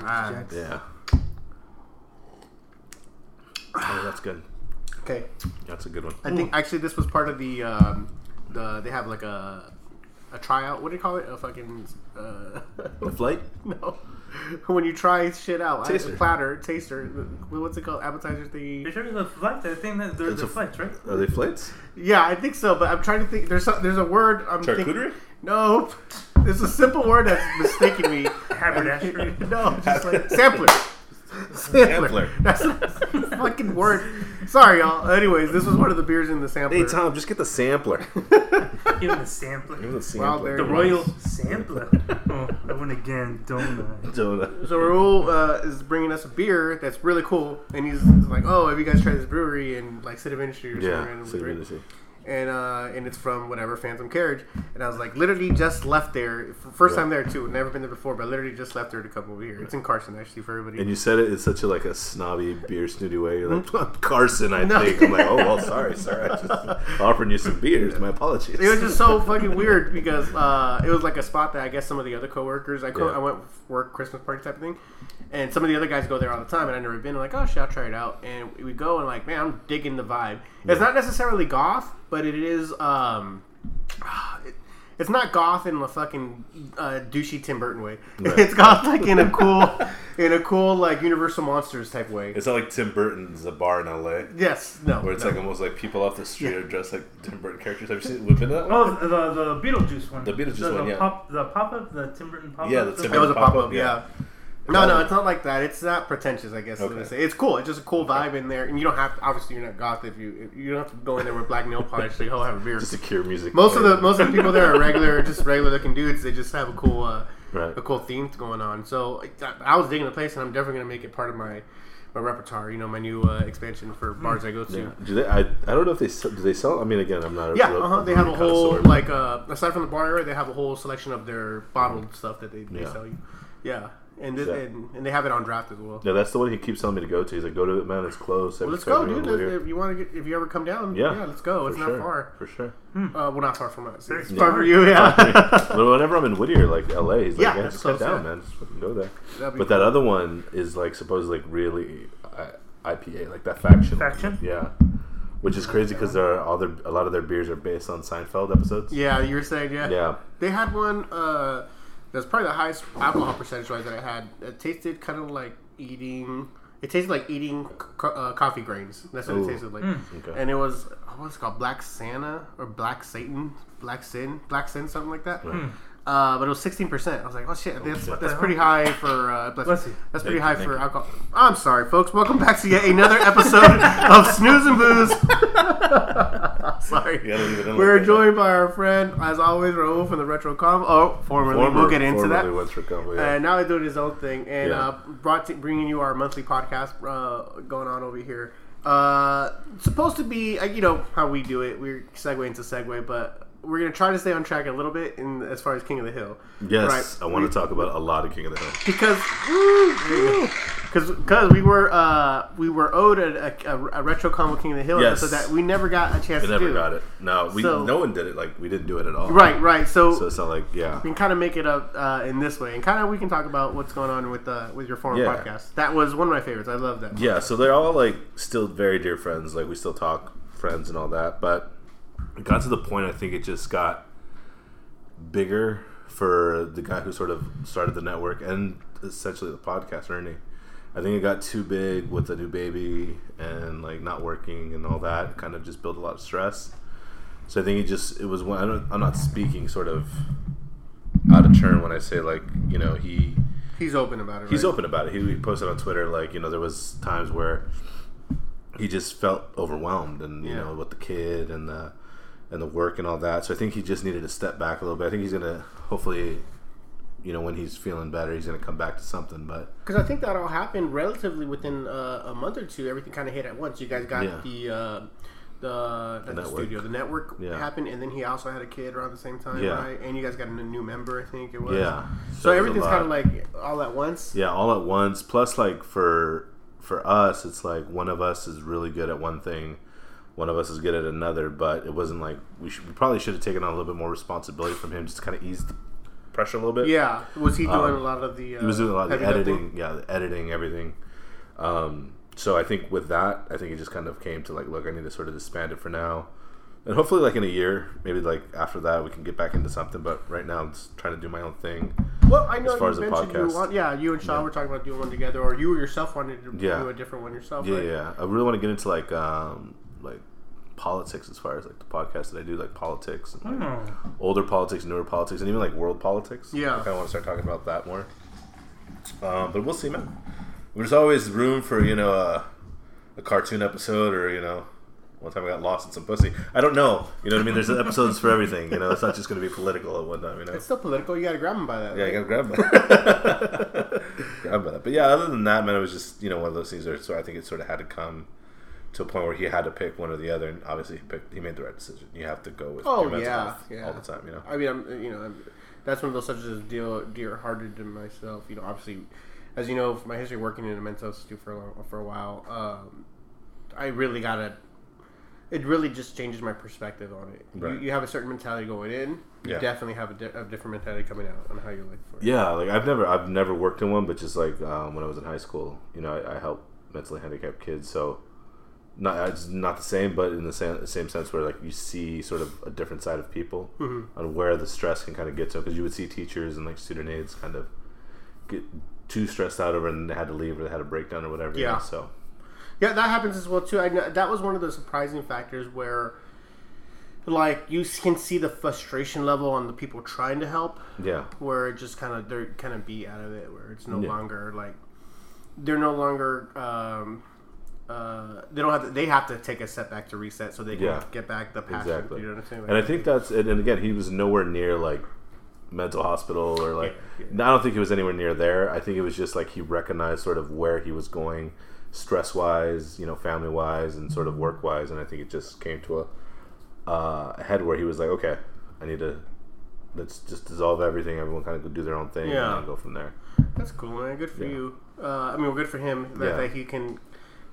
Ah, Yeah. Oh, that's good. okay. That's a good one. I think actually this was part of the um, the they have like a a tryout. What do you call it? A fucking uh, The flight? no. When you try shit out, Taster. platter, taster. What's it called? Appetizer You thing. sure it's a flight? I think that they're It's the flights, right? Are they flights? Yeah, I think so. But I'm trying to think. There's a, there's a word. I'm thinking. Charcuterie? Nope. There's a simple word that's mistaking me. Haberdashery. no, just like sampler. Sampler. Sampler. That's a fucking word. Sorry, y'all. Anyways, this was one of the beers in the sampler. Hey, Tom, just get the sampler. Give it a sampler. Give the Wow, sampler. there The it royal sampler. oh, I win again, don't I? Donut. So Raul uh, is bringing us a beer that's really cool, and he's, he's like, "Oh, have you guys tried this brewery in like City of Industry or Yeah. something?" random City of brewery?" Industry. And uh, and it's from whatever Phantom Carriage, and I was like, literally just left there, first Yeah. time there too. Never been there before, but literally just left there to come over here. It's in Carson actually for everybody. And you said it in such a like a snobby beer snooty way. You're like Carson, I No. think. I'm like, oh well, sorry, sorry. I just offering you some beers. My apologies. It was just so fucking weird because uh, it was like a spot that I guess some of the other coworkers I, co- Yeah. I went for work Christmas party type of thing, and some of the other guys go there all the time, and I've never been. I'm like, oh shit, I'll try it out, and we go and like, man, I'm digging the vibe. It's not necessarily goth, but it is. Um, it- it's not goth in the fucking uh, douchey Tim Burton way. Right. It's goth like in a cool, in a cool like Universal Monsters type way. It's not like Tim Burton's a bar in L.A. yes, no, Where it's no. like almost like people off the street are dressed like Tim Burton characters. Have you seen? We've been to that one? Oh, the, the Beetlejuice one. The Beetlejuice the, one, yeah. Pop, the pop up, the Tim Burton pop up. Yeah, the Tim Burton Pop-up, pop up, yeah. yeah. No, no, it's not like that. It's not pretentious, I guess. Okay. It's cool. It's just a cool vibe in there, and you don't have. To, obviously, you're not goth if you you don't have to go in there with black nail polish. Like, oh, have a beer. Just secure music. Most of the most of the people there are regular, just regular looking dudes. They just have a cool, uh, Right. a cool theme going on. So I, I was digging the place, and I'm definitely gonna make it part of my my repertoire. You know, my new uh, expansion for bars I go to. Yeah. Do they? I, I don't know if they sell, do they sell. I mean, again, I'm not. A Yeah, real- uh-huh. they have a whole like uh, aside from the bar area, they have a whole selection of their bottled stuff that they, they Yeah. sell you. Yeah, and, th- Yeah. and and they have it on draft as well. Yeah, that's the one he keeps telling me to go to. He's like, go to it, man. It's close. Well, let's go, dude. If, if you want to get, if you ever come down, Yeah, yeah, let's go. It's For not far. For sure. Uh, well, not far from us. It's Yeah. far for you, yeah. But whenever I'm in Whittier, like LA, he's like, Yeah, yeah, just head close, down, yeah. man. Just fucking go there. That'd be But that other one is like supposedly like really uh, IPA, like that faction. one. Faction? Yeah. Which is crazy because there are all their a lot of their beers are based on Seinfeld episodes. yeah, you were saying, yeah. Yeah. They had one. Uh, that's probably the highest alcohol percentage wise that I had. It tasted kind of like eating. It tasted like eating co- uh, coffee grains. That's what Ooh. it tasted like. Okay. And it was what's it called Black Santa or Black Satan, Black Sin, Black Sin, something like that. Uh, but it was sixteen percent. I was like, oh shit, that's, shit. that's pretty high for uh, bless, Bless you. that's pretty Thank high you, for alcohol. I'm sorry, folks. Welcome back to yet another episode of Snooze and Booze. sorry, You gotta leave it in we're like joined by our friend, as always, Raul from the Retro Com. Oh, formerly, Former- we'll get into that. Combo, yeah. And now they're doing his own thing, and Yeah. uh, brought to, bringing you our monthly podcast uh, going on over here. Uh, supposed to be, uh, you know how we do it. We're segue into segue, but we're gonna try to stay on track a little bit in as far as King of the Hill. yes, Right. I want to talk about a lot of King of the Hill. because because because we were uh, we were owed a, a, a retro comic King of the Hill Yes. episode that we never got a chance We to never do. got it. No, we So- no one did it. Like we didn't do it at all. Right, right. So, So it's not like yeah. we can kind of make it up uh, in this way, and kind of we can talk about what's going on with uh, with your former Yeah. podcast. That was one of my favorites. I love that. Yeah, so they're all like still very dear friends. Like we still talk friends and all that, but it got to the point I think it just got bigger for the guy who sort of started the network and essentially the podcast, Ernie. I think it got too big with the new baby and like not working and all that. Kind of just built a lot of stress. So I think it just it was when I don't, I'm not speaking sort of out of turn when I say like you know he He's open about it. he's right? open about it. He, he posted on Twitter like you know there was times where he just felt overwhelmed and you Yeah. know with the kid and the and the work and all that. So I think he just needed to step back a little bit. I think he's gonna hopefully you know when he's feeling better he's gonna come back to something. But Because I think that all happened relatively within uh, a month or two. Everything kind of hit at once. You guys got Yeah. the uh, the, not the studio, the network Yeah. happened, and then he also had a kid around the same time, Yeah. right? And you guys got a new member, I think it was. yeah, So, was everything's kind of like all at once. yeah all at once. Plus like for for us it's like one of us is really good at one thing. One of us is good at another, but it wasn't like we should. We probably should have taken on a little bit more responsibility from him, just to kind of ease the pressure a little bit. Yeah, was he doing Um, a lot of the? Uh, he was doing a lot of the lifting? editing, yeah, the editing, everything. Um, so I think with that, I think it just kind of came to like, look, I need to sort of disband it for now, and hopefully, like in a year, maybe like after that, we can get back into something. But right now, I'm just trying to do my own thing. Well, I know as far you as the mentioned you want. Yeah, you and Sean Yeah. were talking about doing one together, or you yourself wanted to Yeah. do a different one yourself. Yeah, right? yeah. I really want to get into like, um, like politics as far as like the podcast that I do, like politics, and, like, Oh. older politics, newer politics, and even like world politics. Yeah. I kind of want to start talking about that more. Um, but we'll see, man. There's always room for you know a, a cartoon episode, or you know, one time I got lost in some pussy. I don't know. You know what I mean? There's episodes for everything. You know, it's not just going to be political at one time. You know. It's still political. You got to grab him by that. Yeah, you gotta grab that. grab by that. But yeah, other than that, man, it was just you know one of those things where so I think it sort of had to come to a point where he had to pick one or the other, and obviously he picked. He made the right decision. You have to go with Oh, yeah, yeah. all the time. You know. I mean, I'm you know, I'm, that's one of those subjects that's dear, dear hearted to myself. You know, obviously, as you know, from my history working in a mental institute for a long, for a while, um, I really gotta. It really just changes my perspective on it. Right. You, you have a certain mentality going in. You Yeah. definitely have a, di- a different mentality coming out on how you like for it. Yeah, like I've never I've never worked in one, but just like um, when I was in high school, you know, I, I helped mentally handicapped kids, so not it's not the same, but in the same, same sense where like you see sort of a different side of people Mm-hmm. on where the stress can kind of get to, because you would see teachers and like student aides kind of get too stressed out over and they had to leave or they had a breakdown or whatever. you know, Yeah. so Yeah, that happens as well too. I know, that was one of the surprising factors where, like, you can see the frustration level on the people trying to help, yeah, where it just kind of they're kind of beat out of it, where it's no Yeah. longer like they're no longer. Um, uh, they don't have to. They have to take a step back to reset, so they can Yeah. get back the passion. Exactly. You know what I'm saying? and I think that's and, and again he was nowhere near like mental hospital or like Yeah, I don't think he was anywhere near there. I think it was just like he recognized sort of where he was going, stress wise, you know, family wise, and sort of work wise, and I think it just came to a uh, head where he was like, okay, I need to let's just dissolve everything. Everyone kind of go do their own thing Yeah. and go from there. that's cool, man. Good for Yeah. you. Uh, I mean, well, good for him that, Yeah. that he can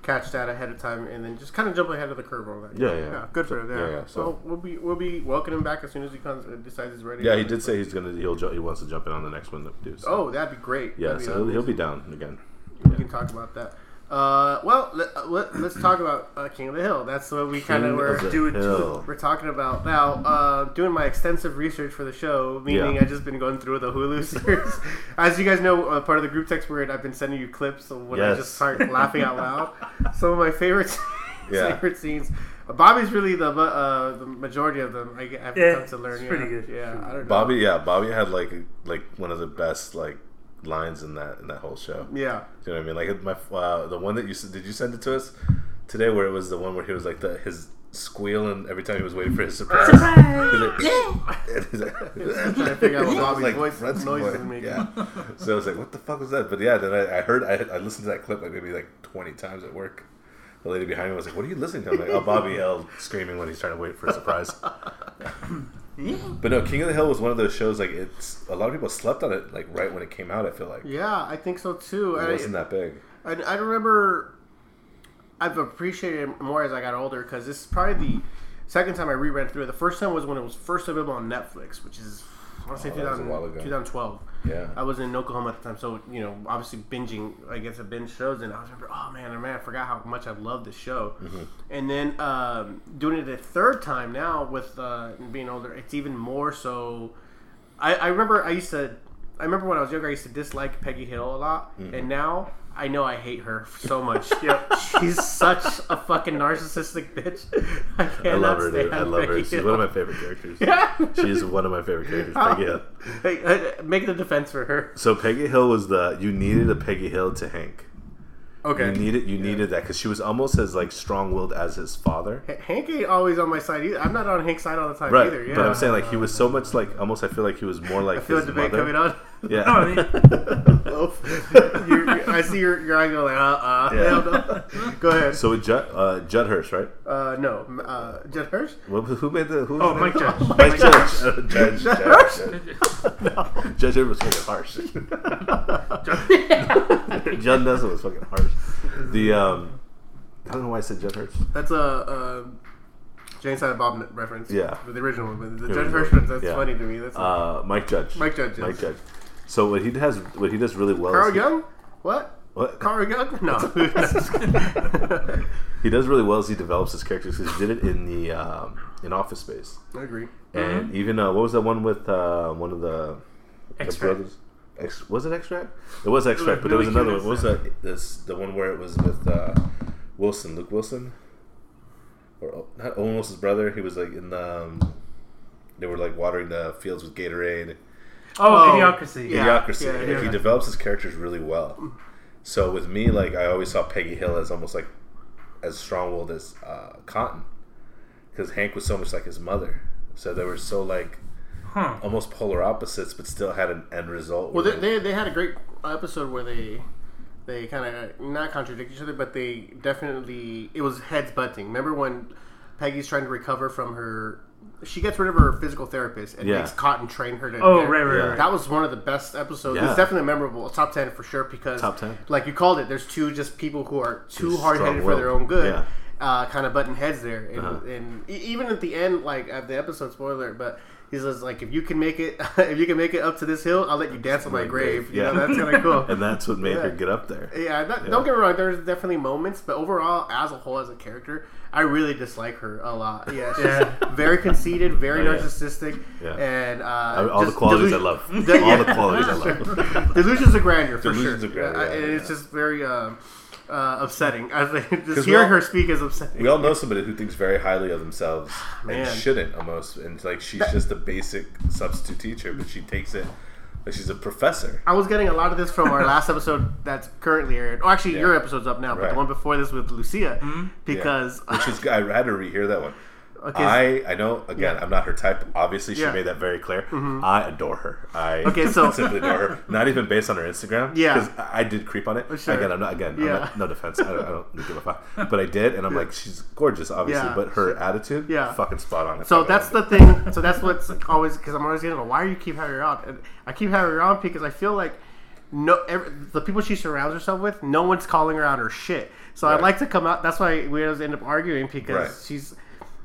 catch that ahead of time and then just kind of jump ahead of the curve on that. Yeah, yeah. good for him. Yeah, Yeah, yeah, So, so- we'll be we'll be welcoming him back as soon as he comes uh, decides he's ready. Yeah, he did say he's gonna he'll ju- he wants to jump in on the next one that we do. So. Oh, that'd be great. yeah, That'd so he'll, he'll be down again. We can talk about that. Uh, well, let, uh, let, us talk about uh, King of the Hill. That's what we kind of were doing. Hill. We're talking about now. Uh, doing my extensive research for the show, meaning Yeah. I just been going through the Hulu series. As you guys know, uh, part of the group text where I've been sending you clips of when I just start laughing out loud. Some of my favorite Yeah. favorite scenes. Uh, Bobby's really the uh, the majority of them. I, I've Yeah, come to learn. it's yeah. pretty good. Yeah, I don't know. Bobby, yeah, Bobby had like like one of the best like lines in that in that whole show. Yeah. Do you know what I mean? Like my uh, the one that you s- did you send it to us today, where it was the one where he was like the his squealing every time he was waiting for his surprise. He's like, And he's like- trying to figure out what Bobby's like voice Fred's noises is making. Yeah. So I was like, what the fuck was that? But yeah, then I, I heard I, I listened to that clip like maybe like twenty times at work. The lady behind me was like, "What are you listening to?" I'm like, "Oh, Bobby L screaming when he's trying to wait for a surprise." But no, King of the Hill was one of those shows. Like it's a lot of people slept on it. Like right when it came out, I feel like Yeah, I think so too. it I- wasn't that big. I, I remember I've appreciated it more as I got older because this is probably the second time I reread through it. The first time was when it was first available on Netflix, which is I want to say Oh, that was a 2000, 2012. Yeah. I was in Oklahoma at the time, so you know, obviously binging. I guess I binge shows, and I was remember, oh man, oh man, I forgot how much I loved this show. Mm-hmm. And then um, doing it a third time now with uh, being older, it's even more so. I, I remember I used to. I remember when I was younger, I used to dislike Peggy Hill a lot, Mm-hmm. and now I know I hate her so much. She's such a fucking narcissistic bitch. I I love her, dude. I love her. She's Hill. one of my favorite characters. Yeah. She's one of my favorite characters. Peggy Hill. Hey, uh, make the defense for her. So Peggy Hill was the you needed a Peggy Hill to Hank. Okay. You needed you needed that because she was almost as like strong willed as his father. H- Hank ain't always on my side either. I'm not on Hank's side all the time Right, either. Yeah. but I'm saying like he was so much like almost. I feel like he was more like I feel his debate mother. coming on. Yeah, No, I mean, You're- you're- I see your, your eye go like, uh, uh, Yeah. hell no. Go ahead. So with Judd, uh, Judd Hirsch, right? Uh, no, m- uh, Jed Hirsch? What, who made the? Who was oh, the Mike name? Judge. Mike Mike Judge. Judge. Judge. Judge. Judge Hirsch was fucking harsh. Judd Nelson was fucking harsh. The um, I don't know why I said Judd Hirsch. That's a, uh, Jay and Silent Bob reference. Yeah. the original one. But the The Judge original. Hirsch, that's Yeah. funny to me. That's Uh, Mike Judge. Mike Judge, yes. Mike Judge. So what he has, what he does really well. Carl is he, Young. What? What? Carl Young? No. He does really well as he develops his characters because he did it in the um, in Office Space, I agree. and even uh, what was that one with uh, one of the, the brothers? Ex- was it Extract? It was Extract, but there was another one. What was that? This the one where it was with uh, Wilson, Luke Wilson, or oh, not Owen Wilson's brother. He was like in the. Um, they were like watering the fields with Gatorade. Oh, Oh, Idiocracy. yeah. Idiocracy. yeah, yeah. He develops his characters really well. So with me, like I always saw Peggy Hill as almost like as strong-willed as uh, Cotton, because Hank was so much like his mother. So they were so like Huh. almost polar opposites, but still had an end result. Well, they, they, they had a great episode where they they kind of not contradict each other, but they definitely it was heads butting. Remember when Peggy's trying to recover from her? She gets rid of her physical therapist and Yeah. makes Cotton train her to. Oh, get- right, right, Yeah. right. That was one of the best episodes. Yeah. It's definitely memorable. Top ten for sure because Top 10. Like you called it, there's two just people who are too Just hard headed for their own good. Yeah. Uh, kind of button heads there, and, Uh-huh. and e- even at the end, like of the episode, spoiler, but he says like, if you can make it, if you can make it up to this hill, I'll let you dance on my My grave. grave, You yeah. know, that's kind of cool. and that's what made her get up there. Yeah, that, Yeah. don't get me wrong. There's definitely moments, but overall, as a whole, as a character, I really dislike her a lot. Yeah, she's Yeah. very conceited, very Oh, yeah. narcissistic, Yeah. and uh, I all the just qualities I love. De- all yeah. the qualities I love. Delusions of grandeur, for Delusions sure. of grandeur, Yeah, I- yeah, it's just very um, uh, upsetting. I think just 'Cause hearing all- her speak is upsetting. We all know somebody who thinks very highly of themselves Man. and shouldn't almost, and like she's just a basic substitute teacher, but she takes it like she's a professor. I was getting a lot of this from our last episode that's currently aired. Oh, actually, Yeah. your episode's up now, but Right. the one before this with Lucia, Mm-hmm. because Which is, I had to rehear that one. Okay. I I know again Yeah. I'm not her type. Obviously, she Yeah. Mm-hmm. made that very clear. I adore her. I Okay, so- simply adore her. Not even based on her Instagram. Yeah. because I I did creep on it. Sure. Again, I'm not. Again, I'm Yeah. not, no defense. I don't, I don't give a fuck. But I did, and I'm like, she's gorgeous, obviously. But her attitude, Yeah. fucking spot on. So that's the thing. So that's what's always because I'm always getting. Why do you keep having her on? And I keep having her on because I feel like no, every, the people she surrounds herself with, no one's calling her out her shit. So I'd like to come out. That's why we always end up arguing because Right. she's.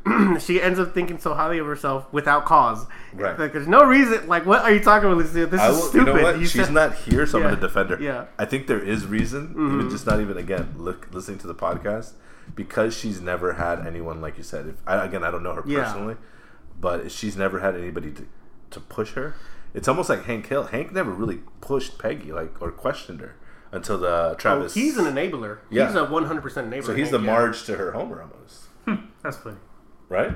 she ends up thinking so highly of herself without cause. Right. Like, there's no reason. Like, what are you talking about, Lucia? This is stupid. You know what? You She's said- not here, so I'm Yeah. going to defend her. Yeah. Mm-hmm. I think there is reason, even just not even again look listening to the podcast, because she's never had anyone like you said. If I, again, I don't know her Yeah. personally, but she's never had anybody to, to push her. It's almost like Hank Hill. Hank never really pushed Peggy, like or questioned her until the Oh, Travis. he's an enabler. Yeah. He's a 100 percent enabler. so he's the Hank, yeah. Marge to her Homer almost, That's funny. Right?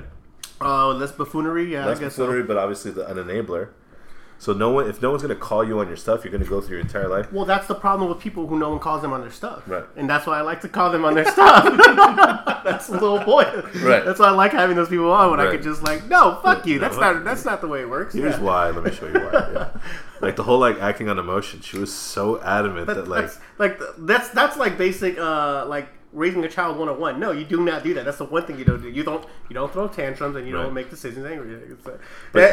Oh, less buffoonery. Yeah, Less I guess buffoonery, so. but obviously the, an enabler. So no one, if no one's going to call you on your stuff, you're going to go through your entire life. Well, that's the problem with people who no one calls them on their stuff. Right. And that's why I like to call them on their stuff. that's the whole point. Right. That's why I like having those people on when I could just like, no, fuck you. No, That's not that's not the way it works. Here's Yeah. why. Let me show you why. Yeah. like the whole like acting on emotion. She was so adamant that, That- like that's like that's that's like basic uh like raising a child 101 no you do not do that. That's the one thing you don't do. You don't you don't throw tantrums and you Right. don't make decisions angry. And,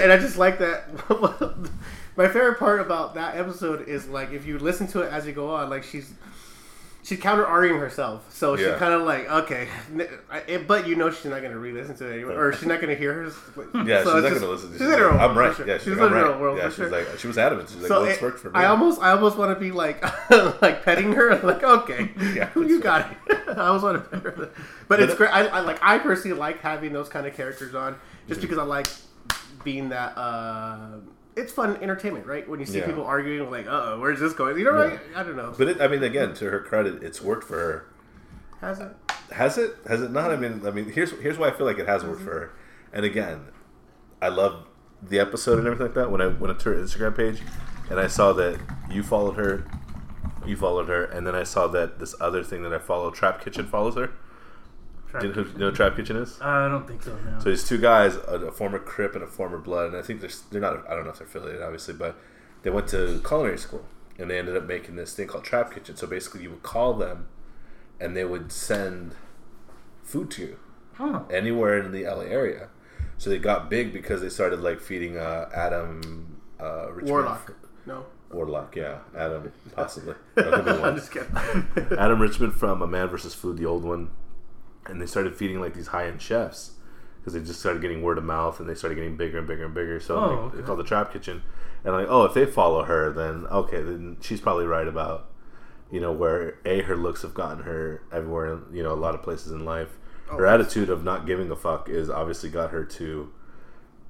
and i just like that. My favorite part about that episode is like if you listen to it as you go on like she's she's counter arguing herself so Yeah. kind of like okay but you know she's not going to re-listen to it anymore or she's not going to hear hers yeah, So she's not just- going to listen. to She's in her like, own I'm right. sure. Yeah, she's, She's like, in her own world, yeah, she's sure. like she was adamant. She's like, so well, it's it- worked for me. I almost, I almost want to be like, like petting her, like okay, Yeah, you got it. I always want to pet her, but it's great. I, I like, I personally like having those kind of characters on, just Mm-hmm. because I like being that. uh It's fun entertainment, right? When you see Yeah. people arguing, like, uh oh, where's this going? You know, Yeah. right? I don't know. But it, I mean, again, to her credit, it's worked for her. Has it? Has it? Has it not? I mean, I mean, here's here's why I feel like it has worked for her. And again, I love the episode and everything like that. When I went to her Instagram page, and I saw that you followed her, you followed her, and then I saw that this other thing that I follow, Trap Kitchen, follows her. Do you know, who, you know what Trap Kitchen is? I don't think so. No. So these two guys, a, a former Crip and a former Blood, and I think they're they're not. I don't know if they're affiliated, obviously, but they went to culinary school and they ended up making this thing called Trap Kitchen. So basically, you would call them, and they would send food to you Huh. anywhere in the LA area. So they got big because they started like feeding uh, Adam uh, Richman. Warlock. No, Warlock, yeah, Adam, possibly. That could be I'm just kidding. Adam Richman from A Man vs. Food, the old one, and they started feeding like these high end chefs, because they just started getting word of mouth and they started getting bigger and bigger and bigger. So Oh, like, okay. they called the Trap Kitchen, and like, oh, if they follow her, then okay, then she's probably right about you know where a her looks have gotten her everywhere, you know, a lot of places in life. Oh, her Oh. attitude of not giving a fuck is obviously got her to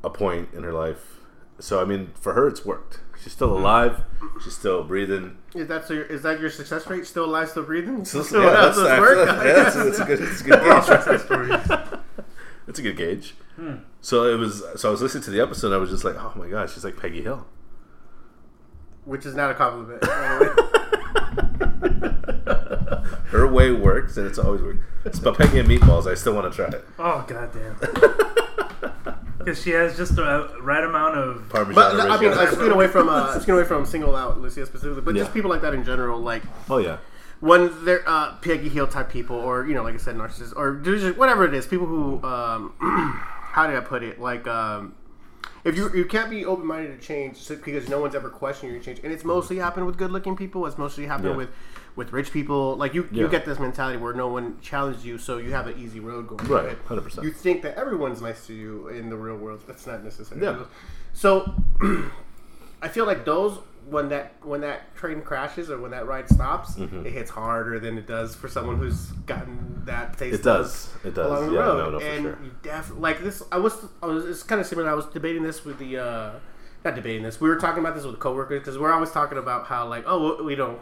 a point in her life. So I mean, for her, it's worked. She's still alive. She's still breathing. Is that so? Your, is that your success rate? Still alive, still breathing? So, Still, yeah, that's that's, what's actually- work? yeah, that's, that's a good, that's a good gauge. Success stories. That's a good gauge. So it was. So I was listening to the episode. and I was just like, oh my gosh, she's like Peggy Hill. Which is not a compliment. by the way. Her way works, and it's always worked. Spaghetti and meatballs. I still want to try it. Oh goddamn. Because she has just the right amount of. Parmesan. But I mean, oregano. uh, speaking away from uh, speaking away from single out Lucia specifically, but just people like that in general, like oh yeah, when they're uh, Peggy Hill type people, or you know, like I said, narcissists, or whatever it is, people who, um, how did I put it? Like, um, if you you can't be open minded to change because no one's ever questioning your change, and it's mostly happened with good looking people. It's mostly happened Yeah. with with rich people. Like you, you get this mentality where no one challenged you, so you have an easy road going. Right, 100%. You think that everyone's nice to you in the real world. That's not necessary. Yeah. So I feel like those when that when that train crashes or when that ride stops, Mm-hmm. it hits harder than it does for someone who's gotten that taste. it does. It does. Along the Yeah, road, no, no, for and sure. you def like this. I was, I was. It's kind of similar. I was debating this with the, uh not debating this. We were talking about this with coworkers because we're always talking about how like, oh, we don't.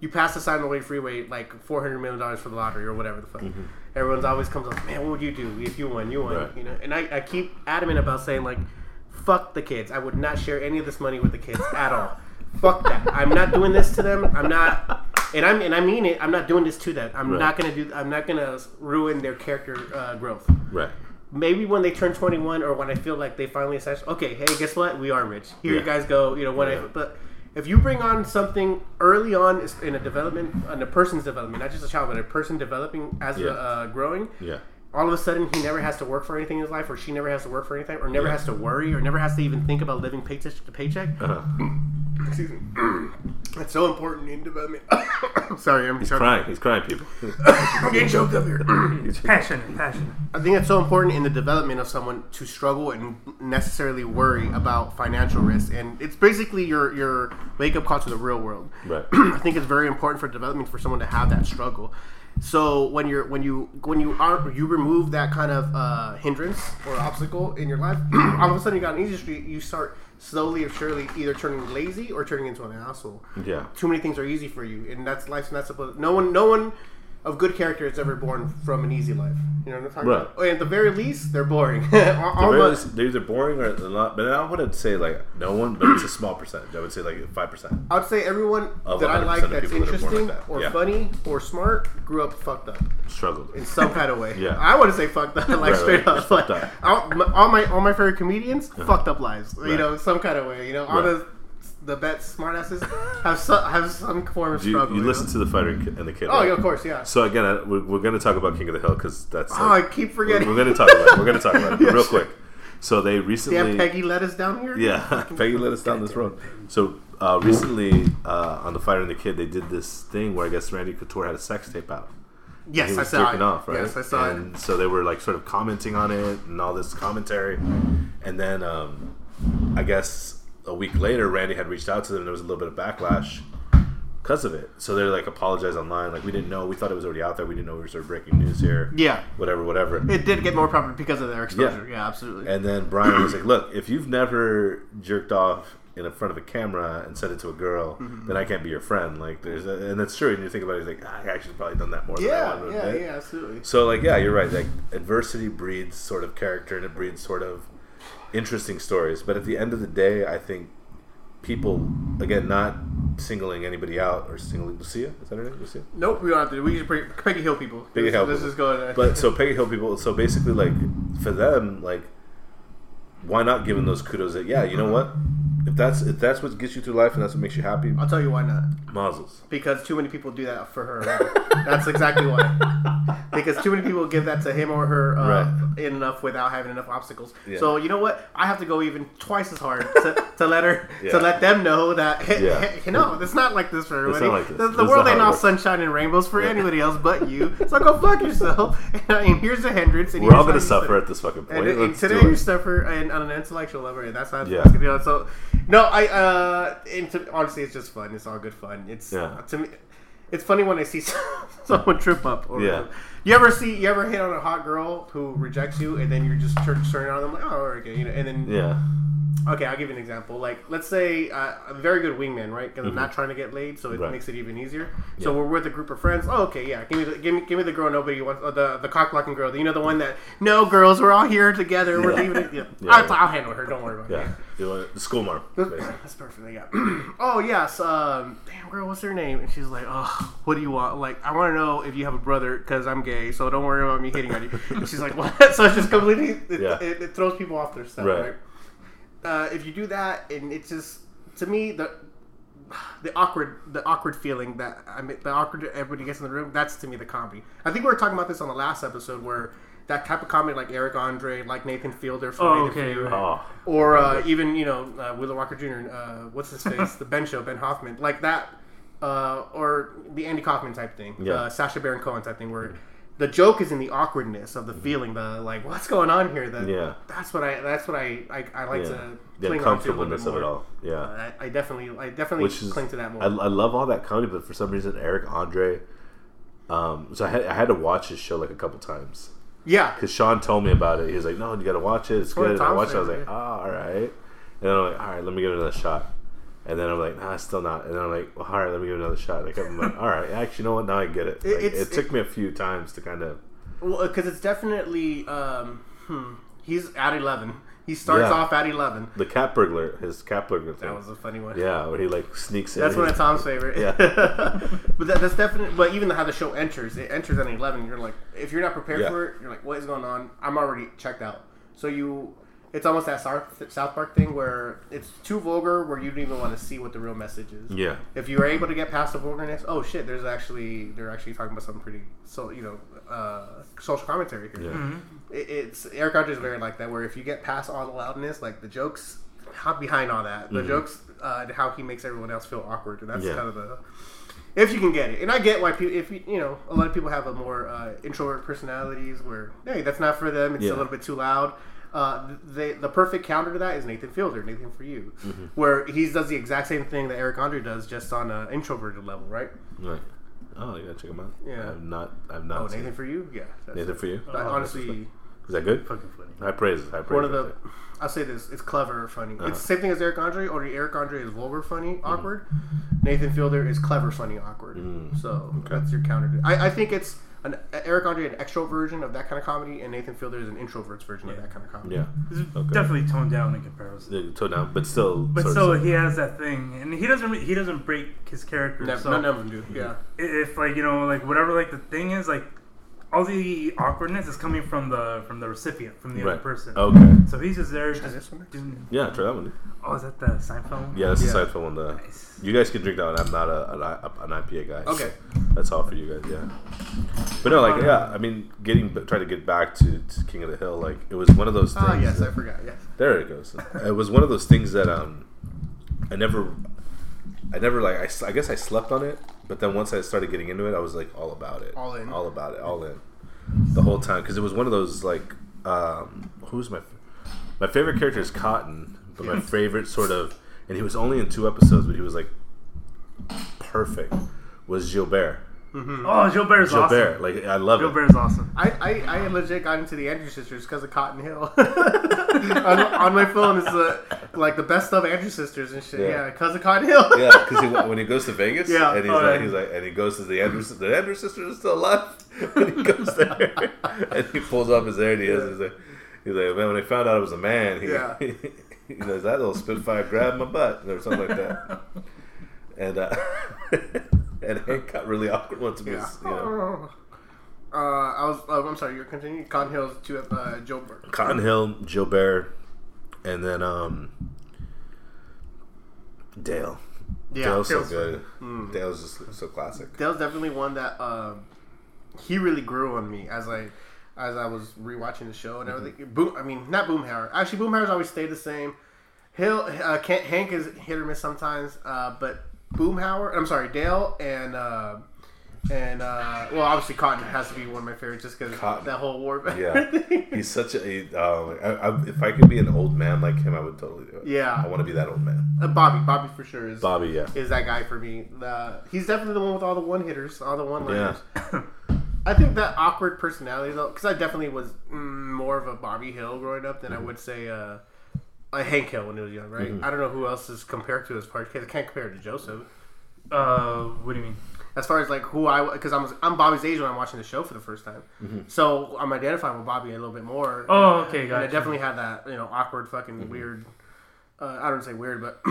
You pass the sign on the way freeway like four hundred million dollars for the lottery or whatever the fuck. Everyone's always comes up, man, what would you do if you won? You won, Mm-hmm. Right. you know. And I, I keep adamant about saying like, fuck the kids. I would not share any of this money with the kids at all. Fuck that. I'm not doing this to them. I'm not, and I'm and I mean it. I'm not doing this to them. I'm Right. not gonna do. I'm not gonna ruin their character uh, growth. Right. Maybe when they turn 21 or when I feel like they finally establish, okay, hey, guess what? We are rich. Here you guys go. You know, when I, but if you bring on something early on in a development, in a person's development, not just a child, but a person developing as Yeah. a, uh, growing, Yeah. All of a sudden he never has to work for anything in his life, or she never has to work for anything, or never Yeah. has to worry, or never has to even think about living paycheck to paycheck. Uh-huh. Excuse me. That's so important in development. Sorry, I'm He's choking. crying. He's crying, people. I'm getting choked up here. Passionate, passionate. I think it's so important in the development of someone to struggle and necessarily worry about financial risk, and it's basically your your wake up call to the real world. Right. I think it's very important for development for someone to have that struggle. So when you're when you when you are you remove that kind of uh, hindrance or obstacle in your life, all of a sudden you got an easy street. You start slowly or surely either turning lazy or turning into an asshole. Yeah. Too many things are easy for you, and that's life's not supposed. No one, no one of good character is ever born from an easy life. You know what I'm talking Right. about? Oh, at the very least, they're boring. All They're, either boring or they're not. But I wouldn't say like no one, but it's a small percentage. I would say like five percent. I would say everyone that I like that's people that interesting like that. or Yeah. funny or smart grew up fucked up Struggled. in some kind of way. Yeah. I want to say fucked up, like Right, straight right. up. Fucked Like, up. all, my, all my favorite comedians uh-huh. fucked up lives. You know, some kind of way. You know, all the the best smartasses have some, have some form of You, struggle. you know? listen to the fighter and the kid. Oh, right? yeah, of course, yeah. So again, I- we're, we're going to talk about King of the Hill because that's. Oh, I Like, keep we're, forgetting. we're going to talk about. it. We're going to talk about it Yes. real quick. So they recently. Damn, Peggy let us down here. Yeah, Peggy let us down this road. So uh, recently, uh, on the Fighter and the Kid, they did this thing where I guess Randy Couture had a sex tape out. Yes, I saw it. off, right? Yes, I saw and so they were like sort of commenting on it and all this commentary. And then um, I guess a week later, Randy had reached out to them and there was a little bit of backlash because of it. So they're like apologize online, like we didn't know, we thought it was already out there, we didn't know we were sort of breaking news here. Yeah, Whatever, whatever. it did get more popular because of their exposure. Yeah, absolutely. And then Brian was like, "Look, if you've never jerked off in front of a camera and said it to a girl, Mm-hmm. then I can't be your friend." Like, there's, a, and that's true. And you think about it, he's like, "Ah, "I actually probably done that more than I yeah, yeah, admit." yeah, absolutely. So, like, yeah, you're right. Like, adversity breeds sort of character, and it breeds sort of interesting stories. But at the end of the day, I think people, again, not singling anybody out or singling Lucia. Is that her name, Lucia? Nope, we don't have to. We just bring Peggy Hill people. Peggy This- Hill This people. is going. But so Peggy Hill people, so basically, like for them, like why not give them those kudos? That yeah, you know what? If that's if that's what gets you through life and that's what makes you happy, I'll tell you why not. mazel. Because too many people do that for her. That's exactly why. because too many people give that to him or her uh, Right. enough without having enough obstacles. Yeah. So you know what? I have to go even twice as hard to, to let her Yeah. to let them know that hey, Yeah. hey, you know it's not like this for It's everybody. not like this. The, the world ain't all sunshine and rainbows for anybody else but you. So go fuck yourself. and here's a hindrance. And We're all gonna suffer at this fucking point. And, and today you suffer and on an intellectual level. and That's not. Yeah. You know, so no, I. uh and to, Honestly, it's just fun. It's all good fun. It's Yeah. to me. It's funny when I see someone trip up. Or Yeah. You ever see? You ever hit on a hot girl who rejects you, and then you're just turn, turning on them like, oh, okay, you know, and then Yeah. Okay, I'll give you an example. Like, let's say uh, a very good wingman, right? Because I'm not trying to get laid, so it Mm-hmm. Right. makes it even easier. Yeah. So we're with a group of friends. Oh, okay, yeah. Give me the give me give me the girl nobody wants. Uh, the the cock blocking girl. You know the one that no girls, we're all here together. We're leaving it. Yeah. Yeah, I'll. I'll handle her. Don't worry about Yeah. it. Want the school mom. That's perfect. Yeah. oh yes. Um, damn girl, what's her name? And she's like, oh, what do you want? Like, I want to know if you have a brother because I'm gay. So don't worry about me hitting on you. And she's like, what? So it's just completely. It, Yeah. it, it throws people off their stuff, Right. right? Uh, if you do that, and it's just to me the the awkward the awkward feeling that I mean the awkward everybody gets in the room. That's to me the comedy. I think we were talking about this on the last episode where. That type of comedy, like Eric Andre, like Nathan Fielder from Oh, Nathan okay, Fielder. Oh. or uh, even you know uh, Willow Walker Jr. Uh, what's his face? the Ben Show, Ben Hoffman, like that, uh, or the Andy Kaufman type thing, Yeah. uh, Sacha Baron Cohen type thing, where the joke is in the awkwardness of the feeling, the like, what's going on here? The, Yeah. that's what I that's what I I, I like Yeah. to The cling on to a little uncomfortableness of it more. all. Yeah. Uh, I, I definitely I definitely Which is cling to that more. I, I love all that comedy, but for some reason Eric Andre. Um, so I had I had to watch his show like a couple times yeah, because Sean told me about it. He was like, "No, you got to watch it. It's good." And I watched it. I was like, favorite, "Oh, all right." And then I'm like, "All right, let me give it another shot." And then I'm like, "Nah, still not." And then I'm like, well, "All right, let me give it another shot." Like, I'm like, "All right, actually, you know what? Now I get it." It- Like, it's- it took me a few times to kind of. well, because it's definitely um, hmm, he's at eleven. He starts Yeah. off at eleven. The cat burglar, his cat burglar thing. That was a funny one. yeah, where he like sneaks in. That's one of Tom's favorite. Yeah. but that, that's definitely. But even how the show enters, it enters at eleven. You're like, if you're not prepared Yeah. for it, you're like, what is going on? I'm already checked out. So you, it's almost that South, South Park thing where it's too vulgar, where you don't even want to see what the real message is. Yeah. If you are able to get past the vulgarness, oh shit, there's actually they're actually talking about something pretty so you know uh, social commentary here. Yeah. It, it's Eric Andre is very like that. Where if you get past all the loudness, like the jokes, how behind all that, the jokes, uh, and how he makes everyone else feel awkward, and that's Mm-hmm. Yeah. kind of the. If you can get it, and I get why people, if you, you know, a lot of people have a more uh, introvert personalities where, hey, that's not for them. It's Yeah. a little bit too loud. Uh, the the perfect counter to that is Nathan Fielder, Nathan for you, Mm-hmm. where he does the exact same thing that Eric Andre does, just on an introverted level, right? Right. Oh, you gotta check him out. Yeah. I've not. I've not. Oh, seen Nathan it. for you, yeah. Nathan for you. But Oh, honestly, Is that good? Fucking funny. High praise. High praise. one of the there. I'll say this: it's clever, funny. Uh-huh. It's the same thing as Eric Andre. Or Eric Andre is vulgar, funny, Mm-hmm. awkward. Nathan Fielder is clever, funny, awkward. Mm. So that's your counter. I, I think it's an Eric Andre an extro version of that kind of comedy, and Nathan Fielder is an introvert's version of that kind of comedy. Yeah. It's Okay. definitely toned down in comparison. Yeah, Toe down, but still. But sort still, he has that thing, and he doesn't he doesn't break his character. Never, so none of them do. Yeah. if like you know like whatever like the thing is like all the awkwardness is coming from the from the recipient from the other person. Okay. So he's just there this just one? doing. Yeah, try that one. Oh, is that the Seinfeld? one? Yeah, that's Yeah. the side film on the. Nice. You guys can drink that one. I'm not a, an, an IPA guy. Okay. That's all for you guys. Yeah. But no, like yeah. I mean, getting trying to get back to, to King of the Hill, like it was one of those things. Ah, yes, that- I forgot. Yes. There it goes. it was one of those things that um, I never, I never like. I, I guess I slept on it, but then once I started getting into it, I was like all about it. All in. All about it. All in. The whole time because it was one of those like, um, who's my, f- my favorite character is Cotton, but my favorite sort of, and he was only in two episodes, but he was like perfect. Was Gilbert. Oh, Joe is Gilbert, awesome. like I love Joe it. Bear's awesome. I, I, I legit got into the Andrew Sisters because of Cotton Hill. on, on my phone is the like the best of Andrew Sisters and shit. Yeah. Yeah, because of Cotton Hill. Yeah, because he, when he goes to Vegas, Yeah. and he's Oh, like, yeah. he's like, and he goes to the Andrew, the Andrew sisters are still alive, and he goes there, and he pulls off his hair, and he has, he's like, he's like, man, when they found out it was a man, he, Yeah. he knows that little spitfire grabbed my butt or something like that, and uh, and Hank got really awkward once Yeah. because you know, Uh, I was. Uh, I'm sorry. You're continuing. Cotton Hill's to uh, Joe Hill, Gilbert, and then um, Dale. Yeah, Dale's so Dale's- good. Dale's just so classic. Dale's definitely one that um, he really grew on me as I as I was rewatching the show and Mm-hmm. everything. Boom, I mean not Boomhauer. Actually, Boomhauer's always stayed the same. Hill uh, Hank is hit or miss sometimes, uh, but Boomhauer. I'm sorry, Dale and. Uh, and uh, well, obviously, Cotton has to be one of my favorites just because that whole war. Yeah, he's such a. he- Um, I, I, if I could be an old man like him, I would totally do it. Yeah. I want to be that old man. Uh, Bobby, Bobby for sure is Bobby, yeah. is that guy for me. Uh, he's definitely the one with all the one hitters, all the one liners. Yeah. I think that awkward personality though, because I definitely was mm, more of a Bobby Hill growing up than I would say uh, a Hank Hill when he was young, right? I don't know who else is compared to his part because I can't compare it to Joseph. Uh, what do you mean? As far as like who I, because I'm I'm Bobby's age when I'm watching the show for the first time, so I'm identifying with Bobby a little bit more. Oh, okay, and I definitely had that you know awkward fucking weird. Uh, I don't say weird, but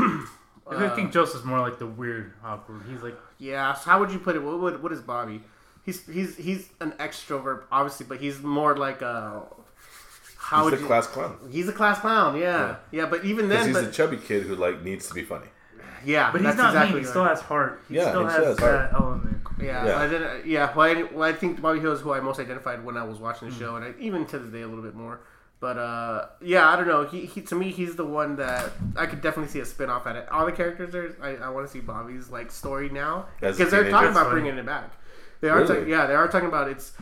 I think Joseph's more like the weird, awkward. He's like, Yeah. So how would you put it? What would what is Bobby? He's he's he's an extrovert, obviously, but he's more like a. How He's a you, class clown. He's a class clown. Yeah. Yeah. but even Because then, he's but a chubby kid who like needs to be funny. yeah, but he's not exactly mean. He right. still has heart. He Yeah, still he has still has that heart. element. Yeah, Yeah. I did. Yeah, well I, well, I think Bobby Hill is who I most identified when I was watching the show, and I, even to this day a little bit more. But uh, yeah, I don't know. He, he to me, he's the one that I could definitely see a spin off at it. All the characters are. I, I want to see Bobby's like story now because they're talking about funny. bringing it back. They are, Really? ta- yeah, they are talking about it's.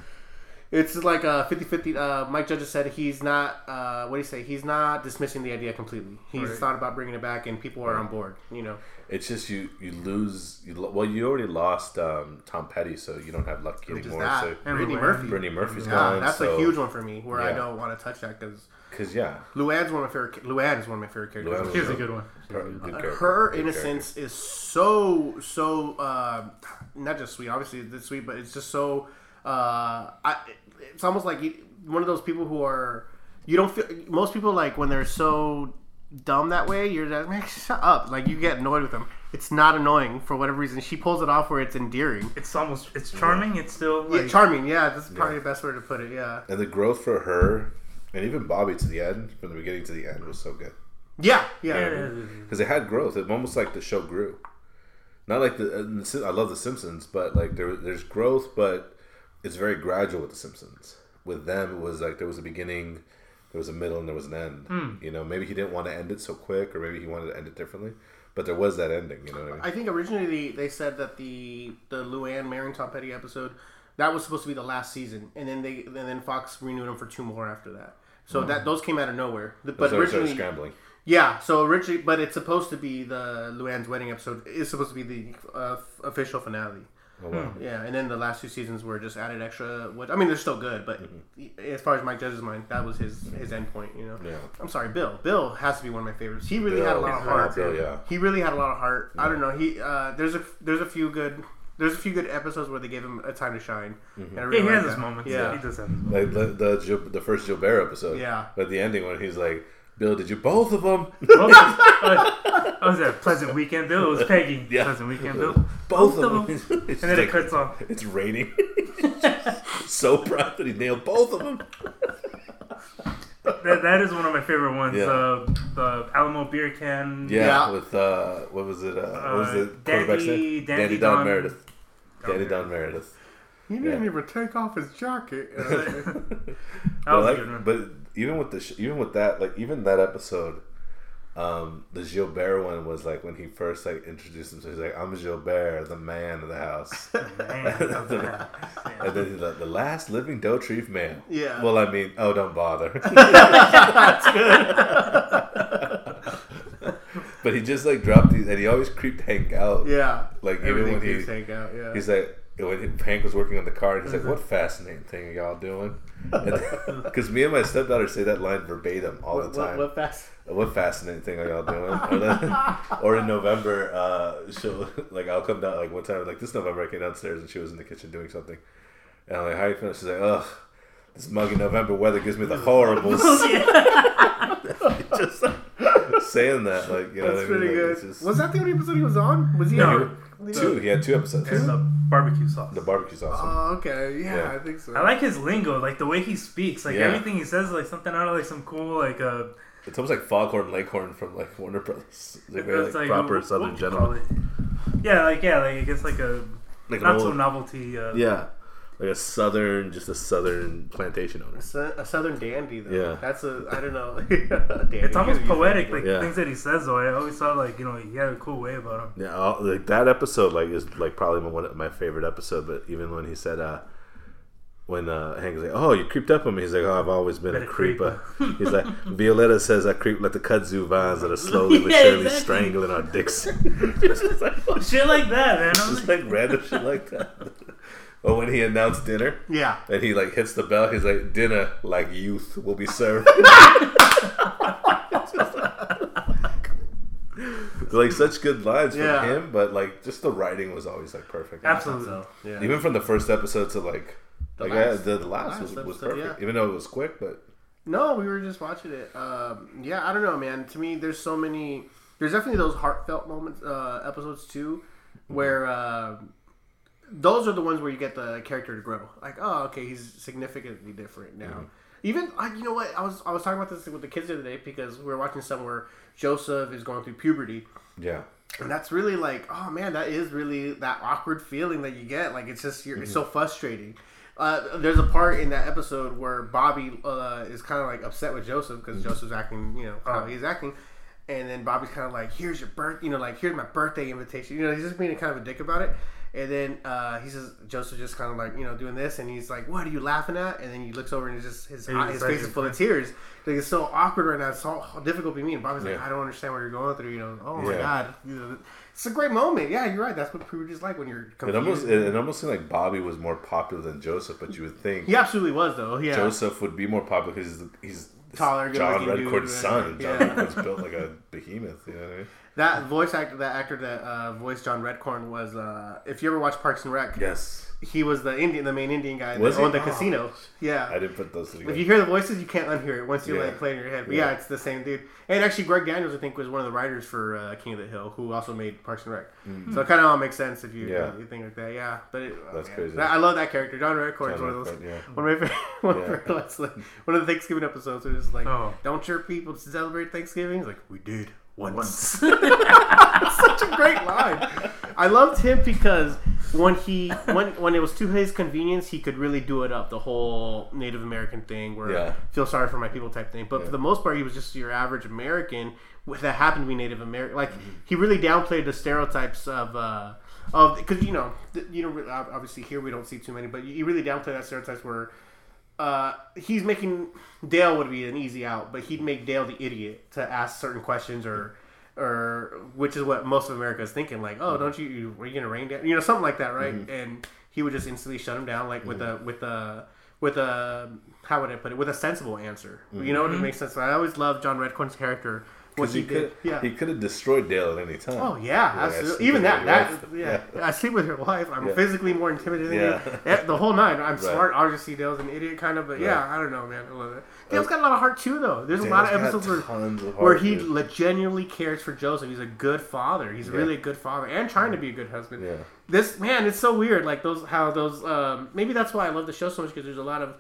It's like a 50-50. Uh, Mike Judge said he's not. Uh, what do you say? He's not dismissing the idea completely. He's Right. thought about bringing it back, and people are on board. You know. It's just you you lose. You, lo- well, you already lost um, Tom Petty, so you don't have Lucky Which is anymore. that. So And Brittany Murphy. Brittany Murphy's Yeah, gone. that's so, a huge one for me. Where I don't want to touch that because Because yeah, Luann's one of my favorite. Luann is one of my favorite characters. Luann Here's a good one. per- good character. Her Good innocence is so so uh, not just sweet. Obviously, it's sweet, but it's just so. Uh, I, it's almost like you, one of those people who are. You don't feel. Most people like when they're so dumb that way. You're like, man, shut up. Like you get annoyed with them. It's not annoying for whatever reason. She pulls it off where it's endearing. It's almost it's charming. It's still like Yeah, charming. Yeah, that's probably the best way to put it. Yeah. And the growth for her, and even Bobby to the end, from the beginning to the end, was so good. Yeah. Yeah. Yeah, yeah, yeah. Because it had growth. It almost like the show grew. Not like the, the I love the Simpsons, but like there there's growth, but it's very gradual with the Simpsons. With them, it was like there was a beginning, there was a middle, and there was an end. Hmm. You know, maybe he didn't want to end it so quick, or maybe he wanted to end it differently, but there was that ending. You know what I mean? I think originally they, said that the the Luann Marin Tom Petty episode that was supposed to be the last season, and then they and then Fox renewed them for two more after that. So that those came out of nowhere. But But started originally, scrambling. yeah. So originally, but it's supposed to be the Luann's wedding episode is supposed to be the uh, official finale. Oh wow. Hmm. Yeah, and then the last two seasons were just added extra. Which I mean, they're still good, but mm-hmm. as far as Mike Judge's mind, that was his his end point. You know. Yeah. I'm sorry, Bill. Bill has to be one of my favorites. He really had a lot of heart. Bill, yeah. He really had a lot of heart. I don't know. He uh, there's a there's a few good there's a few good episodes where they gave him a time to shine. Mm-hmm. And I Yeah, really he like has his moments. Yeah. he does have his moments. Like the the, Gil- the first Gilbert episode. Yeah. But the ending when he's like, "Bill, did you both of them? What was, uh, what was that? Pleasant Weekend Bill? It was Peggy. Yeah. Pleasant Weekend Bill. both, of of them." them." And then it cuts off. It's raining. so proud that he nailed both of them. That, that is one of my favorite ones. Yeah. Uh, the Alamo beer can. Yeah, Yeah. with uh, what was it? Uh, what was Uh, the quarterback's Dandy- Dandy Danny Don, Don- Meredith. Don Danny Meredith. Don Meredith. He didn't Yeah. even take off his jacket. That But, was a like, good one. but even with the sh- even with that, like even that episode, um, the Gilbert one was like when he first like introduced himself. He's like, "I'm Gilbert, the man of the house," Man, that was bad. and then he's like, "The last living Dauterive man." Yeah. Well, I mean, oh, don't bother. That's good. but he just like dropped these, and he always creeped Hank out. yeah. Like even Everything when he, Hank out. Yeah. he's like when Hank was working on the car, and he's like, "What fascinating thing are y'all doing?" Because me and my stepdaughter say that line verbatim all what, the time. what, what? What fascinating thing are y'all doing? Or, then- or in November, uh, she'll like I'll come down like one time like this November I came downstairs and she was in the kitchen doing something, and I'm like, "How you feeling?" She's like, "Ugh, this muggy November weather gives me the horribles." just saying that, like you know, That's what I mean? pretty Like, good. just- Was that the only episode he was on? Was he? No. on? two. He had two episodes. And the barbecue sauce. The barbecue sauce. Oh, okay. Yeah, Yeah. I think so. I like his lingo, like the way he speaks, like Yeah. everything he says, is like something out of like some cool, like uh, It's almost like Foghorn Leghorn from like Warner Brothers. It's like very like, like proper what- Southern what do you call gentleman. Yeah, like yeah, like I guess like a Like an not so novelty. Uh, Yeah. Like a southern, just a southern plantation owner. So- A southern dandy, though. Yeah. That's a, I don't know. Dandy. It's almost You gotta use poetic, like Yeah. things that he says. Though I always thought, like you know, he had a cool way about him. Yeah, all, like that episode, like is like probably my, one of my favorite episode. But even when he said, uh, when uh, Hank's like, "Oh, you creeped up on me," he's like, "Oh, I've always been, Been a a creeper." he's like, Violetta says, "I creep like the kudzu vines that are slowly but Yeah, surely exactly. strangling our dicks." just like, Shit like that, man. I'm just like, like random shit like that. Or when he announced dinner. Yeah. And he like hits the bell. He's like, "Dinner like youth will be served." like such good lines from Yeah. him, but like just the writing was always like perfect. Absolutely. So, yeah. Even from the first episode to like, The like last- yeah, the, the last, last was, was perfect. yeah. Even though it was quick, but No, we were just watching it. Um, yeah, I don't know, man. To me, there's so many. There's definitely those heartfelt moments, uh, episodes too, where uh, those are the ones where you get the character to grow. Like, oh, okay, he's significantly different now. Even, like, you know what? I was I was talking about this with the kids the other day because we were watching somewhere Joseph is going through puberty. yeah, And that's really like, oh man, that is really that awkward feeling that you get. Like it's just you're it's so frustrating. Uh, there's a part in that episode where Bobby uh, is kind of like upset with Joseph because Joseph's acting, you know, how he's acting, and then Bobby's kind of like, "Here's your birth, you know, like here's my birthday invitation." You know, he's just being kind of a dick about it. And then uh, he says Joseph just kind of like you know doing this, and he's like, "What are you laughing at?" And then he looks over and just his eye, his face is full of tears. Like it's so awkward right now. It's so difficult to be me. And Bobby's like, "I don't understand what you're going through." You know, oh my Yeah. god, you know, it's a great moment. Yeah, you're right. That's what puberty is like when you're it almost it, it almost seemed like Bobby was more popular than Joseph, but you would think he absolutely was though. Yeah, Joseph would be more popular because he's, he's Taller, John Redcorn's son. John yeah. Redcorn's built like a behemoth. You know what I mean? That voice actor, that actor that uh, voiced John Redcorn was. Uh, if you ever watch Parks and Rec, Yes, he was the Indian, the main Indian guy Was that he? owned the Oh. casino. Yeah. I didn't put those together. If you hear the voices, you can't unhear it once you Yeah. like play in your head. But yeah. Yeah. it's the same dude. And actually, Greg Daniels, I think, was one of the writers for uh, King of the Hill, who also made Parks and Rec. So it kind of all makes sense if you. Yeah. you think like that. Yeah, but it, oh, That's man. crazy. I love that character. John Redcorn is John one of those. Yeah. One of my favorite, one, of Yeah. my favorites, like, one of the Thanksgiving episodes. Where it's just like, Oh. don't your people celebrate Thanksgiving? He's like, we did once. once. Such a great line. I loved him because when he when when it was to his convenience, he could really do it up the whole Native American thing, where Yeah. feel sorry for my people type thing. But for the most part, he was just your average American with- that happened to be Native American. Like he really downplayed the stereotypes of. uh of because you know you know obviously here we don't see too many but you really downplay that stereotypes where uh, he's making Dale would be an easy out, but he'd make Dale the idiot to ask certain questions or or which is what most of America is thinking like, oh, mm-hmm. don't you, you are you gonna rain down, you know, something like that, right? Mm-hmm. And he would just instantly shut him down like with mm-hmm. a with a with a how would I put it with a sensible answer, you know, what it makes sense. I always loved John Redcorn's character. What he he did, could, yeah. he could have destroyed Dale at any time. Oh yeah, absolutely. Even that, that, wife. yeah. I sleep with your wife. I'm Yeah. physically more intimidated than Yeah. you. The whole night. I'm smart. Obviously, Dale's an idiot, kind of, but yeah, Right. I don't know, man. I love it. Dale's got a lot of heart too, though. There's a lot of episodes where, of where he dude. genuinely cares for Joseph. He's a good father. He's really a good father and trying to be a good husband. Yeah. This man, it's so weird. Like those, how those. Um, maybe that's why I love the show so much because there's a lot of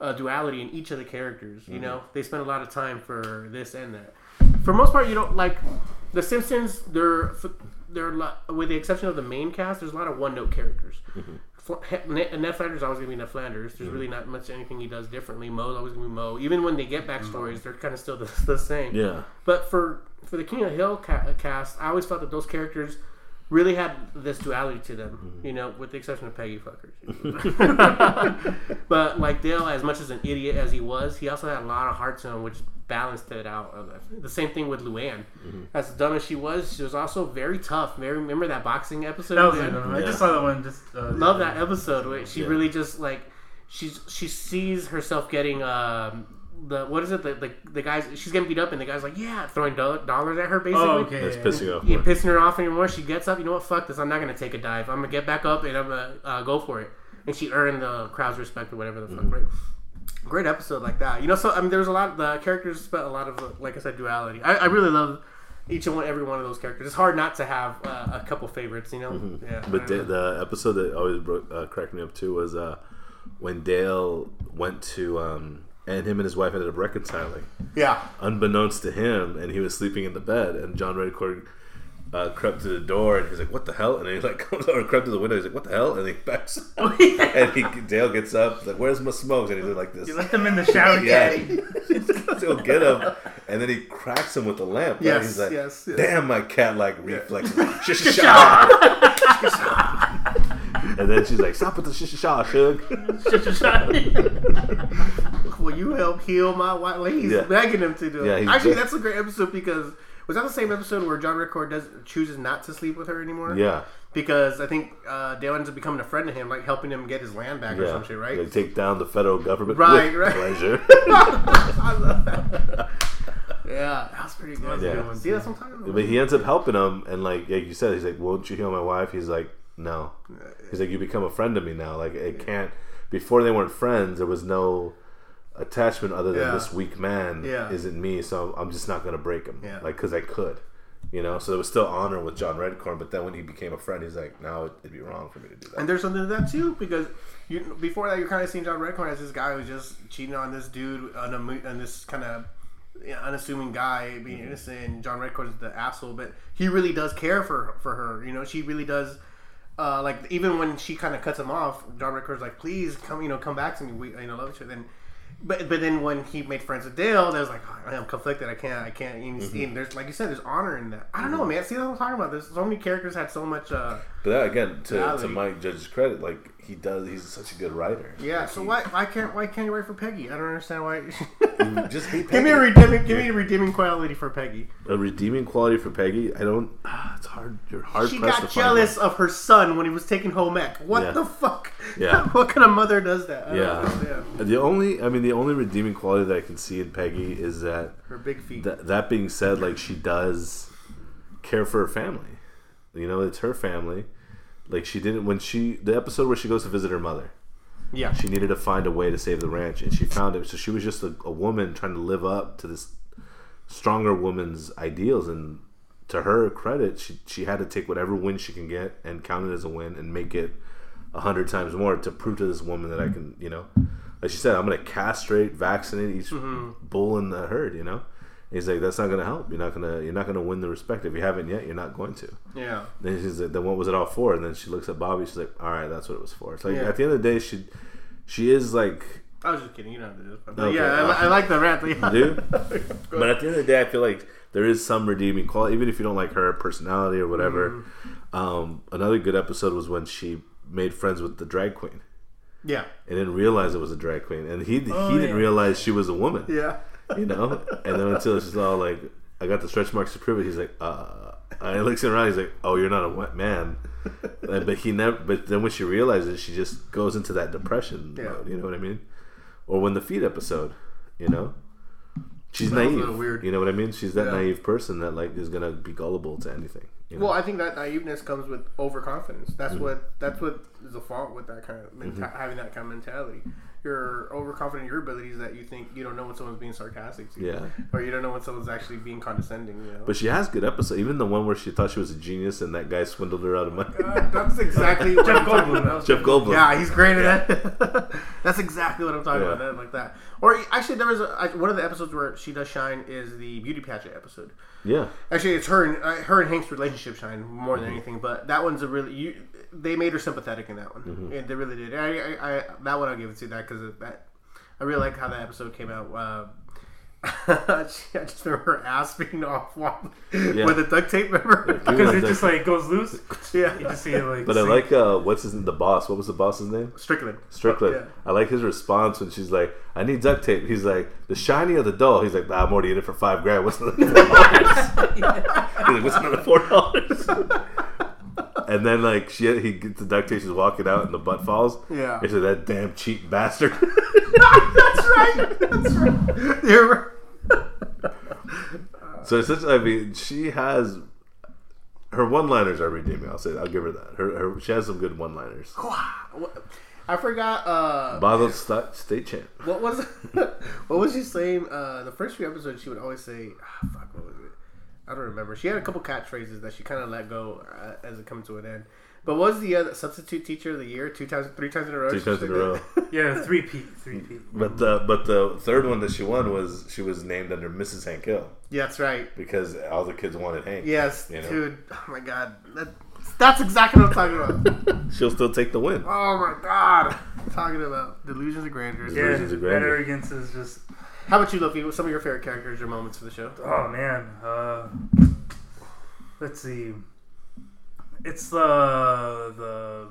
uh, duality in each of the characters. You know, they spend a lot of time for this and that. For most part, you don't like the Simpsons. They're they're with the exception of the main cast. There's a lot of one note characters. Mm-hmm. He- Ned Flanders is always gonna be Ned Flanders. There's mm-hmm. really not much anything he does differently. Moe's always gonna be Mo. Even when they get backstories, mm-hmm. they're kind of still the, the same. Yeah. But for for the King of the Hill ca- cast, I always felt that those characters really had this duality to them. You know, with the exception of Peggy fuckers. but like Dale, as much as an idiot as he was, he also had a lot of heart to him, which balanced it out. The same thing with Luann. As dumb as she was, she was also very tough. Very remember that boxing episode? That was Luann? it. I just saw that one. Just uh, love that episode where she Yeah. really just like she's she sees herself getting um the what is it the, the the guys she's getting beat up and the guy's like yeah throwing do- dollars at her basically Oh, okay. That's yeah. pissing you off. yeah, more. pissing her off anymore she gets up you know what fuck this I'm not gonna take a dive I'm gonna get back up and I'm gonna uh, go for it and she earned the crowd's respect or whatever the fuck Mm-hmm. right great episode like that you know so I mean there's a lot the characters spent a lot of like I said duality I, I really love each and one every one of those characters it's hard not to have uh, a couple favorites you know yeah Mm-hmm. But I the, know. the episode that always broke, uh, cracked me up too was uh, when Dale went to um, and him and his wife ended up reconciling, yeah unbeknownst to him, and he was sleeping in the bed, and John Redcorn uh, crept to the door, and he's like, "What the hell?" And then he like comes over, and crept to the window. He's like, "What the hell?" And he backs, up. Oh, yeah. and he Dale gets up, he's like, "Where's my smokes?" And he's like this. You left them in the shower Yeah, caddy. to get him, and then he cracks him with the lamp. right? Yes, he's like, yes, yes. "Damn, my cat like reflex." Shish And then she's like, "Stop with the shish shaw, Shug." Will you help heal my wife? Like he's Yeah. begging him to do. Yeah, it. Actually, just- that's a great episode because was that the same episode where John Redcorn does chooses not to sleep with her anymore? Yeah, Because I think uh, Dale ends up becoming a friend to him, like helping him get his land back or some shit, right? Like take down the federal government Right, with right. pleasure. I love that. Yeah, that was pretty good. Yeah. Yeah. See, that's what I'm talking about. But he ends up helping him, and like, like you said, he's like, "Won't you heal my wife?" He's like, "No." He's like, "You become a friend to me now." Like, it can't. Before they weren't friends. There was no attachment other than Yeah. this weak man Yeah. isn't me. So I'm just not gonna break him. Yeah. Like, cause I could. You know, so there was still honor with John Redcorn, but then when he became a friend, he's like, "Now it'd be wrong for me to do that." And there's something to that too, because you before that you're kind of seeing John Redcorn as this guy who's just cheating on this dude on a on this kind of you know, unassuming guy being Mm-hmm. innocent. And John Redcorn is the asshole, but he really does care for for her. You know, she really does. Uh, like even when she kind of cuts him off, John Redcorn's like, "Please come, you know, come back to me. We, you know, love each other." Then, but but then when he made friends with Dale, there's like, oh, I'm conflicted. I can't, I can't. And, Mm-hmm. and there's like you said, there's honor in that. I don't know, man. See what I'm talking about? There's so many characters had so much. uh But that, again, to, to Mike Judge's credit, like he does, he's such a good writer. Yeah, Like, so he- why why can't why can't you write for Peggy? I don't understand why. just give me a redeeming give me a redeeming quality for Peggy. a redeeming quality for Peggy. I don't. ah, It's hard. You're hard. She got jealous of her son when he was taking home ec. What Yeah. the fuck? Yeah. what kind of mother does that? I Yeah. The only, I mean, the only redeeming quality that I can see in Peggy is that. Her big feet. That, that being said, like she does care for her family. You know, it's her family. Like she didn't when she the episode where she goes to visit her mother. yeah. She needed to find a way to save the ranch, and she found it. So she was just a, a woman trying to live up to this stronger woman's ideals. And to her credit, she she had to take whatever win she can get and count it as a win and make it a hundred times more to prove to this woman that I can, you know, like she said, I'm going to castrate, vaccinate each mm-hmm. bull in the herd. You know, he's like, that's not going to help. You're not gonna you're not gonna win the respect if you haven't yet. You're not going to. yeah. Then she's like, then what was it all for? And then she looks at Bobby. She's like, all right, that's what it was for. It's like Yeah. at the end of the day, she she is like, I was just kidding. You don't have to do this. But Okay. yeah, I, I like the rant. Yeah. dude. but at the end of the day, I feel like there is some redeeming quality, even if you don't like her personality or whatever. Mm-hmm. Um, another good episode was when she made friends with the drag queen yeah. and didn't realize it was a drag queen, and he Oh, he didn't yeah. realize she was a woman. Yeah. You know, and then until she's all like, "I got the stretch marks to prove it," he's like, "Uh." And he looks around. He's like, "Oh, you're not a wet man," but he never. But then when she realizes, she just goes into that depression Yeah. mode. You know what I mean? Or when the feet episode, you know, she's That naive. weird. You know what I mean? She's that Yeah. naive person that like is gonna be gullible to anything. You know? Well, I think that naiveness comes with overconfidence. That's Mm-hmm. what that's what is the fault with that kind of menta- having that kind of mentality. You're overconfident in your abilities that you think you don't know when someone's being sarcastic to you, Yeah. or you don't know when someone's actually being condescending. You know, but she has good episodes. Even the one where she thought she was a genius and that guy swindled her out of money. Uh, that's exactly what Jeff I'm talking Goldblum. about. Jeff Goldblum. Yeah, he's great at that. That's exactly what I'm talking Yeah. about. That, like that. Or actually, there was a, I, one of the episodes where she does shine is the beauty pageant episode. Yeah. Actually, it's her and uh, her and Hank's relationship shine more than anything. But that one's a really you. They made her sympathetic in that one. Yeah, they really did. I, I, I that one I'll give it to that because that I really like how that episode came out. Uh, I just remember her ass being off while- Yeah. with the duct tape. Remember? Because it just like goes loose. yeah. You just see it like. But I like uh, what's his the boss. What was the boss's name? Strickland. Strickland. Yeah. I like his response when she's like, "I need duct tape." He's like, "The shiny or the dull?" He's like, nah, "I'm already in it for five grand. What's another four dollars?" He's like, "What's another four dollars?" and then like she he gets the duct tape. She's walking out and the butt falls. Yeah. He's like, "That damn cheap bastard." That's right. That's right. You're right. so it's such. I mean, she has. Her one-liners are redeeming. I'll say. That. I'll give her that. Her, her she has some good one-liners. I forgot. Uh, Bottled st- state champ. what was what was she saying? Uh, the first few episodes, she would always say, ah, "Fuck, what was it?" I don't remember. She had a couple catchphrases that she kind of let go uh, as it comes to an end. But what was the other substitute teacher of the year? Two times, three times in a row. Three times in a row. Yeah, three P, three P. But the but the third one that she won was she was named under Mrs. Hank Hill yeah, that's right. because all the kids wanted Hank. Yes, You know? dude. Oh my god, that, that's exactly what I'm talking about. She'll still take the win. oh my god, talking about delusions of grandeur. Yeah, Versions of grandeur. arrogance is just. How about you, Luffy? What's some of your favorite characters or moments for the show? Oh man. Uh, let's see. It's the the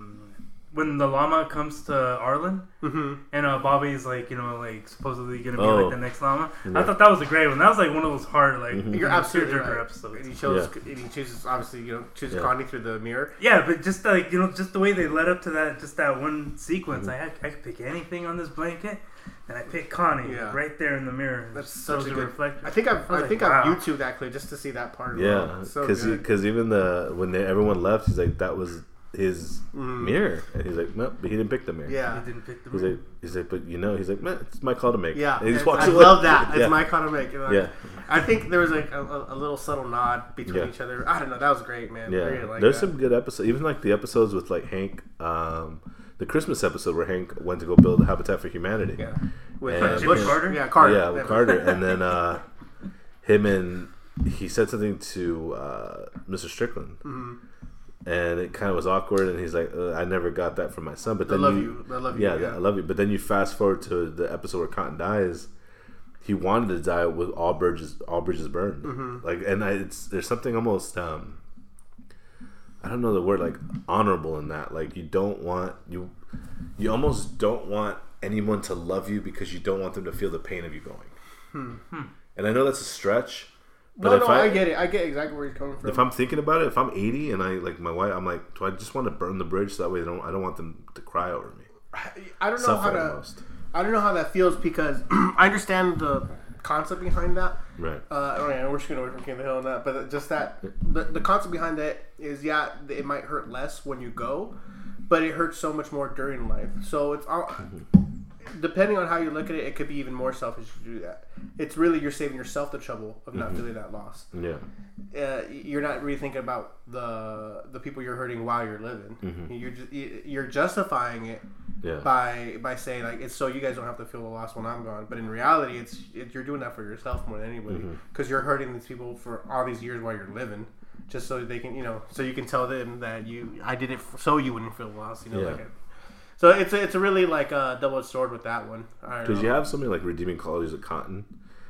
when the Lama comes to Arlen Mm-hmm. and uh, Bobby's like you know like supposedly gonna be Oh. like the next Lama. Yeah. I thought that was a great one. That was like one of those hard like Mhm. You're absolutely tearjerker right. episodes. And he chose. And he chooses obviously, you know, chooses Yeah. Connie through the mirror. Yeah, but just like you know, just the way they led up to that, just that one sequence. Mm-hmm. Like I, I could pick anything on this blanket, and I picked Connie Yeah. right there in the mirror. That's Just such a good- reflector. I think I've. I was I think like, I've wow. YouTube that clip just to see that part. Of Yeah, it. So because even the when they, everyone left, he's like that was his Mhm. mirror, and he's like, no, but he didn't pick the mirror. Yeah. He didn't pick the He's mirror. like, he's like, but you know, he's like, man, it's my call to make. Yeah, and he just walks I away. love that. It's yeah. my call to make. Like, Yeah. I think there was like a, a, a little subtle nod between Yeah. each other. I don't know. That was great, man. Yeah, really like there's that. some good episodes. Even like the episodes with like Hank, um, the Christmas episode where Hank went to go build a Habitat for Humanity. Yeah, with And- uh, Jimmy Bush Carter? Yeah, Carter. Yeah, with Carter, and then uh, him and he said something to uh, Mr. Strickland, Mm-hmm. and it kind of was awkward. And he's like, uh, "I never got that from my son." But I then love you, you. I love you. yeah, I love you. But then you fast forward to the episode where Cotton dies. He wanted to die with all bridges, all bridges burned. Mm-hmm. Like, and I, it's there's something almost, um, I don't know the word, like honorable in that. Like, you don't want you, you almost don't want anyone to love you because you don't want them to feel the pain of you going. And I know that's a stretch, but Hmm. No, if no, I, I, get it. I get exactly where he's coming from. if I'm thinking about it, if I'm 80 and I like my wife, I'm like, do I just want to burn the bridge so that way they don't, I don't want them to cry over me. I don't know how to. almost. I don't know how that feels because I understand the concept behind that. Right. Uh, oh yeah, we're just gonna away from King of the Hill on that, but just that the, the concept behind that is yeah, it might hurt less when you go, but it hurts so much more during life. So it's all depending on how you look at it, it could be even more selfish to do that. It's really you're saving yourself the trouble of not feeling that loss. Yeah. Uh, you're not really thinking about the the people you're hurting while you're living. You're just, you're justifying it Yeah. by by saying like it's so you guys don't have to feel the loss when I'm gone. But in reality, it's it, you're doing that for yourself more than anybody mm-hmm. because you're hurting these people for all these years while you're living, just so they can you know so you can tell them that you I did it f- so you wouldn't feel lost. You know. Yeah. Like uh, so it's a, it's a really like uh, a double edged sword with that one. I don't Did know. you have something like redeeming qualities of Cotton?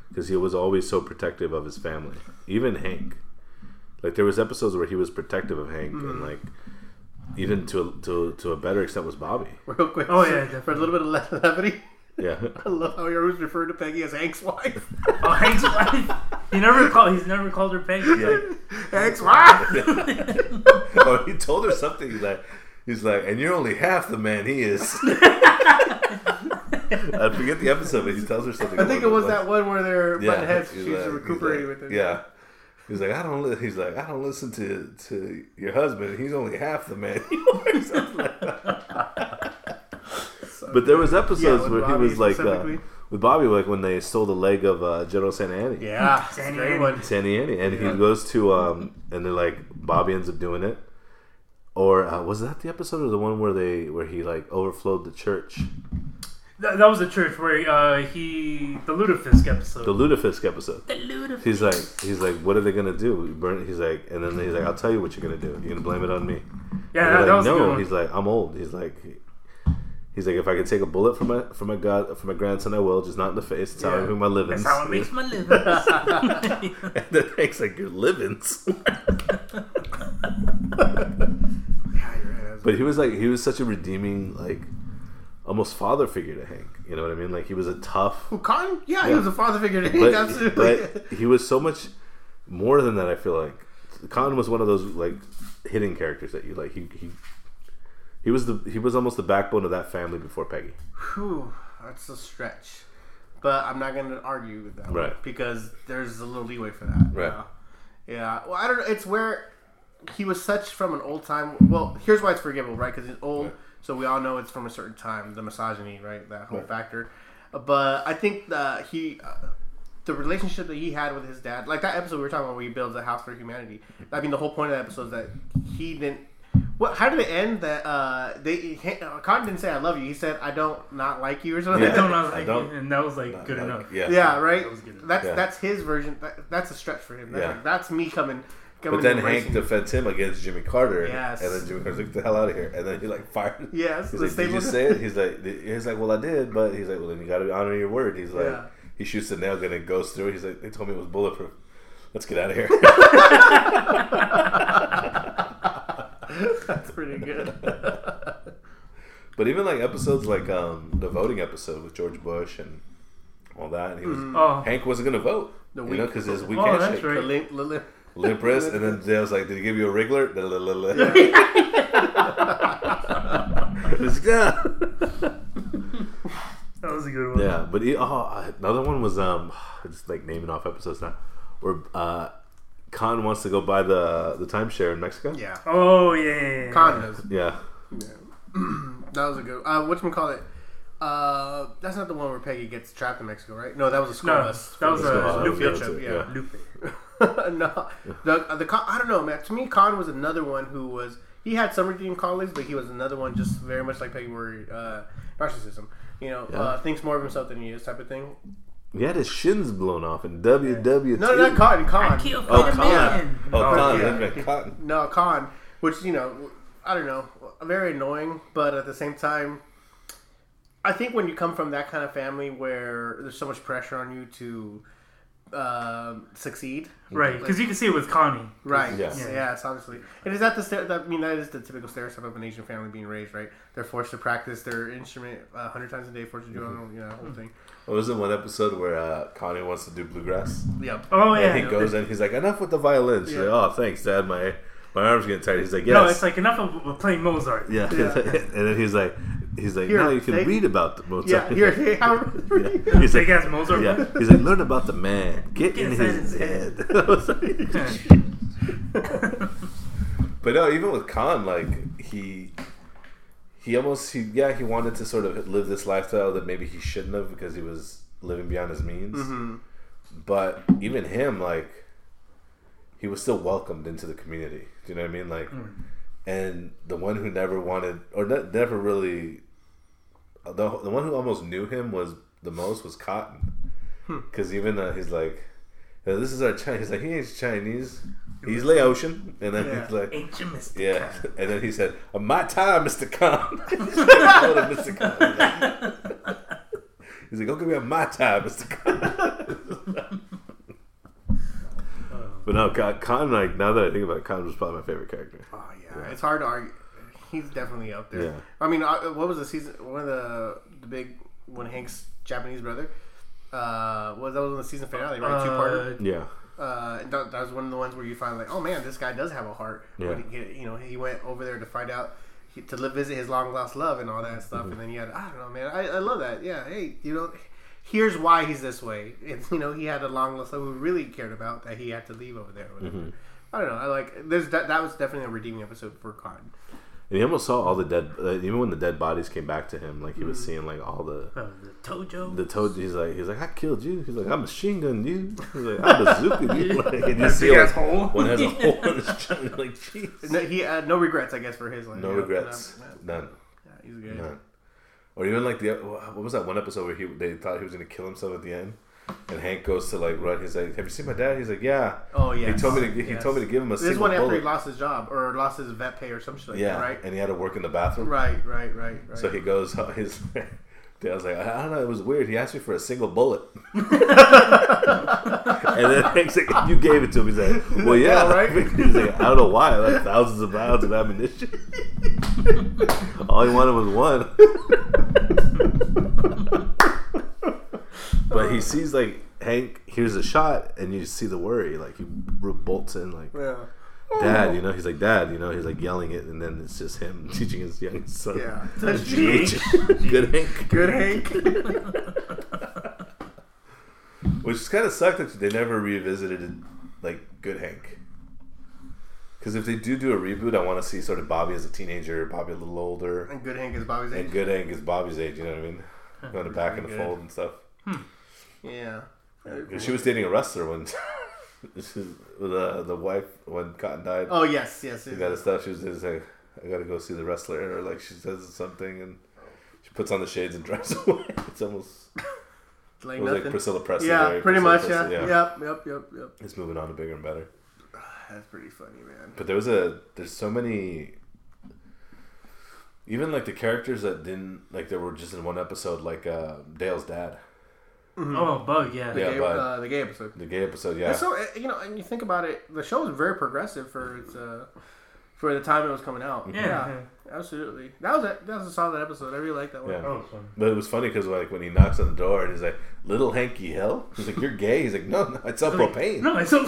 Because he was always so protective of his family, even Hank. Like there was episodes where he was protective of Hank, Mm-hmm. and like even to to to a better extent was Bobby. Real quick, Oh, yeah, for a little bit of le- levity. Yeah, I love how he always referred to Peggy as Hank's wife. Oh, Hank's wife. He never called. He's never called her Peggy. He's like, Hank's wife. oh, he told her something. He's like, he's like, and you're only half the man he is. I forget the episode, but he tells her something. I think it was that one where they're Yeah, butting heads. She's like- recuperating like- with him. Yeah. He's like, I don't. Li-, he's like, I don't listen to to your husband. He's only half the man. he was." Like that. but there was episodes Yeah, with where he was like, uh, with Bobby, like when they stole the leg of uh, General Santa Annie. Yeah, it's a Annie. one. Annie, and Yeah. he goes to um, and they're like Bobby ends up doing it, or uh, was that the episode or the one where they where he like overflowed the church, that, that was the church where uh, he the lutefisk episode. the lutefisk episode. The lutefisk. He's like, he's like, what are they gonna do? Burn? He's like, and then he's like, I'll tell you what you're gonna do. You're gonna blame it on me. yeah, that, they're that like, was a good no. one. He's like, I'm old. He's like, he's like, if I could take a bullet from my from my god from my grandson, I will. Just not in the face. It's how I Yeah. make my livings. That's how it makes my living. and then Hank's like, your livings. Yeah, right. But he was like he was such a redeeming like almost father figure to Hank. You know what I mean? Like he was a tough Who, Cotton? Yeah, he was a father figure to Hank. but, absolutely. but he was so much more than that, I feel like. Khan was one of those like hidden characters that you like he he he was the he was almost the backbone of that family before Peggy. Whew, that's a stretch. But I'm not going to argue with that Right. because there's a little leeway for that. Right. Yeah. Yeah. Well, I don't know. It's where he was such from an old time. Well, here's why it's forgivable, right? Because he's old, Right. So we all know it's from a certain time. The misogyny, right? That whole Right. factor. But I think that he. Uh, the relationship that he had with his dad, like that episode we were talking about, where he builds a house for humanity. I mean, the whole point of that episode is that he didn't. What? How did it end? That uh, they he, uh, Cotton didn't say "I love you." He said "I don't not like you" or something. I Yeah. don't not like, don't- and that was like good Like, enough. Yeah. Yeah, right. That was good. That's Yeah. that's his version. That, that's a stretch for him. That's, Yeah. like, that's me coming. Coming But then Hank embracing- defends him against Jimmy Carter. Yes. And then Jimmy Carter's like, the hell out of here!" And then he like fired. Yes, He's the like, "Did you say it?" He's like, "He's like, well, I did," but he's like, "Well, then you got to honor your word." He's like, Yeah. he shoots the nail gun and goes through. He's like, "They told me it was bulletproof. Let's get out of here." That's pretty good. but even like episodes like um the voting episode with George Bush and all that, and he was Oh, Hank wasn't gonna vote. The you weak- know, because his weak Oh, that's right. The lim- li- li- limp wrist, and then Dale's like, "Did he give you a wriggler?" It's- yeah. that was a good one. yeah, but he, oh, another one was um, just like naming off episodes now, where uh, Khan wants to go buy the the timeshare in Mexico. yeah. Oh yeah, yeah, yeah. Condos. Yeah, That was a good. Uh, what you call it? Uh, that's not the one where Peggy gets trapped in Mexico, right? No, that was a school No, bus. that was a on. Lupe. field Yeah, trip. yeah. Yeah. Lupe. no, the the Con- I don't know, man. To me, Khan was another one who was he had some redeeming qualities, but he was another one just very much like Peggy, where uh, narcissism. You know, Yeah. uh, thinks more of himself than he is, type of thing. he had his shins blown off in WW. No, not Khan. Khan. Oh, Spider-Man. Khan. Oh, Oh, Khan. yeah. that's right, Cotton. No, Khan, which you know, I don't know, very annoying, but at the same time, I think when you come from that kind of family where there's so much pressure on you to um succeed, Right, because you can see it with Connie. right? Yeah. Yeah, yes, obviously. And is that the stere- that, I mean that is the typical stereotype of an Asian family being raised, right? They're forced to practice their instrument a hundred times a day, forced to do Mm-hmm. you know, whole thing. What was it one episode where uh, Connie wants to do bluegrass? Yep. Oh yeah. And he goes in, he's like, enough with the violin. She's Yeah. like, oh, thanks, Dad. My my arm's getting tired." He's like, yes. No, it's like enough of of playing Mozart. yeah. Yeah. and then he's like, he's like, Here, now you can take- read about the Yeah. Mozart. Here, here, how, Yeah. He's Big like, ass Mozart. yeah. He's like, learn about the man. Get, Get in his his head. I was like- but no, even with Khan, like he he almost he yeah he wanted to sort of live this lifestyle that maybe he shouldn't have because he was living beyond his means. Mm-hmm. But even him, like he was still welcomed into the community. Do you know what I mean? Like, and the one who never wanted or ne- never really the the one who almost knew him was the most was Cotton, because even uh, he's like. This is our Chinese. He's like, he ain't Chinese. He's Laotian. And then Yeah. he's like, Ain't you Mr. yeah. And then he said, "Uh, "My time, Mister Khan." He's like, "Hold Mr. Khan. He's like, "Go give me a my time, Mister Khan." but no, Khan, Khan, like now that I think about it, Khan was probably my favorite character. Oh yeah. it's hard to argue. He's definitely up there. Yeah. I mean, uh, what was the season? One of the the big when Hank's Japanese brother. Uh, was that was in the season finale, right? Two parter. Uh, Yeah, Uh, that, that was one of the ones where you find like, oh man, this guy does have a heart. Yeah. When he, you know, he went over there to find out he, to live, visit his long lost love and all that stuff, Mm-hmm. and then you had, I don't know, man, I, I love that. Yeah, hey, you know, here's why he's this way. It's you know, he had a long lost love who really cared about that he had to leave over there. Or whatever. Mm-hmm. I don't know. I like there's that. That was definitely a redeeming episode for Cotton. And he almost saw all the dead. Uh, even when the dead bodies came back to him, like he was seeing like all the. uh, the Tojo. The toad, he's like, he's like, I killed you. He's like, I machine gunned you. He's like, I bazooka you. Like, and you That see big like, ass hole. one has a hole in his chest. Like, jeez. No, he had no regrets, I guess, for his life. No you know, regrets. None. uh, Yeah, he's good. None. Or even like the what was that one episode where he they thought he was gonna kill himself at the end, and Hank goes to like run. He's like, "Have you seen my dad?" He's like, "Yeah." Oh yeah. He told me to he Yes. told me to give him a This one after he lost his job or lost his vet pay or some shit like yeah, that, right? and he had to work in the bathroom. Right, right, right, right. So he goes, his dad's like, I don't know, it was weird. He asked me for a single bullet. and then Hank's like, you gave it to him. He's like, well, yeah. Yeah, right? He's like, I don't know why. Like thousands of rounds of ammunition. All he wanted was one. But he sees like Hank hears a shot, and you see the worry. Like he bolts in, like yeah. Dad, oh. you know, he's like Dad, you know, he's like yelling it, and then it's just him teaching his young son. Yeah. GH. Good Hank. Good Hank. Which is kind of sucked that they never revisited it, like Good Hank. Because if they do do a reboot, I want to see sort of Bobby as a teenager, Bobby a little older, and Good Hank is Bobby's age, and. Good Hank is Bobby's age. You know what I mean? Going back in the Good. fold and stuff. Yeah. She was dating a wrestler when this is the the wife when Cotton died. Oh yes, yes. She yes. got stuff. She was just like, I gotta go see the wrestler," or like she says something and she puts on the shades and drives away. It's almost Like it was nothing. like Priscilla Presley. yeah, right? pretty Priscilla much. Yeah. Presley, Yep. Yep. Yep. Yep. It's moving on to bigger and better. That's pretty funny, man. But there was a there's so many even like the characters that didn't like that were just in one episode like uh Dale's dad. Oh, Bug, yeah. The Yeah, gay, but- uh, the gay episode. The gay episode, yeah. And so uh, you know, and you think about it, the show was very progressive for its uh, for the time it was coming out. Yeah. absolutely. That was a, that was a solid episode. I really like that one. Yeah. Oh, fun. But it was funny because like when he knocks on the door and he's like, "Little Hanky Hill," he's like, "You're gay." He's like, "No, no, I sell propane." No, it's so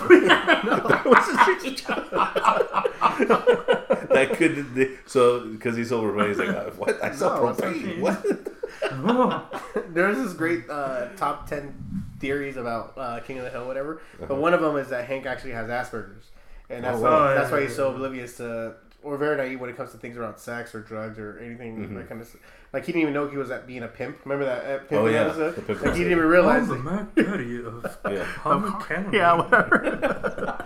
that could so because he's sold propane. He's like, uh, "What? I saw No, propane? propane. What?" Oh, There's this great uh, top ten theories about uh, King of the Hill, whatever. But Uh-huh. one of them is that Hank actually has Asperger's, and that's Oh, why, wow. that's why Yeah, he's so yeah, yeah. oblivious to or very naive when it comes to things around sex or drugs or anything Mm-hmm. that kind of like he didn't even know he was at being a pimp. Remember that uh, pimp Oh, yeah. episode? Pimp like he didn't even I'm realize. the it. Mac Daddy of Yeah. Comic Yeah, whatever.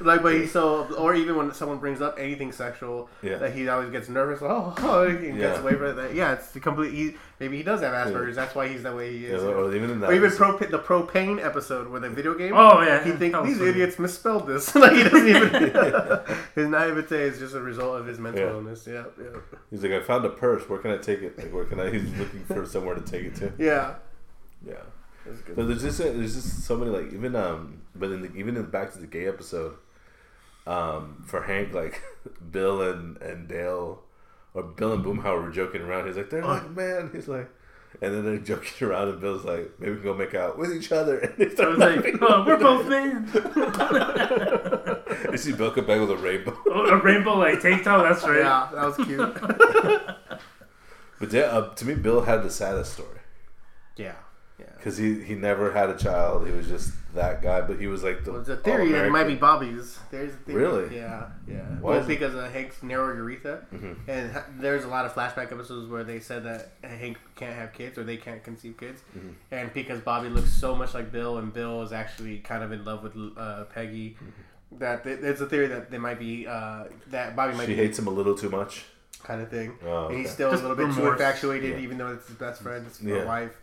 like, but he's so, or even when someone brings up anything sexual, Yeah. that he always gets nervous. Oh, oh he gets away from it. That, yeah, it's the complete. He, maybe he does have Asperger's. That's why he's the way he Yeah, is. or even in that. or even pro, the propane episode with the video game. Oh, yeah. He thinks these funny. idiots misspelled this. like he doesn't even. his naivete is just a result of his mental Yeah. illness. Yeah, yeah, He's like, "I found a purse. Where can I take it? Like, where can I?" He's looking for somewhere to take it to. yeah. Yeah. That's good. So there's just there's just so many like even um but in the, even in back to the gay episode, um for Hank like Bill and and Dale or Bill and Boomhauer were joking around. He's like they're like man. He's like. And then they're joking around, and Bill's like, "Maybe we can go make out with each other." And they I start was like, oh, we're both men. you see Bill come back with a rainbow. Oh, a rainbow like tank top. That's right. Yeah, that was cute. But yeah, uh, to me, Bill had the saddest story yeah, yeah. Because he he never had a child. He was just that guy. But he was like the Well, the theory that it might be. Bobby's. There's a theory. Really? Yeah, yeah. Why well, is it- because of Hank's narrow urethra, Mhm. and there's a lot of flashback episodes where they said that Hank can't have kids or they can't conceive kids, Mhm. and because Bobby looks so much like Bill, and Bill is actually kind of in love with uh, Peggy. Mm-hmm. That th- there's a theory that they might be uh, that Bobby might She be hates him a little too much. kind of thing, Oh, and he's still Just a little bit too infatuated, Yeah. even though it's his best friend, it's Yeah. wife.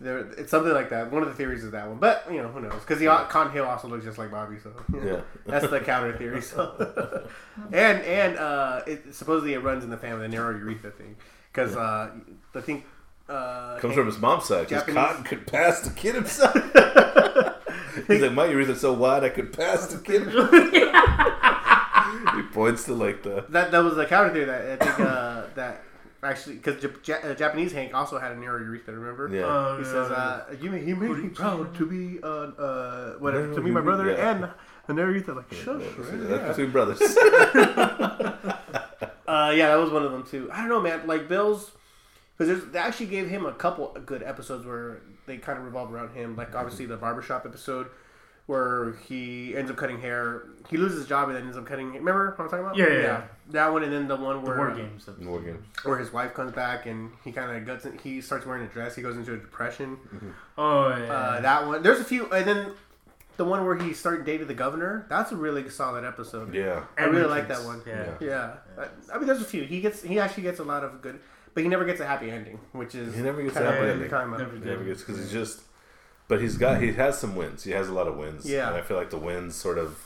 There, it's something like that. One of the theories is that one, but you know who knows? Because the Cotton Hill also looks just like Bobby, so Yeah. that's the counter theory. So, and and uh, it supposedly it runs in the family, the narrow urethra thing, because uh, I think uh, Comes from his mom's side. Because Cotton could pass the kid himself. He's like, my urethra's so wide I could pass the kid. he points to like the. that that was the counter theory that I think uh, that actually because J- uh, Japanese Hank also had a narrow urethra. Remember? Yeah. Oh, He yeah. says, uh, "You he made me proud to be uh, uh whatever Narrow to be my brother yeah. and a narrow urethra." Like, shush, That's right? between brothers. Uh, yeah, that was one of them too. I don't know, man. Like Bill's, because they actually gave him a couple good episodes where they kind of revolve around him. Like obviously the barbershop episode where he ends up cutting hair. He loses his job and then ends up cutting. Remember what I'm talking about? Yeah, yeah, yeah. That one and then the one The where war games. episode. More games. where his wife comes back and he kind of guts. In, he starts wearing a dress. He goes into a depression. Oh yeah. Uh, that one. There's a few, and then the one where he started dating the governor. That's a really solid episode. Yeah. I really like that one. Yeah. Yeah, I- I mean, there's a few. He gets, he actually gets a lot of good, but he never gets a happy ending, which is He never gets a happy ending. you're talking about. Never He never gets because he's just. But he's got he has some wins. He has a lot of wins. Yeah. And I feel like the wins sort of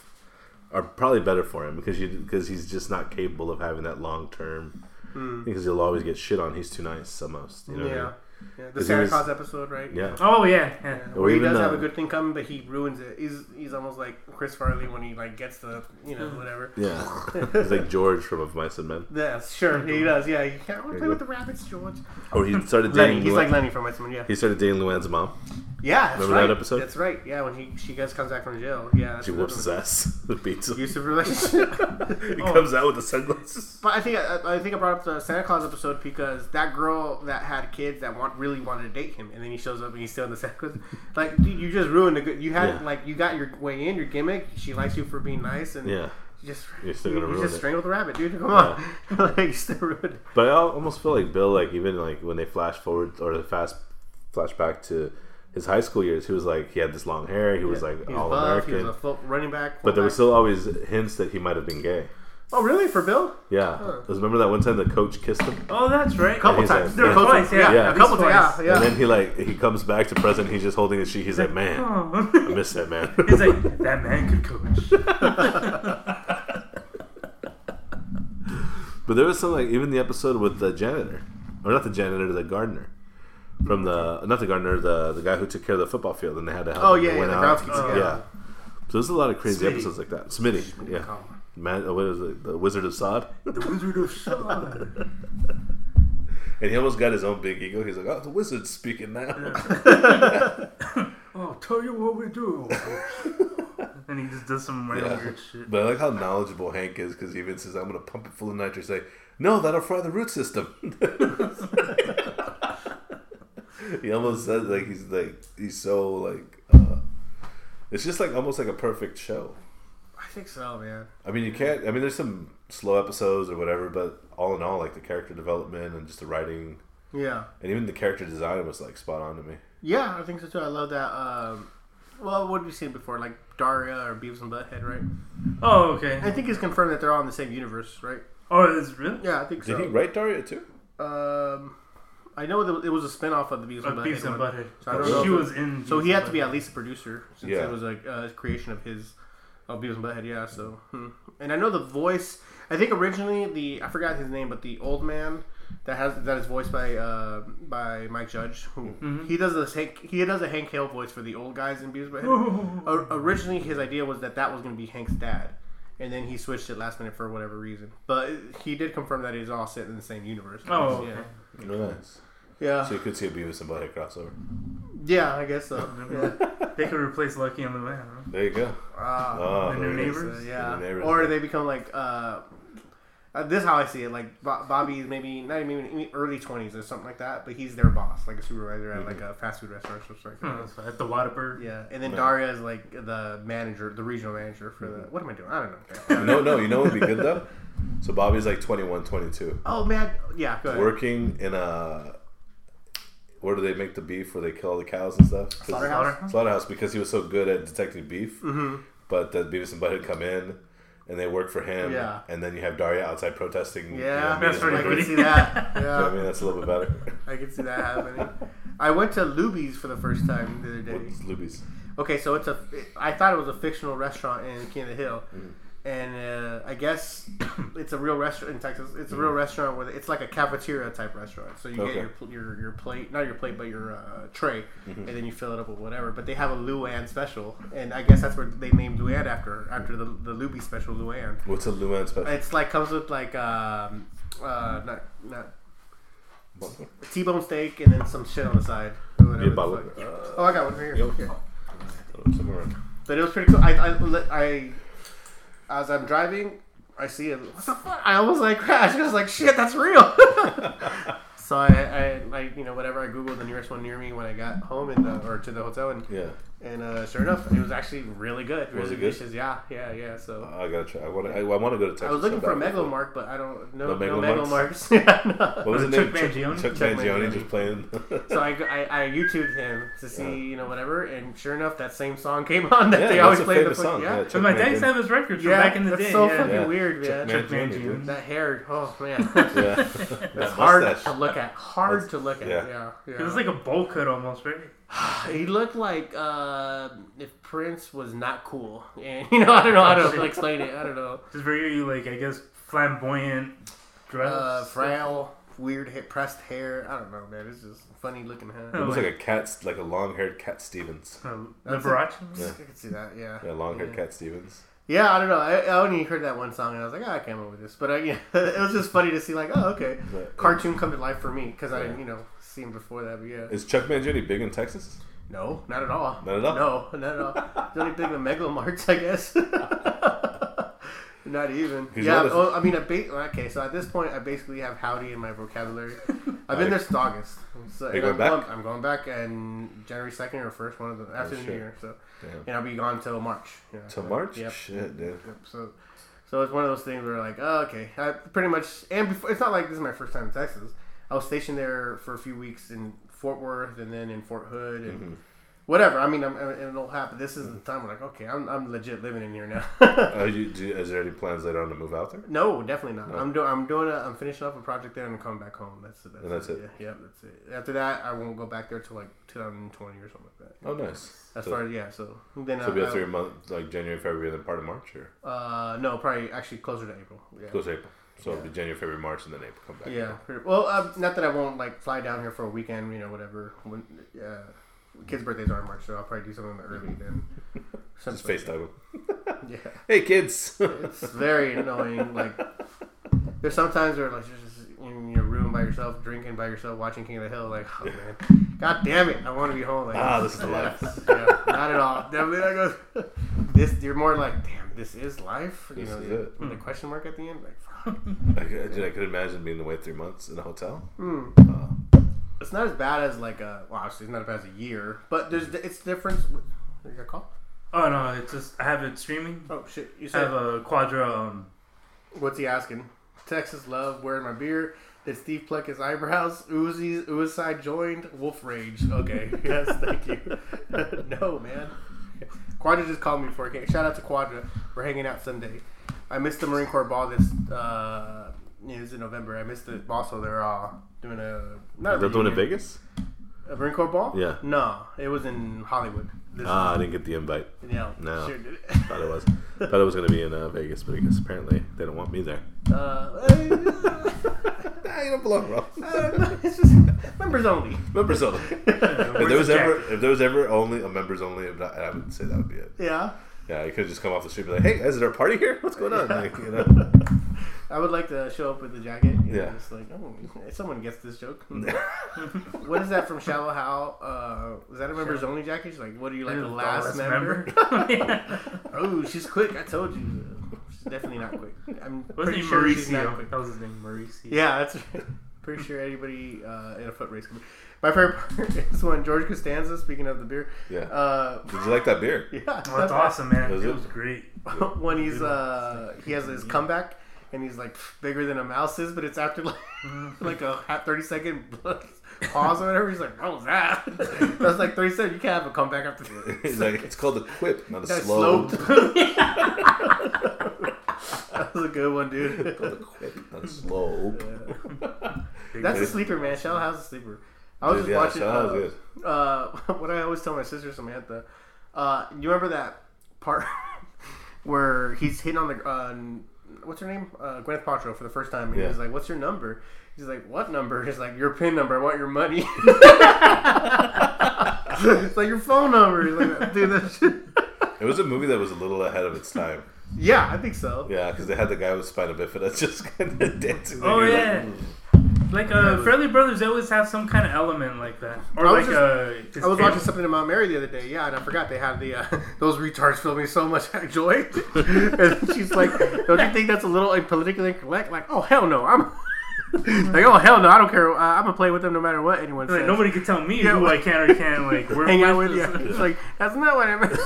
are probably better for him because you because he's just not capable of having that long term. Mm. Because he'll always get shit on. He's too nice almost. You know what I yeah. mean? yeah, the 'Cause he Santa Claus episode, right? Yeah. Oh yeah. Yeah. Yeah, Or Where he even, does have uh, a good thing coming, but he ruins it. He's he's almost like Chris Farley when he like gets the you know whatever. Yeah. he's like George from Of Mice and Men. Yes, sure, he does. Yeah, you can't want to play you with the rabbits, George. Or he started Lenny, dating. he's Lu- like Lenny from X Men. Yeah, he started dating Luann's mom. Yeah. That's Remember right. that episode? That's right. Yeah, when he she guys comes back from jail. Yeah, She whoops his ass. The beats him. Abusive relationship. He Oh. comes out with the sunglasses. But I think I, I think I brought up the Santa Claus episode because that girl that had kids that want really wanted to date him, and then he shows up and he's still in the Santa Claus. Like dude, you just ruined the good. You had Yeah. like you got your way in, your gimmick. She likes you for being nice, and Yeah. you just You're still gonna you ruin just it. strangled the rabbit, dude. Come on, like you still ruined. it. But I almost feel like Bill, like even like when they flash forward or the fast flashback to his high school years, he was like he had this long hair. He was like all buff, He American. was a full running back. But there were fullback. still always hints that he might have been gay. Oh, really? For Bill? Yeah, because remember that one time the coach kissed him, Oh, that's right. A couple times. like- There were Yeah. Twice, yeah. yeah, Yeah. a couple times. Yeah, yeah. and then he like he comes back to present. He's just holding his sheet. He's like, man, oh. I Oh. miss that man. He's like, that man could coach. But there was some like even the episode with the janitor, or not the janitor, the gardener, from the not the gardener, the the guy who took care of the football field, and they had to help. Oh, yeah, yeah, the yeah. yeah. So there's a lot of crazy Smitty. episodes like that. Smitty, yeah. Man, uh, what is it? The Wizard of Sod. the Wizard of Sod. And he almost got his own big ego. He's like, "Oh, the wizard's speaking now." Oh, tell you what we do. and he just does some Yeah. weird shit. But I like how knowledgeable Hank is because he even says, "I'm going to pump it full of nitrous." Say, "No, that'll fry the root system." He almost says like he's like he's so like. Uh, it's just like almost like a perfect show. I think so, man. I mean, you can't. I mean, there's some slow episodes or whatever, but all in all, like the character development and just the writing Yeah. and even the character design was like spot on to me. Yeah, I think so too. I love that. Um, well, what have you seen before? Like Daria or Beavis and Butthead, right? Oh, okay. I think it's confirmed that they're all in the same universe, right? Oh, it's real? Yeah, I think Did so. Did he write Daria too? Um, I know that it was a spin-off of the Beavis and Butthead. Beavis and. Butthead. So I don't know she if it- was in. So he had to be at least a producer since Yeah. it was a uh, creation of his of Beavis and Butthead. Yeah. So, hmm. and I know the voice. I think originally the I forgot his name, but the old man that has that is voiced by uh, by Mike Judge. Who Mm-hmm. he does this Hank he does a Hank Hill voice for the old guys in Beavis and Butthead. O- originally, his idea was that that was going to be Hank's dad. And then he switched it last minute for whatever reason. But he did confirm that it is all set in the same universe. Oh, okay. yeah. Nice. Yeah. So you could see a Beavis and Butthead crossover. Yeah, I guess so. Yeah. They could replace Lucky and Luann, huh? There you go. Ah. Oh, The new there it is. neighbors? So, yeah, The neighbors. or they become like uh, uh, this is how I see it. Like Bo- Bobby maybe not even even early twenties or something like that, but he's their boss, like a supervisor at like a fast food restaurant or something. Like that. Hmm, At the Whataburger. Yeah, and then Right. Daria is like the manager, the regional manager for the. What am I doing? I don't know. No, no, you know what would be good though? So Bobby's like 21, 22. Oh man, yeah, go ahead. Working in a. Where do they make the beef? Where they kill all the cows and stuff? Slaughterhouse? Slaughterhouse because he was so good at detecting beef. Mm-hmm. But the Beavis and Butthead come in and they work for him. Yeah. And then you have Daria outside protesting. Yeah, you know, That's pretty I can see that. You know I mean, that's a little bit better. I can see that happening. I went to Luby's for the first time the other day. What's Luby's? Okay, so it's a. I thought it was a fictional restaurant in King of the Hill, Mm-hmm. And uh, I guess it's a real restaurant in Texas. It's a real Mm-hmm. restaurant where it's like a cafeteria type restaurant. So you Okay. get your, your your plate, not your plate, but your uh, tray, Mm-hmm. and then you fill it up with whatever. But they have a Luann special, and I guess that's where they named Luann after after the the Luby special Luann. What's a Luann special? It's like comes with like um, uh, not not T-bone steak and then some shit on the side. or whatever Be the bottle. fuck. Oh, I got one right here. Okay. Somewhere. But it was pretty cool. I, I, I as I'm driving, I see it. The? I almost like crashed. I was like, shit, that's real. so I, I, like, you know, whatever. I googled the nearest one near me when I got home and uh, or to the hotel, and Yeah. And uh, sure enough, it was actually really good. Was Really it good? delicious. Yeah, yeah, yeah. So. I gotta try. I want to. I, I want to go to Texas. I was looking for a. Mega Lo Mart, but I don't no No no Mega Lo Marts? Megalomarks. yeah, no. What was Or his Chuck name? Mangione? Chuck, Chuck Mangione Mangione. just playing. So I, I, I YouTubed him to see Yeah. you know whatever, and sure enough, that same song came on that yeah, they always a play. The famous fucking- song. yeah, Chuck So my dad Mangione. used to have his records from Yeah, back in the that's day. so yeah. fucking Yeah. weird, Chuck man. Mangione, dude. That hair, oh man, Yeah. it's That hard to look at. Hard to look at. Yeah. Yeah, yeah. It was like a bowl cut almost, right? he looked like uh, if Prince was not cool, and you know, I don't know how to explain it. I don't know. Just very like I guess flamboyant dress. Uh, frail, weird, hip, pressed hair. I don't know, man. It's just funny looking It hair. looks like a cat, like a long-haired Cat Stevens. Uh, That's Liberace. Yeah. I can see that. Yeah. Yeah, long-haired Yeah. Cat Stevens. Yeah, I don't know. I, I only heard that one song and I was like, oh, I can't remember this. But uh, yeah, it was just funny to see like, oh, okay, But- cartoon come to life for me because I, you know, seen before that. But yeah, Is Chuck Mangione big in Texas? no, not at all. Not at all? No, not at all. It's only big with Mega Lo Marts, I guess. not even. Yeah. what Oh, I mean, I ba- okay. So at this point, I basically have howdy in my vocabulary. I've been there since August. So, going I'm back? I'm going back and January second or first one of the after Oh, the new year. So Damn. and I'll be gone till March. Yeah, Till so- March? Yep. Shit, dude. Yep, So, so it's one of those things where like, oh, okay, I pretty much, and before, it's not like this is my first time in Texas. I was stationed there for a few weeks in Fort Worth and then in Fort Hood, and Mhm. whatever. I mean, I'm, it'll happen. This is the time we're like, okay, I'm, I'm legit living in here now. Uh, you, do, is there any plans later on to move out there? no, definitely not. No. I'm doing. I'm doing. A, I'm finishing up a project there and I'm coming back home. That's it. That's, And that's it? Yeah, yeah, that's it. After that, I won't go back there till like 2020 or something like that. Oh, nice. As so, far as yeah, so then so I, be after your month, like January, February, and then part of March, or uh, no, probably actually closer to April. Yeah. goes April. So it'll be January, February, March, and then April. Come back. Yeah. Well, uh, not that I won't like fly down here for a weekend, you know, whatever. When uh, kids' birthdays are in March, so I'll probably do something early then. Just Something- FaceTime them. Yeah. Hey, kids. It's very annoying. Like, there's sometimes where like you're just in your room by yourself, drinking by yourself, watching King of the Hill. Like, oh man, god damn it, I want to be home. Like, Ah, this is the life. Yeah, not at all. Definitely not goes. This you're more like, damn, this is life. You This know, is the- it. with the question mark at the end. Like, fuck. I, could- dude, I could imagine being away three months in a hotel. Hmm. Uh, It's not as bad as like a. Well, obviously, it's not as bad as a year, but there's it's different. What you got call? Oh no, it's just I have it streaming. Oh shit! You I have a Quadra. Um, what's he asking? Texas love wearing my beard. Did Steve pluck his eyebrows? Uzi's Uzi joined Wolf Rage. Okay, yes, thank you. no man. Quadra just called me before. I came. Shout out to Quadra. We're hanging out Sunday. I missed the Marine Corps ball this. Uh, it was in November. I missed it. Also, they're uh, doing a not is that the one in. Vegas? A Marine Corps ball? Yeah. No, it was in Hollywood. This Ah, I didn't get the invite. Yeah, No. Sure did. Thought it was. Thought it was going to be in uh, Vegas, but I guess apparently they don't want me there. Uh, Nah, you don't belong, bro. it's just members only. Members only. if there was ever, if there was ever only a members only, I would say that would be it. Yeah, Yeah, you could just come off the street and be like, "Hey, is there a party here? What's going on?" Like, you know. I would like to show up with the jacket. You Yeah. know, just like oh, someone gets this joke. what is that from Shallow Hal? Uh, is that a members only jacket? She's like, what are you like the last, member? yeah. oh, she's quick. I told you. She's definitely not quick. I'm Wasn't pretty he sure she's not Mauricio? quick. That was his name, Mauricio. Yeah, that's right. Pretty sure anybody uh, in a foot race. Could be. My favorite part is when George Costanza, speaking of the beer, yeah. uh, Did you like that beer? yeah, Well, that's awesome, man. Was it it? was great. when he's uh he has his comeback and he's like bigger than a mouse is, but it's after like like a thirty second pause or whatever. He's like, "What was that?" That's like thirty seconds. You can't have a comeback after He's like, it's called a quip, not a That's slow. sloped. that was a good one, dude. called a quip, not a slope. That's a sleeper, man. Shell has a sleeper. I was Dude, just yeah, watching. Uh, uh, what I always tell my sister Samantha, uh, you remember that part where he's hitting on the uh, what's her name, uh, Gwyneth Paltrow for the first time, and Yeah. he's like, "What's your number?" He's like, "What number?" He's like, "Your pin number. I want your money." it's like your phone number. He's like, dude, that shit. It was a movie that was a little ahead of its time. Yeah, I think so. Yeah, because they had the guy with spina bifida just kind of dancing. Oh You're like, yeah. Like uh, Farrelly Brothers they always have some kind of element like that, or I was like just- uh, his I was watching something in Mount Mary the other day, yeah, and I forgot they had the uh, those retards filming so much joy. and she's like, "Don't you think that's a little like, politically incorrect?" Like, "Oh hell no, I'm like, oh hell no, I don't care. Uh, I'm gonna play with them no matter what anyone Like, says." nobody can tell me Yeah, who well- I can or can't like work hang out with with. you. It's like that's not what I meant.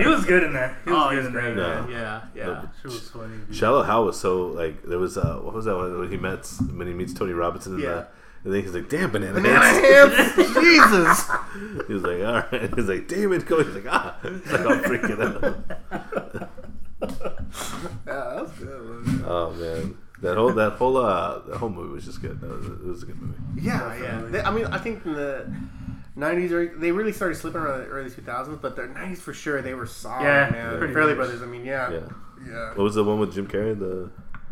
he was good in that. He was oh, good in great, that. man. Yeah, yeah. She was funny. dude. Shallow Hal was so like there was uh what was that one when he met when he meets Tony Robbins in Yeah. the and then he's like damn banana, Banana hands. hands, Jesus. he was like all right he's like David go he's like ah he's like I'm freaking out Yeah, that's good. Man. oh man that whole that whole uh that whole movie was just good that was, it was a good movie Yeah, yeah. They, I mean, I think in the '90s, or- they really started slipping around the early 2000s, but the '90s for sure they were solid, Yeah, man. pretty Farrelly. Brothers. I mean, yeah, yeah yeah. what was the one with Jim Carrey the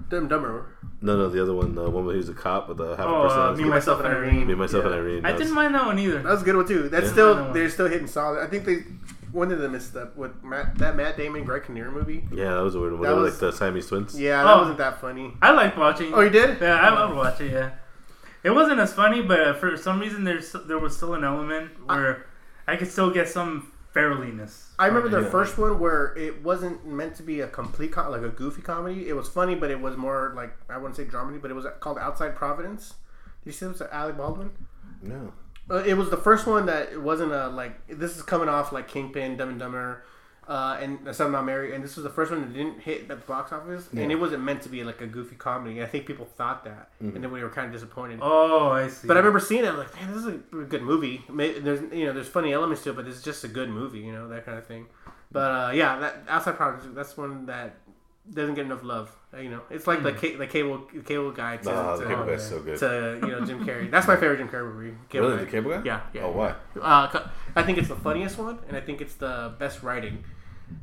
Dumb Dumber. no no the other one the one where he was a cop with a half Oh, a uh, personality Me, myself, and Irene. me myself Yeah. and Irene I that didn't mind that one either. That was a good one too. That's Yeah. still Another one. they're still hitting solid. I think they when of they miss that with Matt, that Matt Damon Greg Kinnear movie? yeah that was a weird one That was- like the Siamese twins Yeah, that Oh. wasn't that funny. I liked watching. Oh, you did? Yeah, I would watch it. Yeah, it wasn't as funny, but uh, for some reason there's there was still an element where I, could still get some fairliness. I remember the it. first one where it wasn't meant to be a complete com- like a goofy comedy. It was funny, but it was more like I wouldn't say dramedy, but it was called Outside Providence. Did you see it was Alec Baldwin? no Uh, it was the first one that it wasn't a like this is coming off like Kingpin, Dumb and Dumber, Uh, and some not married, and this was the first one that didn't hit the box office, and it wasn't meant to be like a goofy comedy. I think people thought that, and then we were kind of disappointed. Oh, I see. But I remember seeing it, I'm like, man, this is a good movie. There's you know there's funny elements to it, but it's just a good movie, you know that kind of thing. But uh, yeah, that outside project that's one that doesn't get enough love. Uh, You know, it's like the ca- the cable the cable guy to, Nah, to, the Cable Guy's so good. to, you know Jim Carrey. That's my favorite Jim Carrey movie. Cable Really, Guy. the Cable Guy? Yeah, yeah. Oh, why? Uh, I think it's the funniest one, and I think it's the best writing.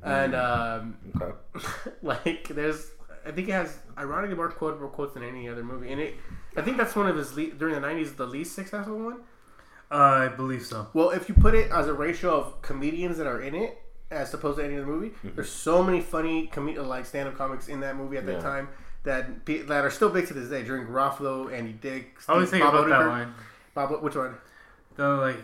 And um, Okay. like, there's, I think it has ironically more quotable quotes than any other movie. And it, I think that's one of his le- during the '90s the least successful one. Uh, I believe so. Well, if you put it as a ratio of comedians that are in it, as opposed to any other movie, there's so many funny com- like stand-up comics in that movie at that Yeah. time that pe- that are still big to this day. During Garofalo, Andy Dick, I always Steve- think Bob about that Odenkirk. line. Bob, which one? They're like,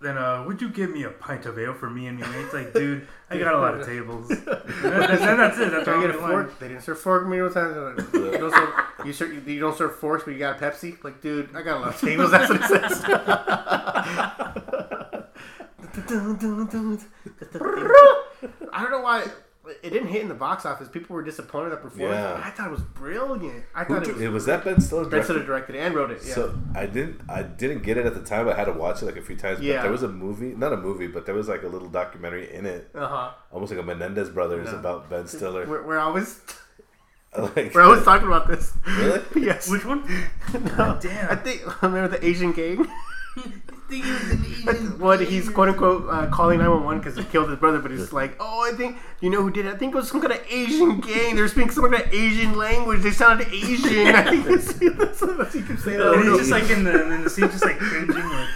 then uh, would you give me a pint of ale for me and me mates? Like, dude, I got a lot of tables. and then that's it. That's Can I get a fork? They didn't serve fork me one time. You don't serve, you, serve, you, you don't serve forks, but you got a Pepsi. Like, dude, I got a lot of tables. That's what it says. I don't know why it didn't hit in the box office. People were disappointed at performance. Yeah. I thought it was brilliant. I thought did- it was. was that Ben Stiller? Ben directed? Stiller directed it and wrote it. Yeah. So I didn't I didn't get it at the time. I had to watch it like a few times. But Yeah. there was a movie, not a movie, but there was like a little documentary in it, uh huh. almost like a Menendez brothers Yeah. about Ben Stiller. We're, we're always like, we're always talking about this. Really? yes. Which one? no. Damn. I think remember the Asian gang. What he's quote unquote uh, calling 911 because he killed his brother, but he's like, oh, I think you know who did it. I think it was some kind of Asian gang. They're speaking some kind of Asian language. They sounded Asian. I think it's, that's what he keeps saying. that. And he's just like in the in the scene, just like cringing. Like,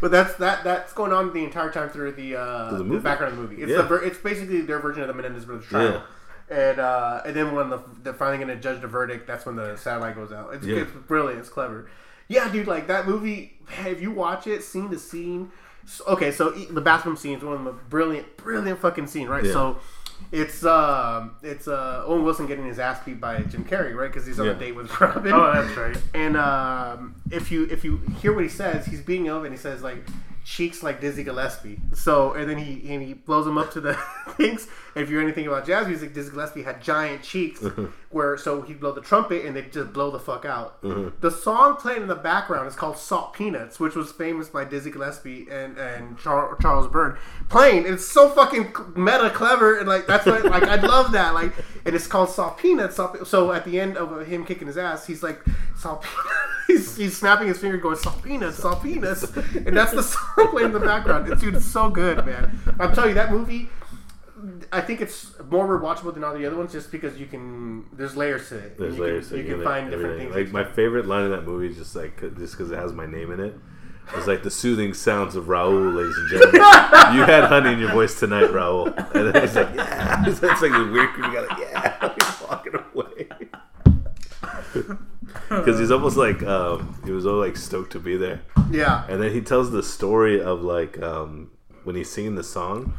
but that's that that's going on the entire time through the uh, the the, background of the movie. It's Yeah. the it's basically their version of the Menendez brothers trial. And uh, and then when the, they're finally going to judge the verdict, that's when the satellite goes out. It's, Yeah. it's brilliant. It's clever. Yeah, dude, like that movie. man, If you watch it, scene to scene. so- okay, so e- the bathroom scene is one of the brilliant, brilliant fucking scene, right? Yeah. So it's um it's uh Owen Wilson getting his ass beat by Jim Carrey, right? Because he's on Yeah. a date with Robin. oh, that's right. And um, if you if you hear what he says, he's being ill, and he says like cheeks like Dizzy Gillespie. So and then he and he blows him up to the things. And if you hear anything about jazz music, Dizzy Gillespie had giant cheeks, mm-hmm. where so he'd blow the trumpet and they just blow the fuck out. Mm-hmm. The song playing in the background is called "Salt Peanuts," which was famous by Dizzy Gillespie and and Char- Charles Bird playing. It's so fucking meta clever and like that's what like I love that like and it's called "Salt Peanuts." Salt, so at the end of him kicking his ass, he's like "Salt Peanuts." He's, he's snapping his finger, going "Salt Peanuts, Salt Peanuts," and that's the song playing in the background. It's, dude, it's so good, man. I'm telling you that movie. I think it's more rewatchable than all the other ones, just because you can. There's layers to it. There's you layers. Can, to you can find different things. Like my favorite line in that movie is just like just because it has my name in it. It's like the soothing sounds of Raul, ladies and gentlemen. you had honey in your voice tonight, Raul. And then he's like, yeah. It's like this weird creepy guy, like, yeah. He's walking away. Because he's almost like um, he was all like stoked to be there, yeah, and then he tells the story of like um, when he's singing the song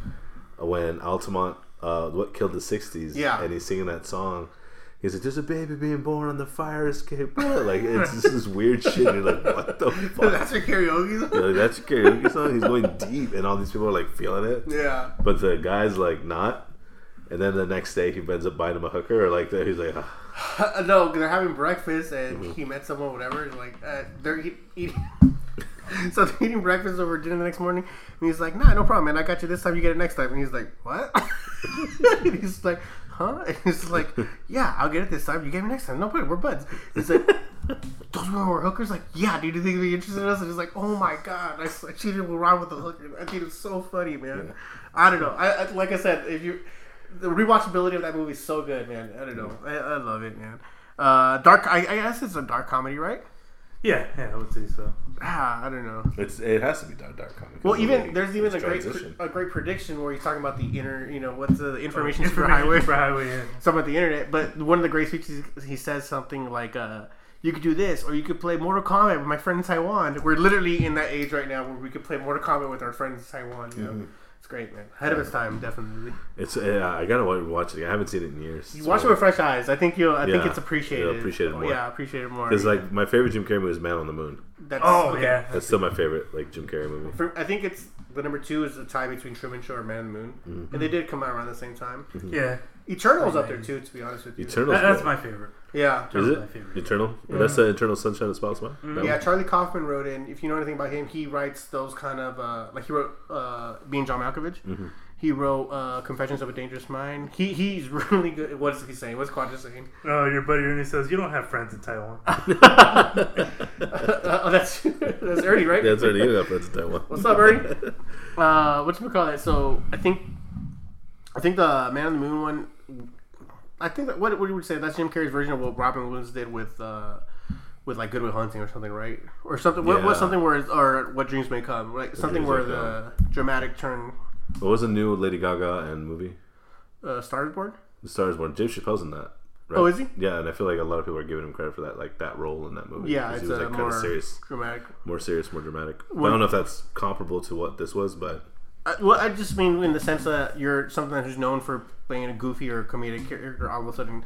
when Altamont uh, what killed the '60s, Yeah. and he's singing that song. He's like, "There's a baby being born on the fire escape." Like it's just this weird shit. And you're like, "What the fuck?" that's your karaoke. song? Like, That's your karaoke song. He's going deep, and all these people are like feeling it, Yeah. but the guy's like not. And then the next day, he ends up buying him a hooker, or like he's like, "Ah." No, they're having breakfast and Mm-hmm. he met someone, whatever. And like uh, they're eat, eating. so they're eating breakfast over dinner the next morning, and he's like, "Nah, no problem, man. I got you this time. You get it next time." And he's like, "What?" and he's like, "Huh?" And he's like, "Yeah, I'll get it this time. You get it next time. No problem. We're buds." He's like, "Those women were hookers." Like, yeah, dude. Do you think they'd be interested in us? And he's like, "Oh my god, I, I cheated with Ron with the hooker." I think it's so funny, man. I don't know. I, I like I said, if you the rewatchability of that movie is so good, man. I don't know. I, I love it, man. Uh, dark. I, I guess it's a dark comedy, right? Yeah, yeah, I would say so. Ah, I don't know. It's it has to be dark dark comedy. Well, even the- there's even a his great a great prediction where he's talking about the inner, you know, what's the information Information superhighway, superhighway. Yeah. something about the internet. But one of the great speeches, he says something like, uh, "You could do this, or you could play Mortal Kombat with my friend in Taiwan." We're literally in that age right now where we could play Mortal Kombat with our friends in Taiwan. You know? Mm-hmm. It's great, man. Ahead of its time, definitely. It's uh, I gotta watch it. I haven't seen it in years. You watch it with fresh eyes. I think you'll. I think it's appreciated. you'll appreciate it Oh, more. Yeah, appreciate it more. because like my favorite Jim Carrey movie is Man on the Moon. That's, Oh okay. yeah. That's still my favorite like Jim Carrey movie. For, I think it's The number two is the tie between Truman Show or Man on the Moon, Mm-hmm. and they did come out around the same time. Yeah, Eternal's up there too, to be honest with you. Eternal. that, that's my favorite. Yeah, Is it my favorite. Eternal? That's the Eternal Sunshine of the Spotless Mind. That yeah. Charlie Kaufman wrote in. If you know anything about him, he writes those kind of uh, like he wrote uh, being John Malkovich. Mm-hmm. He wrote uh, Confessions of a Dangerous Mind. He he's really good. What is he saying? What's Quadra saying? Oh, your buddy Ernie says you don't have friends in Taiwan. oh, that's that's Ernie, right? Yeah, that's already you got friends in Taiwan. What's up, Ernie? uh, what's we call that? So I think, I think the Man on the Moon one. I think that what what you would say that's Jim Carrey's version of what Robin Williams did with uh, with like Good Will Hunting or something, right? Or something. What, what's something where or what dreams may come, right? Something where the dramatic turn What was the new Lady Gaga and movie? uh, Star is Born. The Stars Born. James Chappelle's in that. Right? Oh, is he? Yeah, and I feel like a lot of people are giving him credit for that, like that role in that movie. Yeah, it's he was a like kind more of serious, dramatic. more serious, more dramatic. What- I don't know if that's comparable to what this was, but I, well, I just mean in the sense that you're something who's known for playing a goofy or comedic character, all of a sudden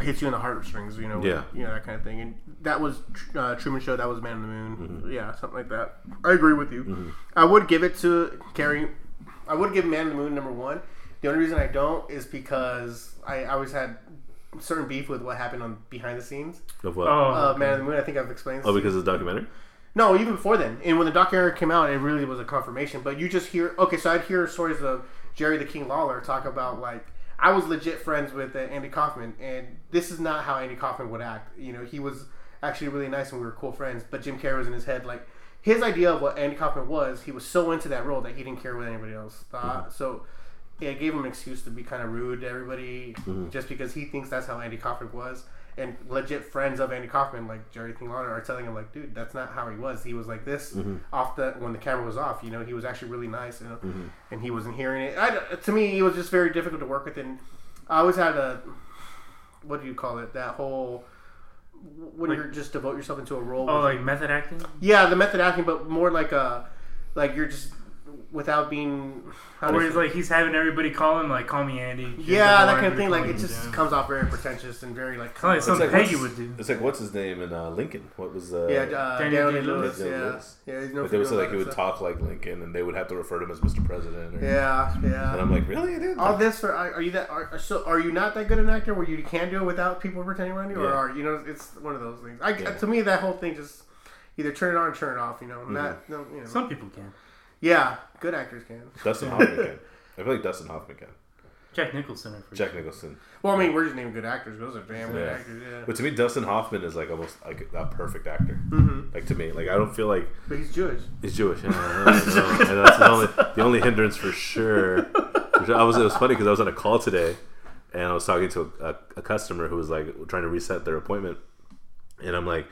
hits you in the heartstrings, you know, Yeah. you know that kind of thing. And that was uh, Truman Show. That was Man on the Moon. Mm-hmm. Yeah, something like that. I agree with you. I would give it to Carrey. I would give Man on the Moon number one. The only reason I don't is because I, I always had certain beef with what happened on behind the scenes. of what? Oh, Uh, Man on the Moon. I think I've explained. This oh, because of the documentary. No, even before then. And when the documentary came out, it really was a confirmation. But you just hear, okay, so I'd hear stories of Jerry the King Lawler talk about like I was legit friends with uh, Andy Kaufman, and this is not how Andy Kaufman would act. You know, he was actually really nice, and we were cool friends. But Jim Carrey was in his head like his idea of what Andy Kaufman was. He was so into that role that he didn't care what anybody else thought. So. It gave him an excuse to be kind of rude to everybody just because he thinks that's how Andy Kaufman was. And legit friends of Andy Kaufman, like Jerry King are telling him, like, dude, that's not how he was. He was like this mm-hmm. off the when the camera was off. You know, he was actually really nice, you know, mm-hmm. and he wasn't hearing it. I, to me, he was just very difficult to work with. And I always had a what do you call it? That whole when Like- you're just devote yourself into a role. Oh, like method acting. yeah, the method acting, but more like a like you're just without being. How Where he's like he's having everybody call him like call me Andy. yeah, that kind of thing. Like it just him Jim. comes off very pretentious and very like. It's like something like, Peggy would do. It's like what's his name in uh, Lincoln? What was uh, yeah, uh, Daniel Daniel Day-Lewis. Day-Lewis. Yeah, yeah. He's known Like they would say like he would talk like Lincoln, and they would have to refer to him as Mr. President. Or, Yeah, yeah. And. I'm like, really, dude? All this for are, are you that are so are you not that good an actor where you can do it without people pretending around you or are you know it's one of those things. I Yeah. to me that whole thing just either turn it on or turn it off. You know, Mm-hmm. not no, you know. Some people can. Yeah, good actors can. Dustin Hoffman can. I feel like Dustin Hoffman can. Jack Nicholson. For Jack Nicholson. Well, I mean, we're just naming good actors. Those are damn good Yeah. actors. Yeah, But to me, Dustin Hoffman is like almost like a perfect actor. Mhm. Like to me, like I don't feel like but he's Jewish. he's Jewish. Yeah, I know, I know. and that's the only the only hindrance for sure. For sure. I was it was funny because I was on a call today, and I was talking to a, a, a customer who was like trying to reset their appointment, and I'm like.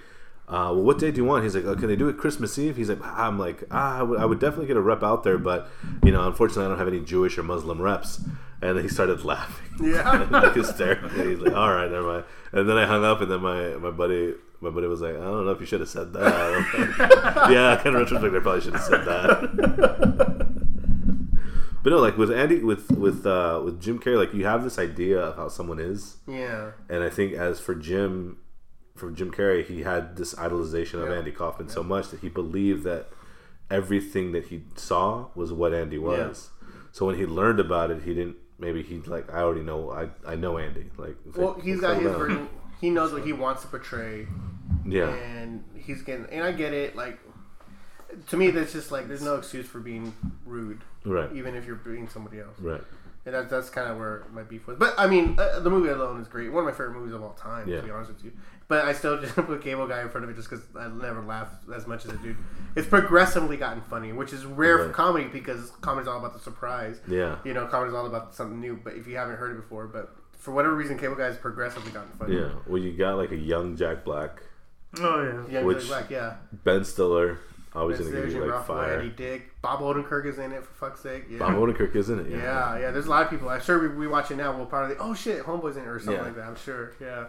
Uh, well, what day do you want? He's like, oh, can they do it Christmas Eve? He's like, I'm like, ah, I would, definitely get a rep out there, but you know, unfortunately, I don't have any Jewish or Muslim reps. And he started laughing, Yeah. like hysterically. He's like, all right, never mind. And then I hung up, and then my my buddy my buddy was like, I don't know if you should have said that. yeah, kind of retrospect, I probably should have said that. but no, like with Andy, with with uh, with Jim Carrey, like you have this idea of how someone is, Yeah, and I think as for Jim, for Jim Carrey, he had this idolization of Yeah. Andy Kaufman so much that he believed that everything that he saw was what Andy was. So when he learned about it, he didn't. Maybe he like I already know. I I know Andy. Like well, he's got his version. He knows what he wants to portray, Yeah, and he's getting. And I get it. Like to me, that's just like there's no excuse for being rude, right, even if you're being somebody else. right. And that, that's kind of where my beef was. But I mean, uh, the movie alone is great. One of my favorite movies of all time, Yeah. to be honest with you. But I still just put Cable Guy in front of it just because I never laugh as much as it dude. It's progressively gotten funny, which is rare for comedy because comedy's all about the surprise. Yeah, You know, comedy's all about something new. But if you haven't heard it before, but for whatever reason, Cable Guy has progressively gotten funny. yeah. Well, you got like a young Jack Black, Oh yeah. Yeah, Which- Black, yeah. Ben Stiller. Always There's gonna give you Jim like Ruffalo, fire. Andy Dick, Bob Odenkirk is in it for fuck's sake. Yeah. Bob Odenkirk is in it. Yeah. yeah, yeah. There's a lot of people. I'm sure we, we watch it now. We'll probably oh shit, Homeboy's in it or something Yeah. like that. I'm sure. Yeah.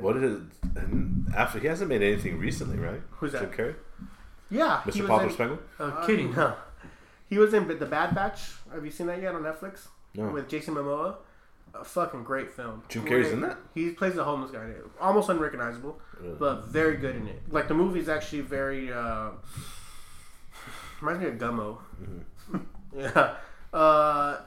What did it? And after he hasn't made anything recently, right? Who's that? Jim Carrey, Yeah. Mr. was Poplar in- Spengle. Oh, Uh, kidding. No. He was in The Bad Batch. Have you seen that yet on Netflix? No. With Jason Momoa. A fucking great film. Jim Carrey's in that? He plays the homeless guy. in. Almost unrecognizable, Really? but very good in it. Like the movie's actually very. Uh, Reminds me of Gummo. Mm-hmm. yeah. Uh,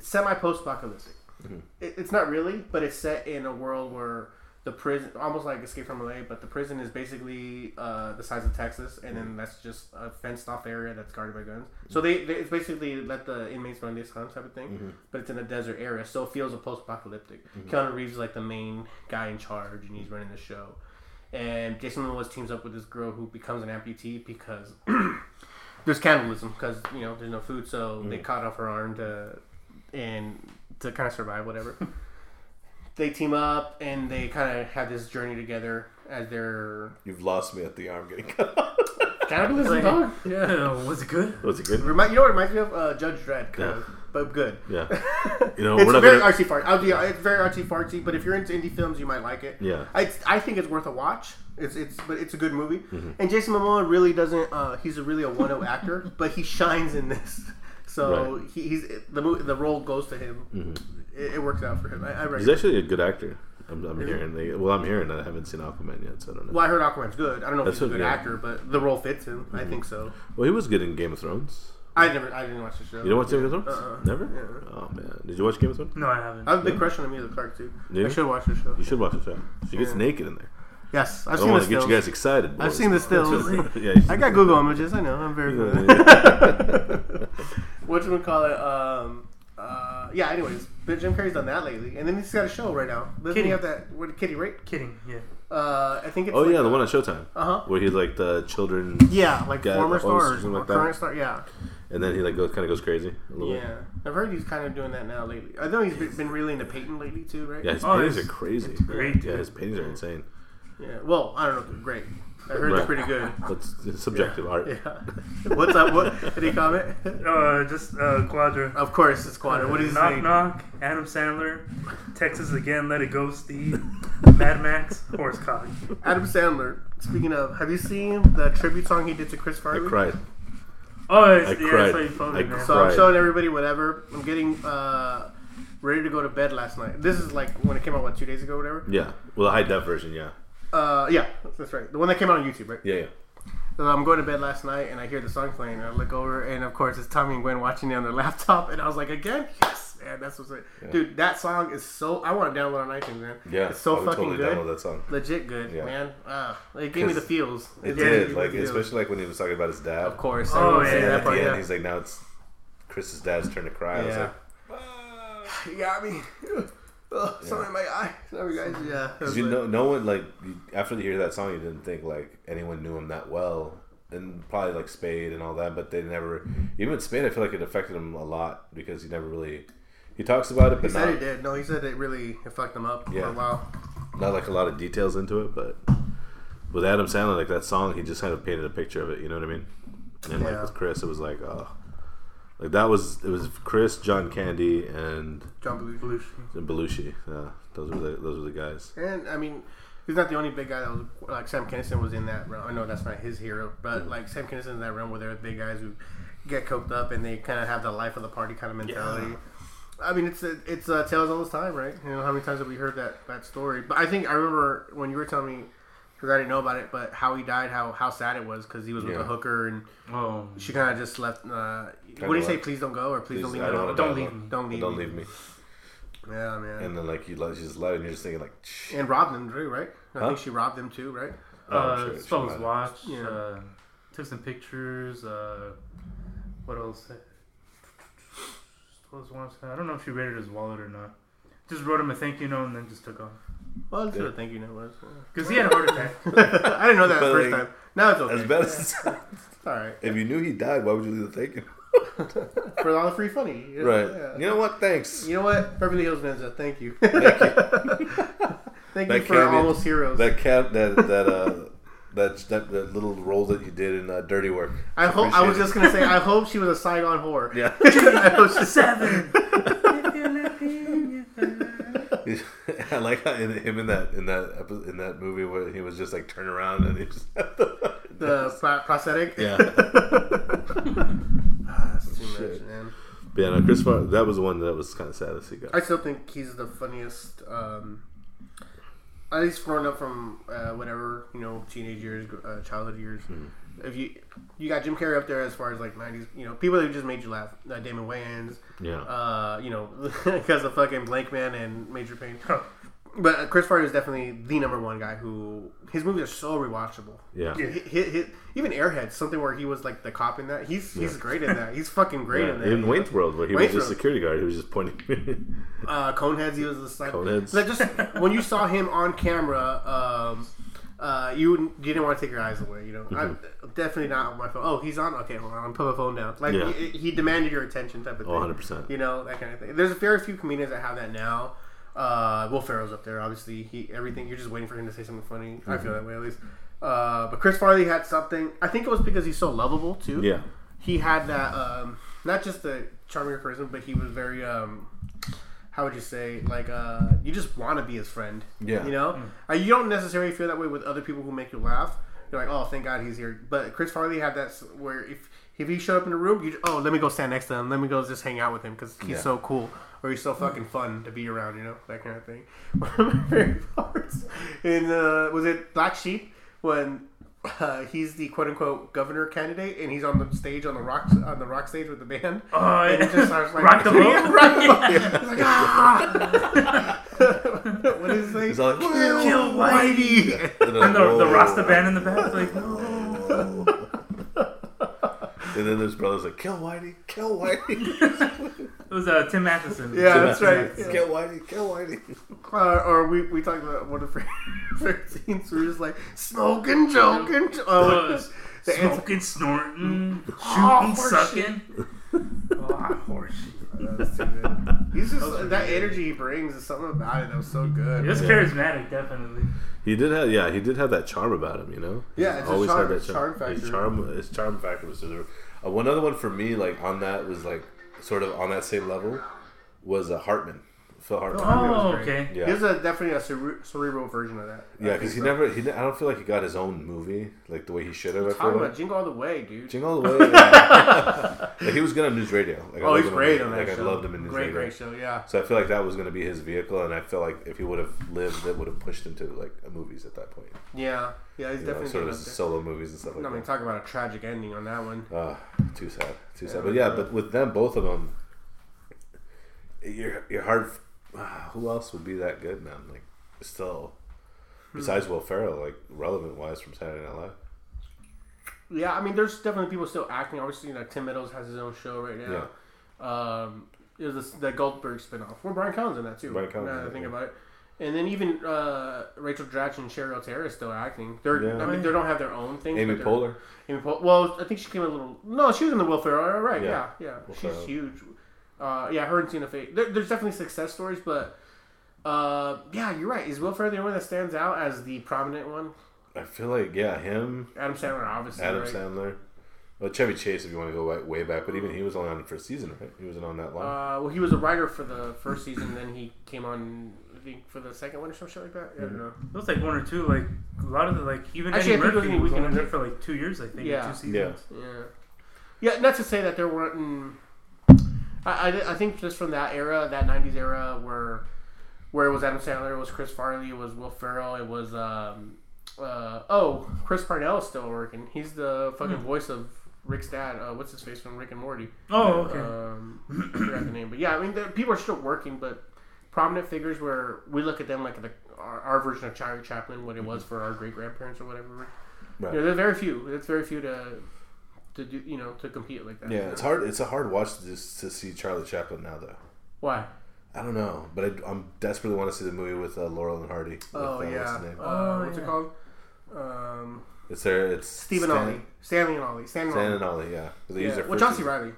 semi post-apocalyptic. Mm-hmm. It, it's not really, but it's set in a world where the prison, almost like Escape from LA, but the prison is basically uh, the size of Texas, and Mm-hmm. then that's just a fenced-off area that's guarded by guns. So they, they it's basically let the inmates run this hunt type of thing, Mm-hmm. but it's in a desert area, so it feels a post-apocalyptic. Keanu Reeves is like the main guy in charge, and he's running the show. And Jason Momoa teams up with this girl who becomes an amputee because there's cannibalism because you know there's no food, so they cut off her arm to and to kind of survive whatever. they team up and they kind of have this journey together as they're You've lost me at the arm getting cut off. cannibalism. Like, dog. yeah, was it good? Was it good? Remi- you know what it reminds me of? Uh, Judge Dredd, kind Yeah. of, but good. Yeah. You know, it's we're not very gonna. artsy fartsy. I'll be, it's very artsy fartsy, but if you're into indie films, you might like it. Yeah. I, I think it's worth a watch. It's it's but it's a good movie. Mm-hmm. And Jason Momoa really doesn't. Uh, he's a really a one note actor, but he shines in this. So Right. he, he's the mo- the role goes to him. It, it works out for him. I, I He's recommend. actually a good actor. I'm, I'm hearing. Like, well, I'm hearing. I haven't seen Aquaman yet, so I don't know. Well, I heard Aquaman's good. I don't know if That's he's a what- good yeah. actor, but the role fits him. I think so. Well, he was good in Game of Thrones. I never, I didn't watch the show. You don't watch Game of Thrones? Uh-uh. Never. Yeah. Oh man, did you watch Game of Thrones? No, I haven't. I have a big crush on Emilia Clarke too. Yeah? I should watch the show. You should watch the show. She gets Yeah. naked in there. Yes, I've I seen don't the want to get stills. you guys excited. I've seen the stills. yeah, you I got Google images. I know. I'm very good. Yeah. what you call it? Um, uh, yeah. Anyways, but Jim Carrey's done that lately, and then he's got a show right now. Doesn't Kitty. he have that? What Kitty? Right? Kidding. Yeah. Uh, I think it's. Oh like yeah, the a- one on Showtime Uh huh. where he's like the children, Yeah, like Guy, former the host or stars or like that. current star. Yeah. and then he like goes kind of goes crazy. A little bit. Yeah. I've heard he's kind of doing that now lately. I know he's been been really into painting lately too, right? Yeah, his Oh, paintings are crazy. great, Yeah, his paintings are insane. Yeah. Well, I don't know. If great. I heard Right. it's pretty good. That's it's subjective art. Yeah. What's up? What? Any comment? Uh, just uh, Quadra. Of course, it's Quadra. What is his knock name? knock? Adam Sandler. Texas again. Let it go, Steve. Mad Max. Horse cock. Adam Sandler. Speaking of, have you seen the tribute song he did to Chris I Farley? cried. Oh, it's, I yeah, cried. that's why you phoned I it, man. So I'm Right. showing everybody whatever. I'm getting uh, ready to go to bed last night. This is like when it came out, what, two days ago, whatever? Yeah, well, the high def version. Yeah, Uh, yeah, that's right. The one that came out on YouTube, right? yeah, yeah. So I'm going to bed last night and I hear the song playing and I look over and of course it's Tommy and Gwen watching it on their laptop and I was like, again? Yes, man, that's what's it. Dude, that song is so. I want to download on iTunes, man. Yeah, it's so fucking totally good. download that song. Legit good, Yeah. man. Uh, it gave me the feels. It really did, like feels. especially like when he was talking about his dad. Of course. Oh, yeah, that at the end, yeah. he's like, now it's Chris's dad's turn to cry. I was Yeah. like, You got me. Ugh, something in my eye. Sorry, guys. Yeah. it Because you like- know, no one like after you hear that song, you didn't think like anyone knew him that well, and probably like Spade and all that. But they never, even with Spade, I feel like it affected him a lot because he never really. He talks about it, But He said not, he did. No, he said it really it fucked him up Yeah. for a while. not like a lot of details into it. But with Adam Sandler, like that song, he just kind of painted a picture of it. You know what I mean? And like with Chris, it was like, oh, like that was it was Chris, John Candy, and, John Belushi. And Belushi. Yeah, those were the those were the guys. And I mean, he's not the only big guy that was like Sam Kinison was in that realm. I know that's not his hero, but like Sam Kinison in that realm where they're big guys who get coked up and they kind of have the life of the party kind of mentality. I mean, it's a, it's uh, tales all the time, right? You know how many times have we heard that that story? But I think I remember when you were telling me because I didn't know about it, but how he died, how how sad it was because he was with a hooker and Oh, she kind of just left. Uh, what do you say? Please don't go or please, Please, don't leave I me don't alone. wanna Don't leave alone. me. Don't leave Don't leave me. Yeah, man. And then like he let- she just left, and you're just thinking like, "Shh." And robbed him too, right? I Huh? think she robbed him too, right? Oh, I'm uh, sure stole his watch. Yeah. Uh, took some pictures. Uh, what else? Stole his watch. I don't know if she raided his wallet or not. Just wrote him a thank you note and then just took off. Well, that's Yeah. what I think you know was. Because he had a heart attack. I didn't know that But, first like, time. Now it's okay. As bad as it sounds, It's all right. if you knew he died, why would you leave the thank you? For all the free funny. Yeah, Right. yeah. You know what? Thanks. You know what? Beverly Hills Ninja, thank you. Thank you. thank you That for candy- Almost Heroes. That cat. That that uh. That, that, that little role that you did in uh, Dirty Work. I hope. I was Appreciate just gonna say. I hope she was a Saigon whore. Yeah. I hope she- Seven. I like how in, him in that in that in that movie where he was just like turn around and he just the pro- prosthetic. yeah. Ah, that's too Shit. much, man. But yeah, no, Chris Farley, that was the one that was kind of sad to see. Guys. I still think he's the funniest. Um, at least growing up from uh, whatever you know teenage years, uh, childhood years. If you you got Jim Carrey up there as far as like '90s, you know, people that just made you laugh. Uh, Damon Wayans, Yeah. uh, you know, because of fucking Blankman and Major Payne. But Chris Farley is definitely the number one guy who his movies are so rewatchable. yeah. Yeah. Hit, hit, hit, even Airhead, something where he was like the cop in that. He's he's great in that. He's fucking great Yeah, in that. in? Wayne's World, where he Wayne's was just World. security guard, he was just pointing. uh, Coneheads, he was the sniper. Coneheads. Like just when you saw him on camera, um, uh, you wouldn't- you didn't want to take your eyes away. You know, I'm definitely not on my phone. Oh, he's on. Okay, hold on. I'm put my phone down. Like Yeah. he, he demanded your attention, type of thing. Oh, 100%. You know that kind of thing. There's a very few comedians that have that now. Uh, Will Ferrell's up there. Obviously, he everything. You're just waiting for him to say something funny. I Mm-hmm. feel that way at least. Uh, but Chris Farley had something. I think it was because he's so lovable too yeah. he had that um, not just the charming charisma, but he was very um, how would you say like uh, you just want to be his friend. Yeah. you know, uh, you don't necessarily feel that way with other people who make you laugh. You're like, oh, thank God he's here. But Chris Farley had that where if if he showed up in the room, you just, oh, let me go stand next to him. Let me go just hang out with him because he's Yeah. so cool or he's so fucking fun to be around. You know, that kind of thing. One of my favorite parts in uh, was it Black Sheep when uh, he's the quote unquote governor candidate, and he's on the stage on the rock on the rock stage with the band. Oh, and he just starts like Rock the boat? rock the boat. He's like, ah! what is his name? He's like, Kill Whitey. And the, the Rasta band in the back, like, no. And then his brother's like, kill Whitey, kill Whitey, It was uh, Tim Matheson. Yeah, Tim that's Matheson. right. kill Whitey, kill Whitey. Uh, or we, we talked about one of the favorite scenes where he's like smoking, joking. Oh, Uh, the answer- smoking, snorting, shooting, Oh, horseshit. sucking. Oh, horseshit. He's just that energy he brings is something about it that was so good. He was Yeah. charismatic, definitely. He did have, yeah, he did have that charm about him, you know. Yeah, He's it's a charm- had charm His factor. charm, his charm factor was. Uh, one other one for me, like on that was like sort of on that same level, was uh, Hartman, Phil Hartman. Hartman was Oh, great. okay. Yeah. He was a, definitely a cere- cerebral version of that. Yeah, because he so. never. He, I don't feel like he got his own movie like the way he should have. I Talking feel about like. Jingle All the Way, dude. Jingle All the way. yeah. like he was good on NewsRadio. Like, I oh, loved he's him great on that Like show. I loved him in news great, radio. great great show. Yeah. So I feel like that was going to be his vehicle, and I feel like if he would have lived, it would have pushed him to like movies at that point. Yeah. Yeah, he's You know, definitely sort of getting there. solo movies and stuff like that. I mean, that. talk about a tragic ending on that one. Ah, too sad, too sad. But yeah, yeah. but with them, both of them, you're you're hard. who else would be that good, man? Like still, Hmm. besides Will Ferrell, like relevant wise from Saturday Night Live. Yeah, I mean, there's definitely people still acting. Obviously, you know, Tim Meadows has his own show right now. Um, there's this, the Goldberg spinoff. Well, Brian Callen in that too. Brian Callen's Now that I think yeah. about it. And then even uh, Rachel Dratch and Cheri Oteri is still acting. They're, Yeah. I mean, they don't have their own thing. Amy Poehler. Amy Poehler. Well, I think she came a little. No, she was in the Will Ferrell. Right? Yeah, Yeah. yeah. She's huge. Uh, yeah, her and Tina Fey. There, there's definitely success stories, but uh, yeah, you're right. Is Will Ferrell the only one that stands out as the prominent one? I feel like yeah, him, Adam Sandler, obviously. Adam right? Sandler. Well, Chevy Chase, if you want to go way, way back, but even he was only on it for a season, right? He wasn't on that long. Uh, well, he was a writer for the first season, then he came on, I think, for the second one or some shit like that. I don't know. It was like one or two, like a lot of the like even Actually, I Eddie think it Murphy in was Weekend only there for like two years, I think, Yeah. two seasons. Yeah. Yeah, yeah. Not to say that there weren't. mm, I, I, I think just from that era, that '90s era, where where it was Adam Sandler, it was Chris Farley, it was Will Ferrell, it was um, uh, oh Chris Parnell is still working. He's the fucking Hmm. voice of Rick's dad. Uh, what's his face from Rick and Morty? Oh, okay. Um, I forgot the name, but yeah, I mean, people are still working, but prominent figures where we look at them like the, our, our version of Charlie Chaplin, what it was for our great grandparents or whatever. Right. You know, there's very few. It's very few to to do, you know, to compete like that. yeah, it's hard. It's a hard watch to just to see Charlie Chaplin now, though. Why? I don't know, but I, I'm desperately want to see the movie with uh, Laurel and Hardy. With, Oh uh, What's yeah. the name? Uh, Oh, what's it called? Um, It's there. It's Stephen Stan, Ollie, Stanley and Ollie, Stanley Stan Ollie. and Ollie. Yeah. But they Yeah. use Well, first John C. Reilly.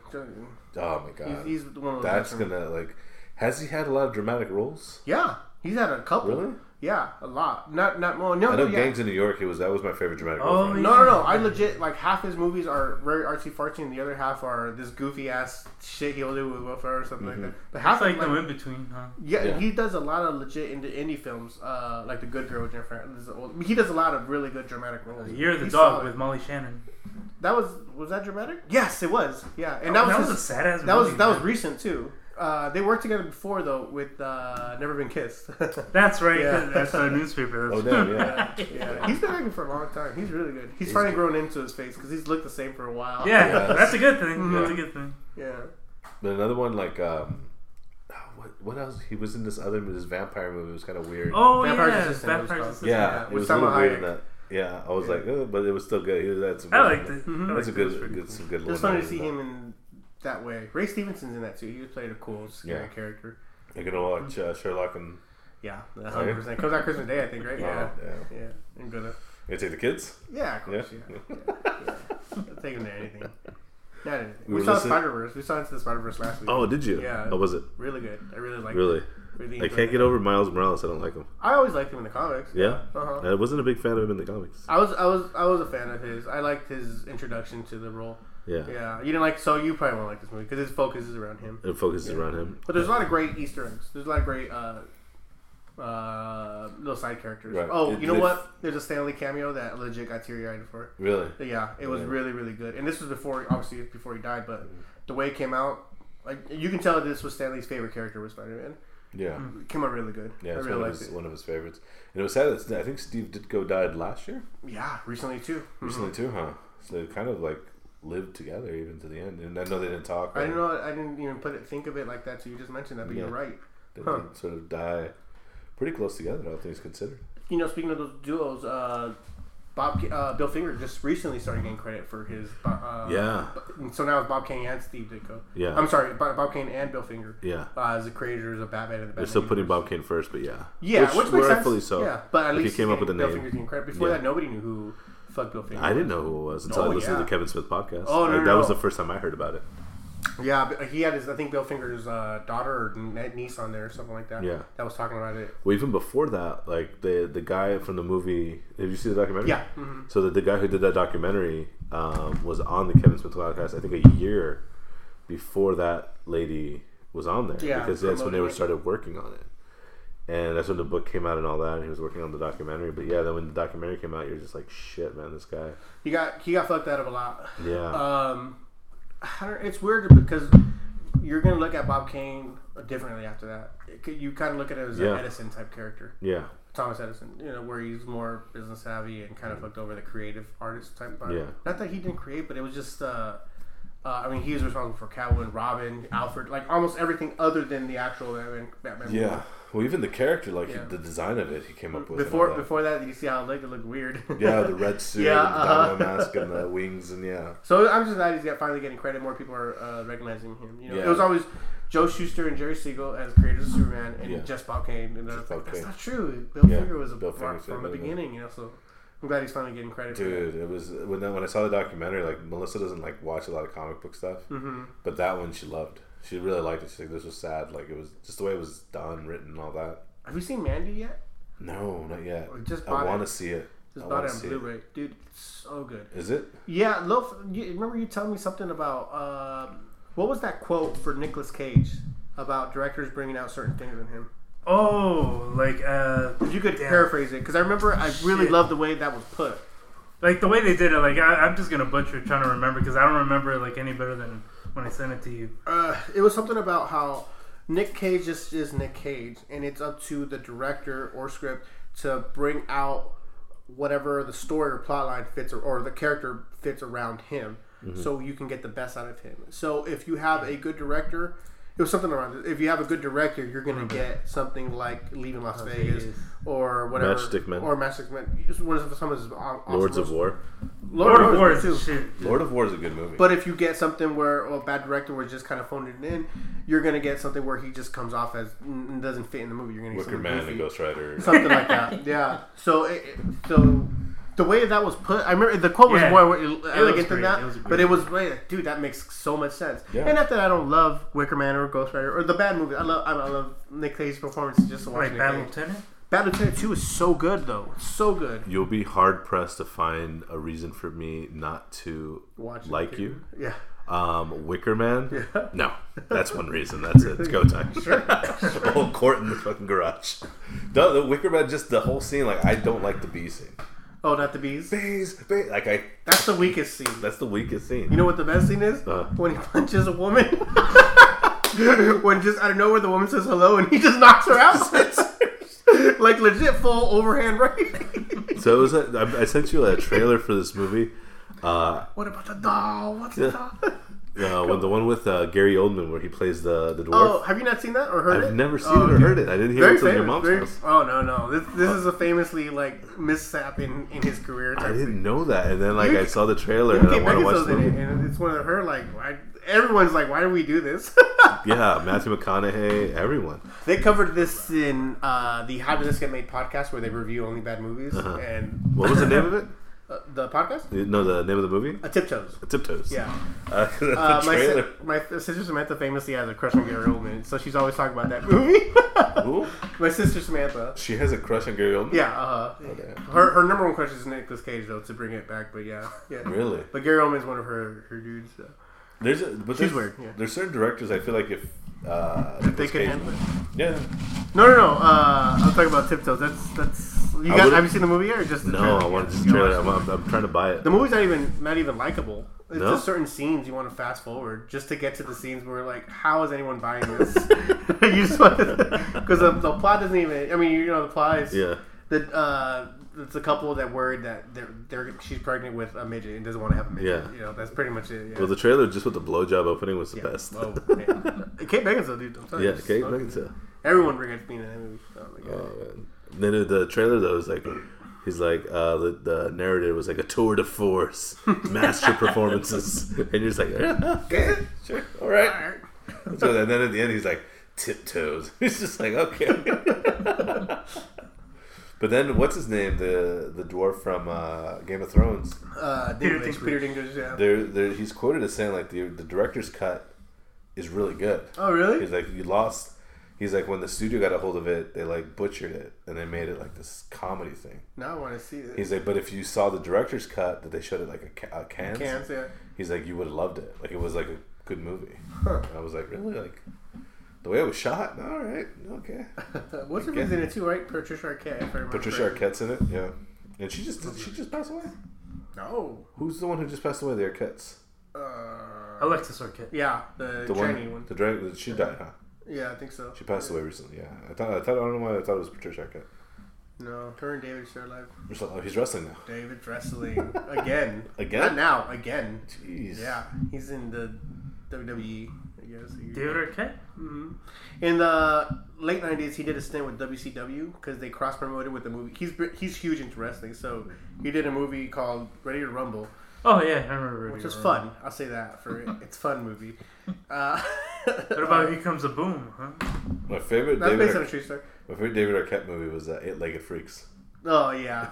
Oh my god. He's, he's one of those. That's gonna like. Has he had a lot of dramatic roles? Yeah, he's had a couple. Really? Yeah, a lot. Not not more. No, I know no, yeah. Gangs in New York. He was that was my favorite dramatic Oh, role. for him. No, no, no. I legit like half his movies are very artsy fartsy, and the other half are this goofy ass shit he'll do with Will Ferrell or something like that. But half It's like of the like, in between, huh? yeah, Yeah. he does a lot of legit indie, indie films, uh, like The Good Girl with Jennifer. He does a lot of really good dramatic roles. Year of the He's Dog solid. with Molly Shannon. That was was that dramatic? Yes, it was. Yeah, and Oh, that was that his- was a sad ass. that was that was recent too. Uh, they worked together before though with uh, Never Been Kissed. That's right. Yeah. That's a newspaper. Oh damn, yeah. yeah, he's been acting for a long time. He's really good. He's, He's finally good. grown into his face because he's looked the same for a while. yeah, Yes. that's a good thing. Mhm. That's a good thing. yeah. But another one like um, oh, what what else? He was in this other this vampire movie. It was kind of weird. Oh Vampire's yeah, Assistant, it was Vampire's. Assistant. yeah, yeah, it was a little Salma weird in that. Yeah, I was Yeah. like, oh, but it was still good. He was had some. I good- liked it. I That's a liked it. It was good, pretty good, some good. It was one fun to see him in that way. Ray Stevenson's in that too. He played a cool, scary Yeah. character. You're gonna watch uh, Sherlock and Yeah, Oh, hundred percent. Comes out Christmas Day, I think, right? Yeah, Oh, yeah. yeah. I'm gonna. You gonna take the kids? Yeah, of course. Yeah. Yeah, yeah. yeah. Take them to anything. Not anything. We We, saw Spider Verse. We saw Into the Spider Verse last week. Oh, did you? Yeah. How was it? really good. I really like. Really? It. Really I can't get over Miles Morales. I don't like him. I always liked him in the comics. Yeah, Uh-huh. I wasn't a big fan of him in the comics. I was, I was, I was a fan of his. I liked his introduction to the role. Yeah, Yeah, you didn't like, so you probably won't like this movie because his focus is around him. it focuses Yeah. around him. But there's a lot of great Easter eggs. There's a lot of great uh, uh, little side characters. Right. Oh, It- you know what? There's a Stan Lee cameo that legit got teary eyed for. Really? Yeah, it was Yeah. really really good. And this was before, obviously before he died, but the way it came out, like you can tell this was Stan Lee's favorite character was Spider Man. Yeah. It came out really good. Yeah, I it's really one of liked his it. one of his favorites. And it was sad. That, I think Steve Ditko died last year, Yeah, recently too. Mhm. recently too, huh? So kind of like lived together even to the end. And I know they didn't talk. I know. I didn't even put it. Think of it like that. So you just mentioned that, but Yeah. you're right. They Huh. did sort of die pretty close together. All things considered. You know, speaking of those duos, uh, Bob, uh, Bill Finger just recently started getting credit for his. Uh, Yeah. So now it's Bob Kane and Steve Ditko. Yeah. I'm sorry, Bob, Bob Kane and Bill Finger Yeah. uh, as the creators of Batman and the Batman. They're still putting universe. Bob Kane first, but yeah. Yeah, which, makes rightfully sense. so. Yeah, but at If he least came up with a Bill name. Finger's getting credit. Before Yeah. that, nobody knew who fuck Bill Finger. I didn't know who it was until Oh, I listened to the Kevin Smith podcast. Oh, no, Like, no, that was the first time I heard about it. Yeah, but he had his. I think Bill Finger's uh, daughter or niece on there or something like that. Yeah. that was talking about it. Well, even before that, like the the guy from the movie. Did you see the documentary? Yeah. hmm So the, the guy who did that documentary um, was on the Kevin Smith podcast. I think a year before that lady was on there Yeah, because that's when they were started working on it. And that's when the book came out and all that. And he was working on the documentary. But yeah, then when the documentary came out, you're just like, shit, man, this guy. He got he got fucked out of a lot. Yeah, Um, I don't, it's weird because you're gonna look at Bob Kane differently after that. You kind of look at it as Yeah. an Edison type character, yeah, Thomas Edison. You know, where he's more business savvy and kind of fucked over the creative artist type. Vibe. Yeah. Not that he didn't create, but it was just. Uh, uh, I mean, he was responsible for Catwoman, Robin, Alfred, like almost everything other than the actual Batman. Batman movie. Yeah. Well, even the character, like Yeah. the design of it, he came up with and Before that. before that, you see how it looked, it looked weird. Yeah, the red suit, Yeah, and the uh-huh. domino mask, and the wings, and yeah, So I'm just glad he's got, finally getting credit. More people are uh, recognizing him. You know, Yeah. it was always Joe Shuster and Jerry Siegel as creators of Superman, and Yeah. just Bob Kane. And Just they're Bob like, that's Kane. not true. Bill Yeah, Finger was a Bill from, Finger from the said that, beginning. You know, so I'm glad he's finally getting credit. dude, it was when I, when I saw the documentary. Like Melissa doesn't like watch a lot of comic book stuff, hmm but that one she loved. She really liked it. She's like, this was sad. Like it was just the way it was done, written, and all that. Have you seen Mandy yet? No, not yet. Or just I want to see it. Just I bought wanna it on see Blu-ray, dude. It's so good. Is it? Yeah, Loaf. You, remember you telling me something about uh, what was that quote for Nicolas Cage about directors bringing out certain things in him? Oh, like uh, If you could Damn. paraphrase it, because I remember I really Shit. loved the way that was put. like the way they did it. Like I, I'm just gonna butcher trying to remember because I don't remember it like any better than when I sent it to you. Uh, it was something about how Nick Cage just is Nick Cage, and it's up to the director or script to bring out whatever the story or plot line fits or, or the character fits around him, so you can get the best out of him. So if you have a good director. It was something around. If you have a good director, you're gonna get something like Leaving Las Las Vegas, Vegas. Or whatever, Matchstick Men. or Matchstick Men. It's One of some of his awesome Lords of ones. War. Lord, Lord of War is is too. Lord of War is a good movie. But if you get something where a bad director was just kind of phoning it in, you're gonna get something where he just comes off as doesn't fit in the movie. You're gonna get Wicker something Man goofy. and Ghost Rider. something like that. Yeah. So, it, it- so the way that was put, I remember the quote was Yeah. more elegant than that, It but it was like, dude, that makes so much sense. Yeah. And not that I don't love Wicker Man or Ghost Rider or the bad movie. I love, I love Nick Cage's performance just to watch Like Nick Bad Cage. Lieutenant. Bad Lieutenant Two is so good though, so good. You'll be hard pressed to find a reason for me not to Watch like you. Yeah. Um, Wicker Man. Yeah. No, that's one reason. That's it. It's go time. the whole court in the fucking garage. The, the Wicker Man, just the whole scene. Like I don't like the bee scene. Oh, not the bees. Bees, bees. Like I. That's the weakest scene. That's the weakest scene. You know what the best scene is? Uh. when he punches a woman. when just out of nowhere the woman says hello and he just knocks her out. like legit full overhand right. So it was. A, I, I sent you a trailer for this movie. Uh, what about the doll? What's the doll? uh, when the one with uh, Gary Oldman where he plays the the dwarf. Oh, have you not seen that or heard it? I've never seen Oh, it or heard it. I didn't hear it until your mom's very- house. Oh no no! This, this is a famously like mishap in, in his career. I didn't thing. know that, and then like You- I saw the trailer and I want to watch Beckinsale's the in it, and it's one of her like. Why, everyone's like, why do we do this? Yeah, Matthew McConaughey, everyone. they covered this in uh, the How Did This Get Made podcast, where they review only bad movies, Uh-huh. and What was the name of it? uh, the podcast, No, the name of the movie. A Tiptoes. A Tiptoes. Yeah, Uh, uh, my, si- my sister Samantha famously has a crush on Gary Oldman, so she's always talking about that movie. Who? my sister Samantha. She has a crush on Gary Oldman. Yeah, Uh-huh. Okay. her her number one crush is Nicolas Cage though to bring it back, but yeah, yeah. Really? But Gary Oldman's one of her her dudes. So. There's a, but She's there's, weird, yeah. There's certain directors I feel like if uh, If they could Cage- handle it. Yeah. No, no, no. Uh, I'm talking about Tiptoes. That's that's. You guys, have you seen the movie yet, or just the No, trailer? I want this you trailer. I'm. I'm, I'm trying to buy it. The movie's not even not even likable. It's No? just certain scenes you want to fast forward just to get to the scenes where like, how is anyone buying this? you because the, the plot doesn't even. I mean, you know, the plot is Yeah. the uh, it's a couple that worried that they're they're she's pregnant with a midget and doesn't want to have a midget. Yeah. You know, that's pretty much it. Yeah. Well, the trailer just with the blowjob opening was the yeah. best. Oh, man. Kate Beckinsale, dude. I'm telling yeah, Kate. Beckinsale. Everyone regrets being in that movie. Oh my god. Oh, man. Then the- trailer though is like, he's like, uh, the the narrative was like a tour de force, master performances, and you're just like, yeah, okay, sure, all right. So and then at the end he's like tiptoes. He's just like okay. But then what's his name? The the dwarf from uh, Game of Thrones. Uh, Peter Dinklage, Dinklage. Peter Dinklage, yeah. There, there, he's quoted as saying like the the director's cut is really good. Oh, really? He's like, you lost. He's like, when the studio got a hold of it, they like butchered it and they made it like this comedy thing. Now I want to see this. He's like, but if you saw the director's cut that they showed it like a, ca- a Cannes, Can't say it. he's like, you would have loved it. Like it was like a good movie. Huh. And I was like, really? Like the way it was shot? All right, okay. What's her Okay. face in it too, right? Patricia Arquette. If I remember Patricia correctly. Arquette's in it, yeah. And she just did she just passed away? No. Who's the one who just passed away? The Arquettes. Uh, Alexis Arquette. yeah, the, The tranny one, one. the drag, she died, huh? Yeah, I think so. She passed away recently. Yeah, I thought I thought I don't know why I thought it was Patricia Arquette. No, her and David still alive. Oh, he's wrestling now. David's wrestling again. Again? Not now. Again. Jeez. Yeah, he's in the WWE. I guess. David Arquette? hmm In the late '90s, he did a stint with WCW because they cross promoted with the movie. He's he's huge into wrestling, so he did a movie called Ready to Rumble, Oh, yeah, I remember. which Ready is to fun. I'll say that for it. It's fun movie. Uh, What about Here Comes a Boom, huh? My favorite That's David based on a true story. my favorite David Arquette movie was uh, Eight Legged Freaks. Oh yeah.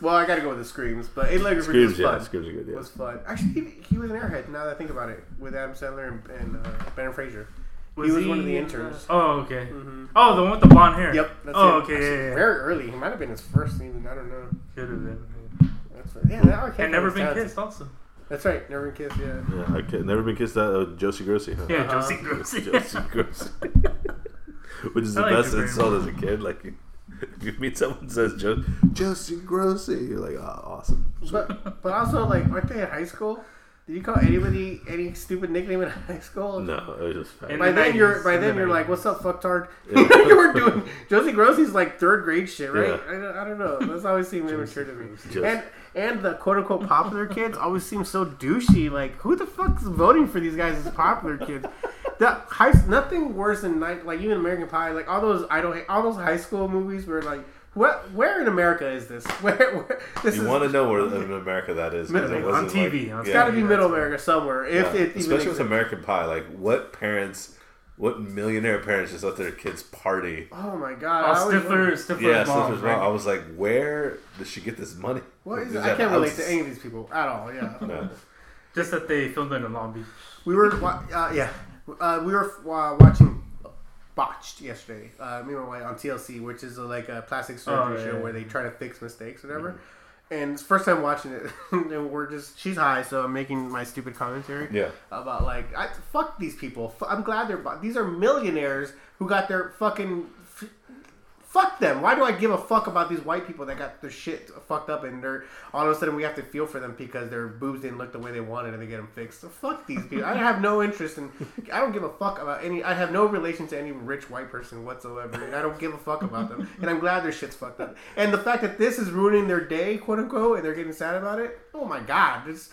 well, I gotta go with the screams, but Eight Legged Freaks Screams, was yeah, fun. Screams are good. Yeah. It was fun. Actually, he, he was an airhead. Now that I think about it, with Adam Sandler and, and uh, Ben Fraser. he was one of the interns. uh, oh, okay. Mm-hmm. Oh, the one with the blonde hair. Yep. That's oh, it. okay. Actually, Yeah, yeah, yeah. Very early. He might have been his first season. I don't know. Could have been. That's right. Yeah. That And never been kissed, also. That's right. Never been kissed. Yeah. Yeah, I can, never been kissed that uh, Josie Grossie. Huh? Yeah, Uh-huh. Josie Grossie. Josie Grossie. Which is the like best insult as a kid. Like, if you meet someone who says jo- Josie Grossie, you're like, oh, awesome. But but also like, aren't they in high school? Did you call anybody any stupid nickname in high school? No, it was just fat. And- By the then you're by in the then you're like, what's up, fucktard? Yeah. you were doing Josie Grossie's like third grade shit, right? Yeah. I, don't, I don't know. That's always seemed immature to me. Josie. And and the quote unquote popular kids always seem so douchey. Like who the fuck's voting for these guys as popular kids? The high nothing worse than night like even American Pie, like all those I don't all those high school movies where like what where in America is this? Where, where this You is want to know where in America that is? Middle- it on TV, Like, it's yeah, got to be Middle. America somewhere. If yeah. especially with. American Pie. Like, what parents, what millionaire parents just let their kids party? Oh my god! Oh, I always Stifler, Stifler's Yeah, mom. Stifler's mom. I was like, where does she get this money? What is Does it? I can't relate to any of these people at all. Yeah. No. Just that they filmed it in Long Beach. We were, uh, yeah, uh, we were uh, watching Botched yesterday. Uh, me and my wife on TLC, which is a, like a plastic surgery Oh, yeah, show yeah. where they try to fix mistakes, or whatever. And it's first time watching it, and we're just she's high, so I'm making my stupid commentary Yeah. about like I, fuck these people. I'm glad they're these are millionaires who got their fucking Fuck them. Why do I give a fuck about these white people that got their shit fucked up and they're all of a sudden we have to feel for them because their boobs didn't look the way they wanted and they get them fixed. So fuck these people. I have no interest in. I don't give a fuck about any. I have no relation to any rich white person whatsoever. And I don't give a fuck about them. And I'm glad their shit's fucked up. And the fact that this is ruining their day, quote unquote, and they're getting sad about it. Oh my god. It's,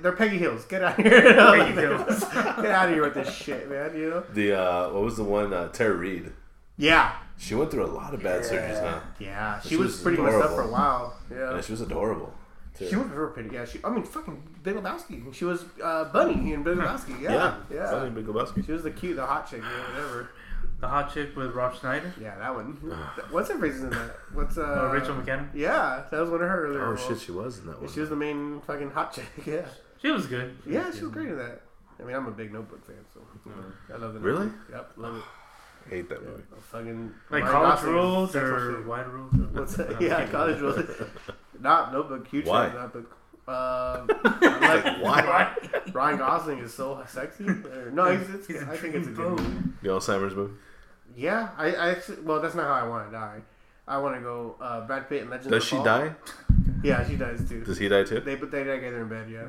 they're Peggy Hills. Get out of here. Peggy Hills. Get out of here with this shit, man. You know? The uh, what was the one? Uh, Tara Reid. Yeah. She went through a lot of bad surgeries now. Yeah. She, She was, was pretty messed up for a while. Yeah. And she was adorable. too. She was very pretty. Yeah. She. I mean, fucking Big Lebowski. She was uh, Bunny in Big Lebowski. Yeah. yeah, Yeah. Funny Big Lebowski. She was the cute, the hot chick, yeah, whatever. The hot chick with Rob Schneider. Yeah, that one. What's her face in that? What's uh? Uh, Rachel McAdams. Yeah, that was one of her earlier. Oh roles. shit, she was in that one. She was the main fucking hot chick. Yeah. She was good. Yeah, she was great in that. I mean, I'm a big Notebook fan, so I love the Really? Notebook. Yep, love it. Hate that movie. Yeah, fucking Like Ryan college Gosling is rules sexual or shit. wide rules. What's that? Yeah, college rules. Not Notebook. Huge Why? fan of Notebook. Um, I like, Why? Ryan Gosling is so sexy. Or- No, he's, it's, He's a I think it's a true good beau. movie. The Alzheimer's movie. Yeah, I, I actually, well, that's not how I want to die. I want to go uh, Brad Pitt and Legend Does of the she Fall. die? Yeah, she does too. Does he die too? They put they die together in bed. Yeah.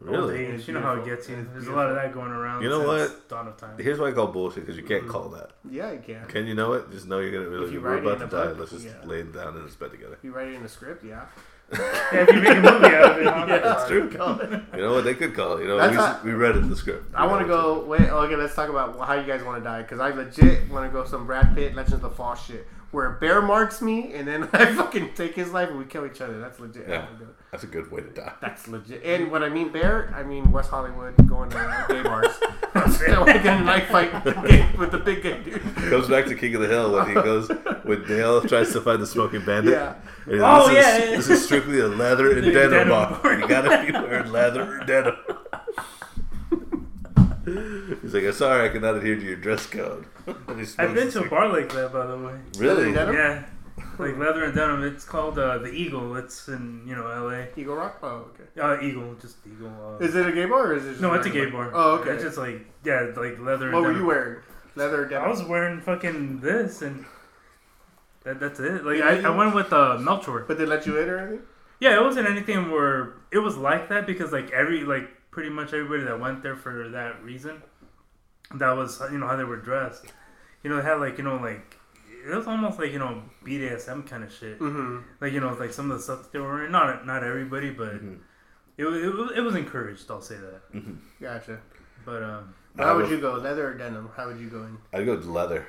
Old Really? age, you know how it gets you. It's There's a lot of that going around. You know since what? Dawn of time. Here's why I call bullshit because you can't mm-hmm. call that. Yeah, you can. Can you know it? Just know you're gonna really If you we're write it about in to a die. book, Let's just yeah. lay down in this bed together. If you write it in a script, yeah. Yeah, if you make a movie out of it, huh? yeah, that's true. Call it. You know what? They could call it. You know, we, not- we read it in the script. I want to go. Wait, okay. Let's talk about how you guys want to die because I legit want to go some Brad Pitt Legends of the Fall shit where a bear marks me and then I fucking take his life and we kill each other. That's legit. Yeah, that's a good way to die. That's legit. And when I mean bear, I mean West Hollywood going to gay bars. I want to get a knife fight with the, gay, with the big gay dude. Goes back to King of the Hill when he goes when Dale tries to find the smoking bandit. Yeah. And Oh, this yeah, Is, yeah. This is strictly a leather and denim, Denim bar. bar. You gotta be wearing leather or denim. He's like, I'm sorry, I cannot adhere to your dress code. I've been to a bar like that, by the way. Really? Denim? Yeah, like leather and denim. It's called uh, the Eagle. It's in you know L.A. Eagle Rock. Oh, okay. Uh, Eagle, just Eagle. Uh, Is it a gay bar or is it? Just no, it's a gay regular bar. Oh, okay. It's just like yeah, like leather. what and were denim. you wearing? Leather denim? I was wearing fucking this and. That, that's it. Like I, I went with uh, Melchor. But they let you in or anything? Yeah, it wasn't anything where it was like that because like every like pretty much everybody that went there for that reason, that was you know how they were dressed. You know, they had like you know like it was almost like you know BDSM kind of shit. Mm-hmm. Like you know like some of the stuff that they were wearing. Not not everybody, but Mhm. it, was- it was it was encouraged. I'll say that. Mhm. Gotcha. But um, How would have you go? Leather or denim? How would you go in? I'd go with leather.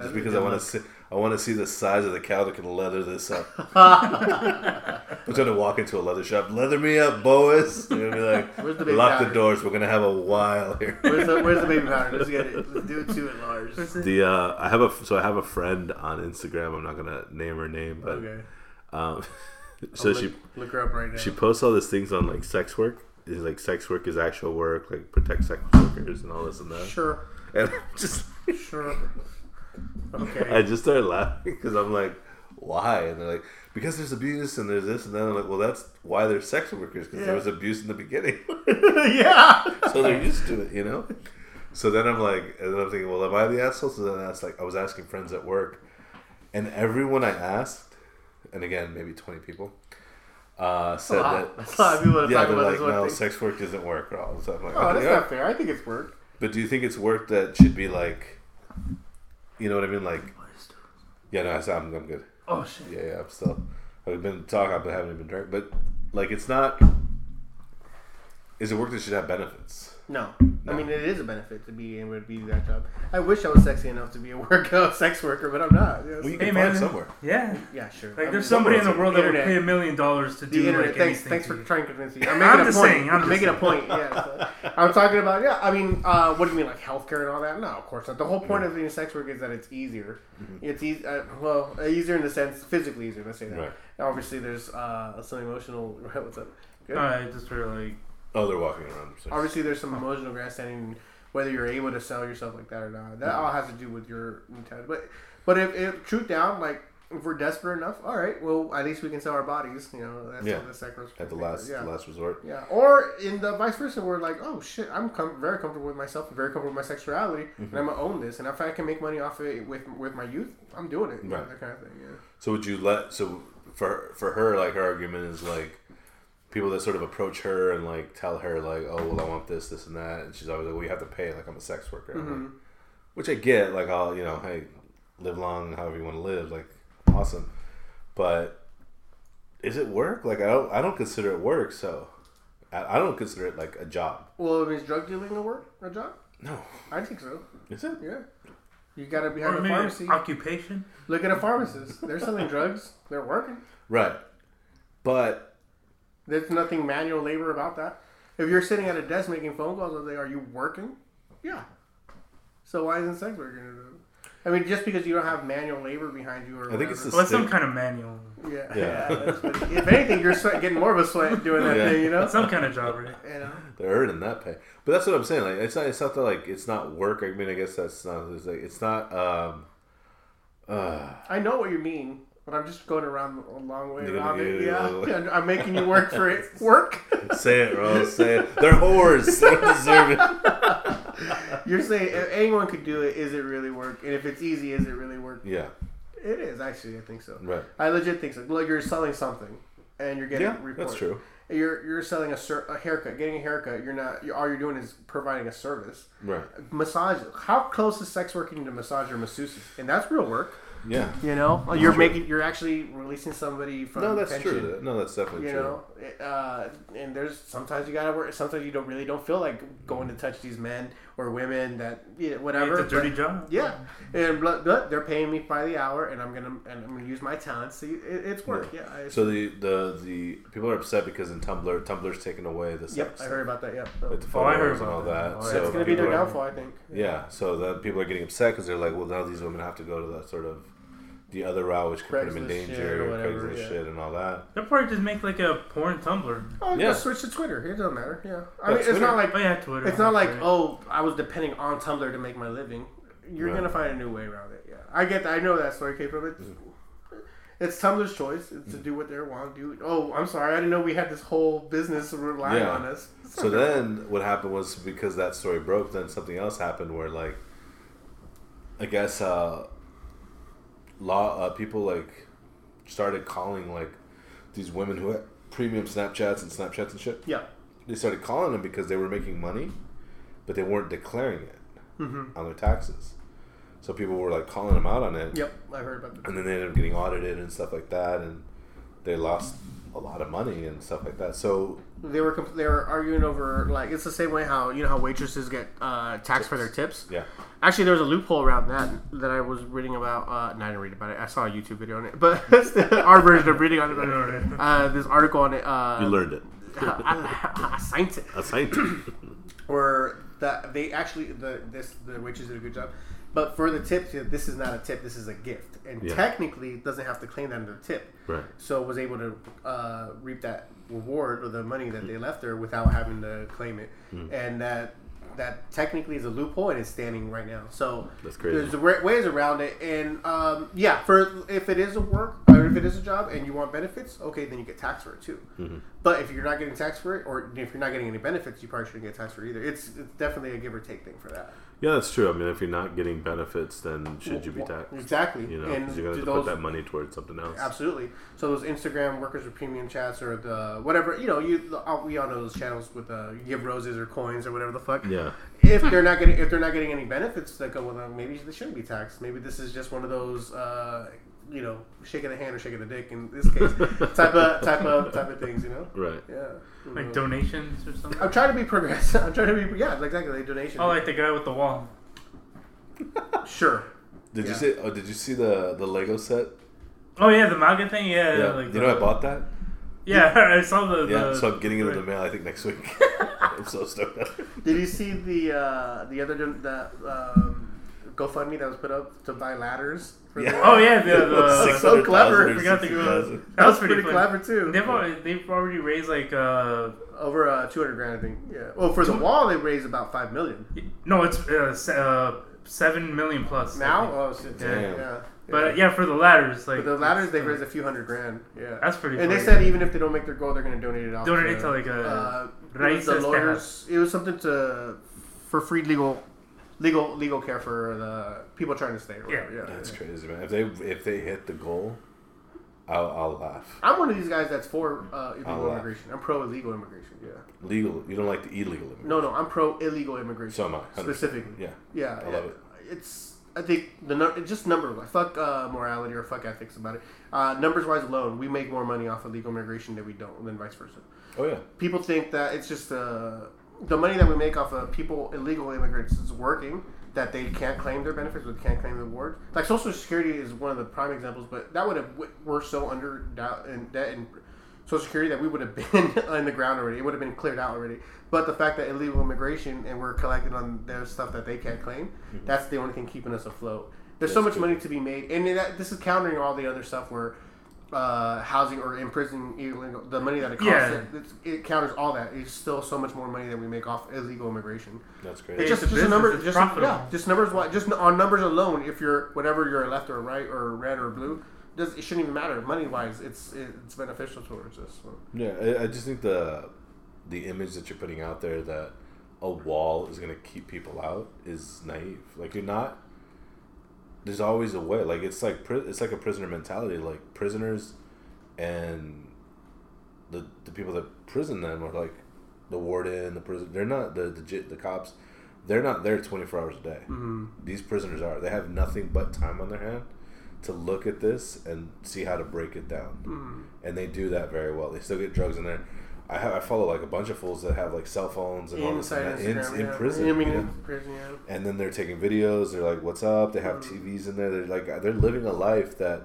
Just because good I want to see, I want to see the size of the cow that can leather this up. I'm trying to walk into a leather shop. Leather me up, Boas. They're gonna be like, Where's the baby lock the doors. We're gonna have a while here. Where's the Where's the baby powder? Let's get it. Let's do it to it, Lars. what's it? The uh, I have a so I have a friend on Instagram. I'm not gonna name her name, but Okay. um, so I'll she look, look her up right now. she posts all these things on like sex work. Is like sex work is actual work, like protect sex workers and all this and that. Sure. And I'm just Sure. I just started laughing because I'm like, why? And they're like, because there's abuse and there's this and then I'm like, well, that's why they're sex workers because Yeah. there was abuse in the beginning, yeah. so they're used to it, you know. So then I'm like, and then I'm thinking, well, am I the asshole? So then I asked, like, I was asking friends at work, and everyone I asked, and again, maybe 20 people, uh, said that That's a lot of people to yeah, talk about like, this one no, thing. sex work doesn't work at all. So I'm like, Oh, okay, that's yeah. not fair. I think it's work. But do you think it's work that should be like, you know what I mean? Like, yeah, no, I I'm, I'm good. Oh shit. Yeah, yeah, I'm still. I've been talking, but I haven't even drank, but like, it's not. Is it work that should have benefits? No. No. I mean, it is a benefit to be able to be that job. I wish I was sexy enough to be a work a sex worker, but I'm not. Yes. Well, you Hey can man, find somewhere. yeah. yeah, sure. Like I'm- there's somebody in the world that would pay a million dollars to the do internet. like thanks, anything. thanks for you. trying to convince me. I'm I'm making a just point. saying, I'm I'm, just making a point. Yeah. so- I'm talking about yeah. I mean, uh, what do you mean like healthcare and all that? No, of course not. The whole point of being a sex worker is that it's easier. It's easy. Uh, well, uh, easier in the sense physically easier. Let's say that. Right. Obviously, there's uh, some emotional. What's up? Good. I just heard like Oh, they're walking around. Obviously, there's some emotional grandstanding, whether you're able to sell yourself like that or not. That all has to do with your mentality. But, but if, if truth down, like if we're desperate enough, all right. Well, at least we can sell our bodies. You know, that's Yeah. the sex At the last yeah. the last resort. Yeah, or in the vice versa, we're like, oh shit, I'm com- very comfortable with myself, very comfortable with my sexuality, Mm-hmm. and I'm gonna own this. And if I can make money off it with with my youth, I'm doing it. You know, Right. that kind of thing. Yeah. So would you let so for for her like her argument is like people that sort of approach her and like tell her like oh well I want this this and that and she's always like well you have to pay like I'm a sex worker Mm-hmm. like, which I get like I'll you know hey live long however you want to live like awesome but is it work like I don't I don't consider it work so I, I don't consider it like a job Well, it means drug dealing a work a job. no I think so. is it Yeah. You gotta be Or behind a pharmacy. occupation. Look at a pharmacist. They're selling drugs. They're working. right but There's nothing manual labor about that. If you're sitting at a desk making phone calls all day, are you working? Yeah. So why isn't sex work gonna do it? I mean, just because you don't have manual labor behind you, or I think it's whatever. the Well, some stick- kind of manual. yeah, Yeah. yeah. that's what- if anything, you're sweat, getting more of a sweat doing that Yeah. thing, you know. Some kind of job, right? You know. They're earning that pay, but that's what I'm saying. Like, it's not. It's not that like it's not work. I mean, I guess that's not. It's like it's not. Um, uh, I know what you mean, but I'm just going around a long way You're around it. Yeah, all the way. Yeah, I'm making you work for it. Work. say it, bro. Say it. They're whores. They deserve it. You're saying if anyone could do it, is it really work? And if it's easy, is it really work? Yeah. It is actually. I think so. Right. I legit think so. Like you're selling something, and you're getting Yeah, that's true. You're you're selling a, ser- a haircut, getting a haircut. You're not. You're, all you're doing is providing a service. Right. Massage. How close is sex working to massage or masseuses? And that's real work. Yeah. You know, you're making. You're actually releasing somebody from. No, that's tension. true. No, that's definitely You true. know, uh, and there's sometimes you gotta work. Sometimes you don't really don't feel like going to touch these men or women that yeah, whatever. It's a dirty but- job. Yeah, and but, but they're paying me by the hour, and I'm gonna and I'm gonna use my talents. So it, it's work. Yeah. I, So the, the the people are upset because in Tumblr, Tumblr's taken away the yep, I heard about that. Yep. like the Oh, I heard photos and all that. that. Oh, so it's gonna be their people are- downfall, I think. Yeah, so then people are getting upset because they're like, well, now these women have to go to that sort of the other route, which could put him in Craigslist shit danger, or whatever, Craigslist yeah. shit, and all that. They'll probably just make like a porn Tumblr. Oh, Yeah. yeah. switch to Twitter. It doesn't matter. Yeah. I Yeah, mean, it's not like Oh yeah, Twitter. it's not like right. oh, I was depending on Tumblr to make my living. You're Right. gonna find a new way around it. Yeah, I get that. I know that story came from it. It's Tumblr's choice it's to do what they want to do. Oh, I'm sorry, I didn't know we had this whole business relying Yeah. on us. So then what happened was because that story broke, then something else happened where like, I guess uh, law uh, people like started calling like these women who had premium Snapchats and Snapchats and shit. Yeah. They started calling them because they were making money, but they weren't declaring it Mm-hmm. on their taxes. So people were like calling them out on it. Yep, I heard about that. and then they ended up getting audited and stuff like that, and they lost a lot of money and stuff like that. So They were comp- they were arguing over like it's the same way how you know how waitresses get uh, taxed for their tips. yeah, Actually, there was a loophole around that that I was reading about. Uh, no, I didn't read about it. I saw a YouTube video on it, but our version of reading on it. I know, right? Uh, this article on it. Uh, you learned it. I, I signed it. That's right. Or that they actually the this the waitress did a good job. But for the tip, this is not a tip. This is a gift, and Yeah. technically doesn't have to claim that under tip. right. So was able to uh, reap that reward or the money that they left her without having to claim it, Hmm. and that that technically is a loophole and it's standing right now. So That's crazy. there's wa- ways around it, and um, yeah, for if it is a work or if it is a job and you want benefits, okay, then you get taxed for it too. Mm-hmm. But if you're not getting taxed for it, or if you're not getting any benefits, you probably shouldn't get taxed for it either. It's, it's definitely a give or take thing for that. Yeah, that's true. I mean, if you're not getting benefits, then should you be taxed? Exactly. You know, and because you're going to have to put that money towards something else. Absolutely. So those Instagram workers with premium chats or the whatever you know, you the- uh, we all know those channels with uh, you give roses or coins or whatever the fuck. Yeah. If they're not getting if they're not getting any benefits that go with them, maybe they shouldn't be taxed. Maybe this is just one of those. Uh, you know, shaking the hand or shaking the dick in this case, type of type of type of things. You know, Right. yeah. Like donations or something. I'm trying to be progressive. I'm trying to be yeah, exactly. Like donation. Oh, like the guy with the wall. sure. Did you see? Oh, did you see the the Lego set? Oh yeah, the MAGA thing. Yeah, Yeah. like you know, I bought that. Yeah, I saw the. Yeah. the So I'm getting it in the mail. I think next week. I'm so stoked. Did you see the uh, the other the um, GoFundMe that was put up to buy ladders? For Yeah. the- Oh yeah, the, the Six- So clever. or Forgot to go- 60,000. that was pretty pretty, clever too. They've already, they've already raised like uh Over uh, two hundred grand, I think. Yeah. Well, for the wall, they raised about five million. no, it's uh, se- uh seven million plus Now, think. oh shit, Damn. yeah. But yeah, for the ladders, like But the ladders, they raised a few hundred grand. Yeah. That's pretty. And they said even if they don't make their goal, they're going to donate it off. Donate it to, to, like, a uh, it was the Raíces lawyers. It was something to for free legal, legal, legal care for the people trying to stay. Or Yeah. whatever. yeah. That's yeah. crazy, man. If they if they hit the goal, I'll, I'll laugh. I'm one of these guys that's for uh, I'll illegal immigration. I'm pro illegal immigration. Yeah. Legal. You don't like the illegal. immigration. No, no, I'm pro illegal immigration. So am I. 100%. Specifically. Yeah. Yeah, I yeah. love it. It's I think the nu- it's just number wise. Fuck uh, morality or fuck ethics about it. Uh, numbers wise alone, we make more money off illegal immigration than we don't, than vice versa. Oh yeah. People think that it's just uh, the money that we make off of people illegal immigrants is working. That they can't claim their benefits, or can't claim the awards. Like Social Security is one of the prime examples, but that would have we're so under doubt and debt and Social Security that we would have been in the ground already. It would have been cleared out already. But the fact that illegal immigration and we're collecting on their stuff that they can't claim, mm-hmm. that's the only thing keeping us afloat. There's so much good. money to be made, and that, this is countering all the other stuff where uh, housing or imprisoning illegal, the money that it costs. Yeah. It, it's- it counters all that. It's still so much more money that we make off illegal immigration. That's It's great. It's just, a just a number, it's just yeah, just numbers. wise- Just on numbers alone, if you're whatever you're left or right or red or blue, does it shouldn't even matter money wise. It's it's beneficial towards us. So. Yeah, I, I just think the the image that you're putting out there that a wall is gonna keep people out is naive. Like you're not. There's always a way. Like it's like it's like a prisoner mentality. Like prisoners, and the the people that prison them are like the warden, the prison. They're not the the, the cops. They're not there 24 hours a day. Mm-hmm. These prisoners are. They have nothing but time on their hand to look at this and see how to break it down Mm-hmm. and they do that very well. They still get drugs in there. I have I follow like a bunch of fools that have like cell phones and all this and that in, Instagram, in yeah. prison. I mean, you know? in prison, yeah. And then they're taking videos. They're like, "What's up?" They have Mm. TVs in there. They're like, they're living a life that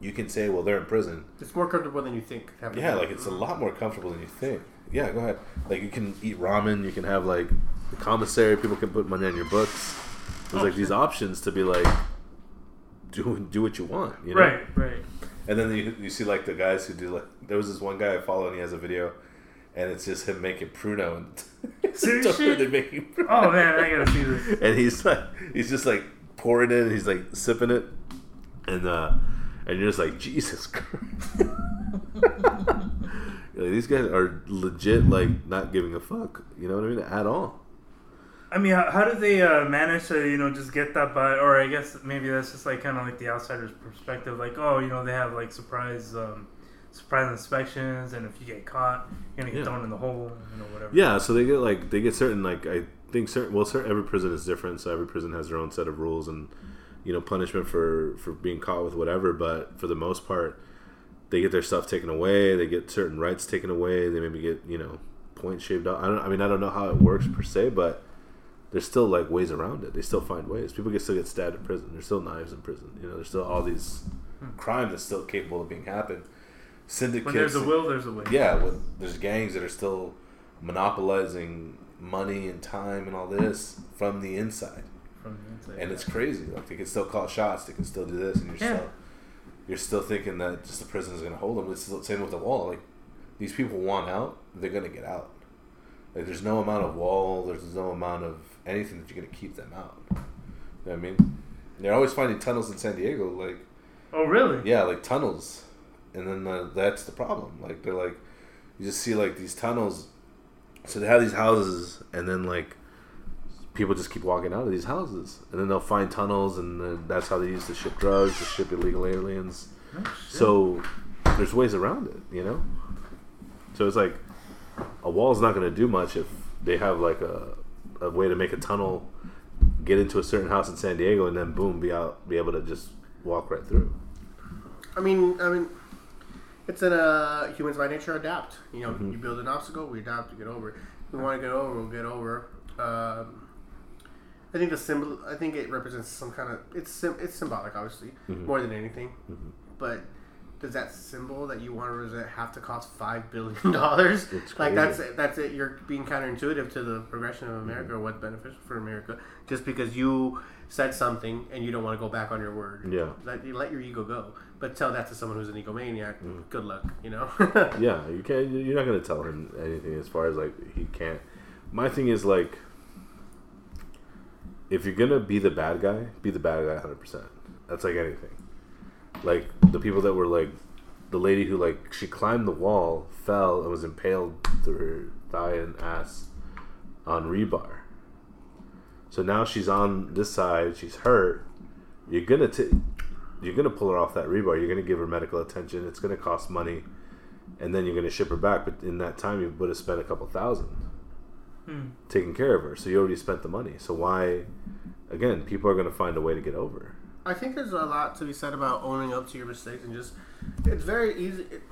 you can say, "Well, they're in prison." It's more comfortable than you think. Yeah, like it's a lot more comfortable than you think. Yeah, go ahead. Like you can eat ramen. You can have like the commissary. People can put money on your books. There's Oh, like these options to be like, do do what you want. You know? Right, right. And then you, you see like the guys who do like there was this one guy I follow and he has a video, and it's just him making pruno and Serious totally shit? making pruno. Oh man, I gotta see this. and he's like he's just like pouring it and he's like sipping it, and uh, and you're just like Jesus Christ. Like, these guys are legit like not giving a fuck. You know what I mean? At all. I mean, how, how do they uh, manage to you know just get that by? Or I guess maybe that's just like kind of like the outsider's perspective. Like, oh, you know, they have like surprise, um, surprise inspections, and if you get caught, you're gonna get Yeah. thrown in the hole, you know, whatever. Yeah, so they get like they get certain like I think certain well certain every prison is different, so every prison has their own set of rules and you know punishment for for being caught with whatever. But for the most part, they get their stuff taken away. They get certain rights taken away. They maybe get you know points shaved off. I don't. I mean, I don't know how it works per se, but there's still like ways around it. They still find ways. People get still get stabbed in prison. There's still knives in prison. You know, there's still all these hmm. crime that's still capable of being happened. Syndicates. When there's a will, there's a way. Yeah, with, there's gangs that are still monopolizing money and time and all this from the inside, From the inside. and it's crazy. Like they can still call shots, they can still do this, and you're Yeah. still you're still thinking that just the prison is going to hold them. It's the same with the wall. Like these people want out, they're going to get out. Like there's no amount of wall, there's no amount of anything that you're going to keep them out. You know what I mean? They're always finding tunnels in San Diego, like oh really? yeah, like tunnels, and then uh, that's the problem. Like they're like, you just see like these tunnels. So they have these houses, and then like people just keep walking out of these houses, and then they'll find tunnels, and then that's how they used to ship drugs, to ship illegal aliens. Shit. So there's ways around it, you know. So it's like a wall's not going to do much if they have like a a way to make a tunnel, get into a certain house in San Diego, and then boom, be out, be able to just walk right through. I mean, I mean, it's in uh, humans by nature adapt. You know, Mhm. you build an obstacle, we adapt to get over. it. We want to get over, we'll get over. Um, I think the symbol. I think it represents some kind of. It's sim- it's symbolic, obviously, Mhm. more than anything. Mhm. But does that symbol that you want to represent have to cost five billion dollars? Like that's it, that's it. You're being counterintuitive to the progression of America or what's beneficial for America, just because you said something and you don't want to go back on your word. Yeah. Let, you let your ego go. But tell that to someone who's an egomaniac. Mm. Good luck, you know? yeah, you can't. You're not gonna tell him anything as far as like he can't. My thing is like, if you're gonna be the bad guy, be the bad guy 100. percent That's like anything. Like the people that were like the lady who like she climbed the wall, fell, and was impaled through her thigh and ass on rebar. So now she's on this side. She's hurt. You're gonna t- you're gonna pull her off that rebar. You're gonna give her medical attention. It's gonna cost money, and then you're gonna ship her back. But in that time, you would have spent a couple thousand Hmm. taking care of her. So you already spent the money. So why? Again, people are gonna find a way to get over. I think there's a lot to be said about owning up to your mistakes and just it's very easy. It,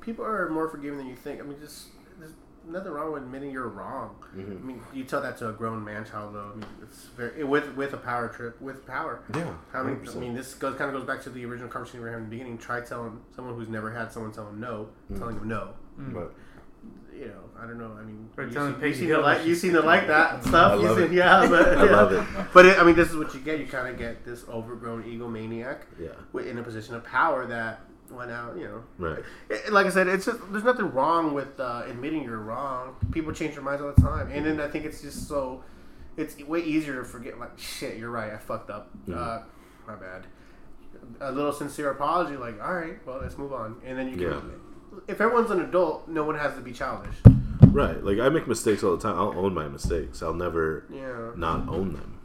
people are more forgiving than you think. I mean, just there's nothing wrong with admitting you're wrong. I mean, you tell that to a grown man child though. I mean, it's very with with a power trip with power. Yeah, How many? I mean, this goes kind of goes back to the original conversation we were having in the beginning. Try telling someone who's never had someone tell them no, telling them no. Mm. But You know, I don't know. I mean, you telling see, you Peggy seem Hill to that like you she's seem to like that stuff. I You love seem- it. Yeah, but I love it. But it, I mean, this is what you get. You kind of get this overgrown egomaniac yeah, in a position of power that went out. You know, right. It- like I said, it's just there's nothing wrong with uh, admitting you're wrong. People change their minds all the time, and then I think it's just so it's way easier to forget. Like shit, you're right. I fucked up. Mhm. Uh, my bad. A little sincere apology, like all right, well let's move on, and then you can. Yeah. If everyone's an adult, no one has to be childish. Right. Like I make mistakes all the time. I'll own my mistakes. I'll never Yeah. not own them.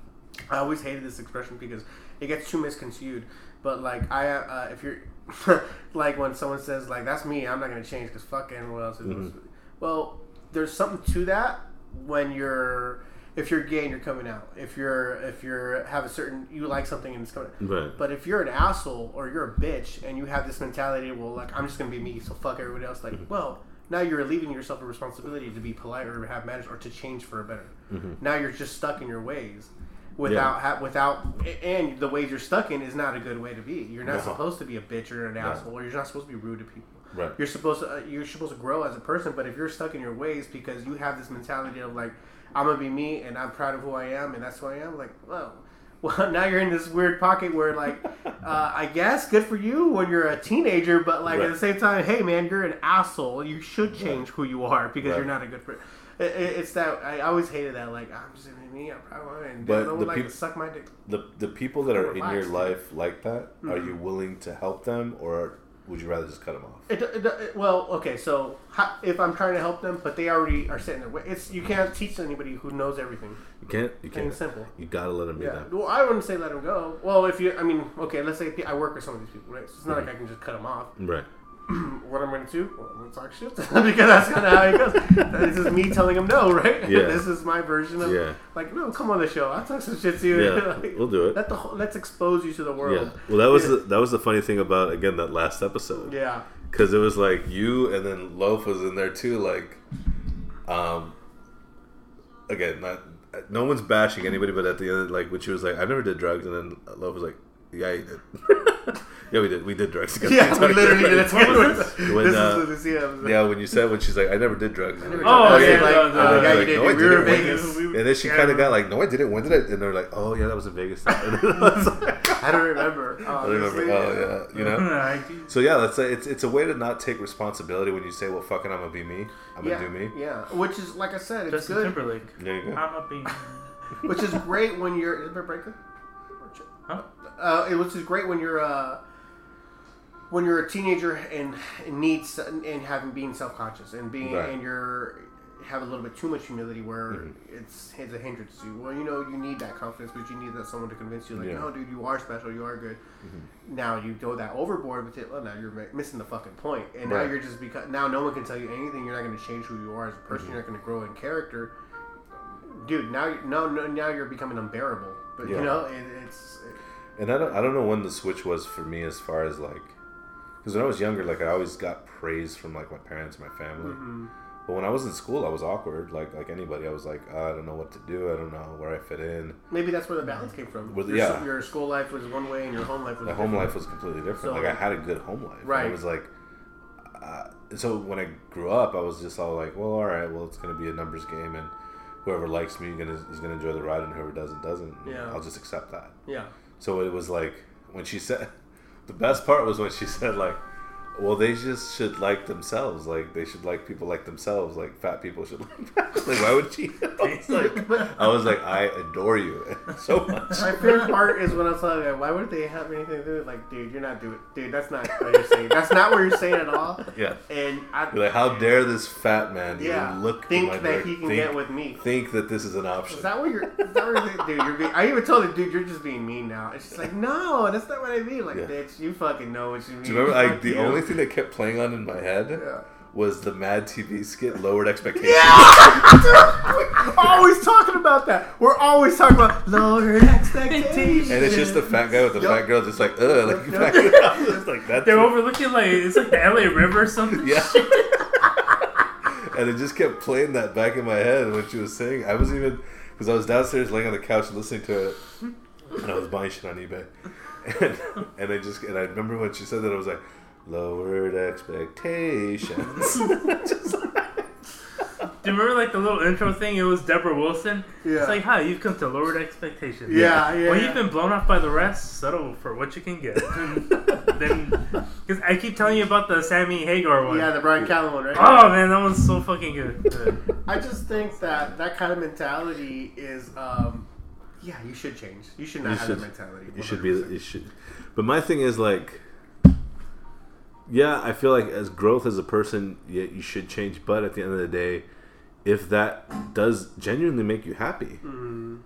I always hated this expression because it gets too misconstrued. But like I, uh, if you're like when someone says like that's me, I'm not gonna change because fuck anyone else. Is Mhm. Well, there's something to that when you're if you're gay and you're coming out. If you're if you're have a certain you like something and it's coming. Right. But if you're an asshole or you're a bitch and you have this mentality, well, like I'm just gonna be me, so fuck everybody else. Like, well, now you're relieving yourself a responsibility to be polite or have manners or to change for a better. Now you're just stuck in your ways, without ha- without and the ways you're stuck in is not a good way to be. You're not No. supposed to be a bitch or an No. asshole, or you're not supposed to be rude to people. Right. You're supposed to uh, you're supposed to grow as a person, but if you're stuck in your ways because you have this mentality of like I'm gonna be me and I'm proud of who I am and that's who I am, like well. Well, now you're in this weird pocket where, like, uh, I guess good for you when you're a teenager, but like at the same time, hey man, you're an asshole. You should change who you are because Right. you're not a good person. It, it, it's that I always hated that. Like I'm just gonna be me. I'm proud of And But the like peop- suck my dick. The the people that are in your life like that, are Mhm. you willing to help them, or would you rather just cut them off? It, it, it- well, okay, so how, if I'm trying to help them, but they already are their way, it's you can't teach anybody who knows everything. You can't. You can't. simple. You gotta let them be Yeah. that. Well, I wouldn't say let them go. Well, if you, I mean, okay, let's say I work with some of these people, right? So it's not Mhm. like I can just cut them off. Right. what I'm going to do? Well, I'm going to talk shit because that's kind of how it goes. this is me telling him no, right? Yeah. this is my version of Yeah. like, no, come on the show. I'll talk some shit to you. Yeah. Like, We'll do it. let the whole, let's expose you to the world. Yeah. Well, that was Yeah. the, that was the funny thing about again that last episode. Yeah. because it was like you and then Loaf was in there too. Like, um, again, not no one's bashing anybody, but at the end, like when she was like, "I never did drugs," and then Loaf was like, "Yeah, you did." yeah, we did. We did drugs together. Yeah, we literally did it. What was this? When, this uh, is the yeah, Yeah, when you said when she's like, "I never did drugs," and, never Oh, did yeah, that. like, no, no, the guy like, you did. no, I we were in. Vegas. And then she yeah, kind of got like, "No, I didn't." When did I? And they're like, "Oh yeah, that was in Vegas." And I was like, I don't remember. I remember. Oh yeah, you know. So yeah, that's a, it's it's a way to not take responsibility when you say, "Well, fucking, I'm gonna be me. I'm gonna yeah, do me." Yeah, which is like I said, it's Justin good. Timberlake. There you go. I'm a bean. Which is great when you're. Is there a breaker? Huh? Uh, it was just great when you're. Uh, when you're a teenager and, and needs and having being self conscious and being Right. and you're have a little bit too much humility where Mhm. it's it's a hindrance to you. Well, you know you need that confidence, but you need that someone to convince you, like, Yeah. Mm-hmm. no, dude, you are special, you are good. Now you go that overboard with it. Well, now you're missing the fucking point, and now you're just because now no one can tell you anything. You're not going to change who you are as a person. Mm-hmm. You're not going to grow in character, dude. Now, no, no, now you're becoming unbearable. But Yeah. you know, it's And I don't, I don't know when the switch was for me as far as like, because when I was younger, like I always got praise from like my parents, and my family. mm-hmm. But when I was in school, I was awkward, like like anybody. I was like, "Oh, I don't know what to do. I don't know where I fit in. maybe that's where the balance came from. With- your, yeah. your school life was one way, and your home life was My home life was completely different. So- like I had a good home life. Right. It was like, uh, so when I grew up, I was just all like, well, all right, well, it's gonna be a numbers game, and whoever likes me gonna is gonna enjoy the ride, and whoever doesn't doesn't. Yeah. I'll just accept that. Yeah. So it was like when she said, the best part was when she said like, Well, they just should like themselves. Like they should like people like themselves. Like fat people should like. like why would she? I was like, I was like, I adore you so much. My favorite part is when I was like, why would they have anything to do with like, dude, you're not doing, dude, that's not what you're saying. That's not what you're saying at all. Yeah. And I, You're like, how dare this fat man yeah, even look think my that direction? he can think, get with me. think that this is an option. Is that what you're? Is that what you're dude? You're being. I even told her, dude, you're just being mean now. And she's like, no, that's not what I mean. Like, Yeah. bitch, you fucking know what you mean. Do you remember? Like Fuck the you. only thing that kept playing on in my head Yeah. was the Mad TV skit, "Lowered Expectations." Yeah, we're always talking about that. We're always talking about lowered expectations. And it's just the fat guy with the Yup. fat girl, just like, ugh, like, Yup. back it. It's like that's They're it. overlooking like it's like the LA River or something. Yeah. and it just kept playing that back in my head when she was saying. I wasn't even because I was downstairs laying on the couch listening to it, and I was buying shit on eBay, and and I just and I remember when she said that I was like, lowered expectations. Just like- Do you remember like the little intro thing? It was Debra Wilson. Yeah. It's like, hi, you've come to lowered expectations. Yeah, yeah. When you've been blown off by the rest, settle for what you can get. then, because I keep telling you about the Sammy Hagar one. yeah, the Brian Callen one, right? Oh man, that one's so fucking good. I just think that that kind of mentality is, um, yeah, you should change. You should not You have should- that mentality. You should be. 100%. You should. But my thing is like, yeah, I feel like as growth as a person, yeah, you should change. But at the end of the day, if that does genuinely make you happy, mm-hmm.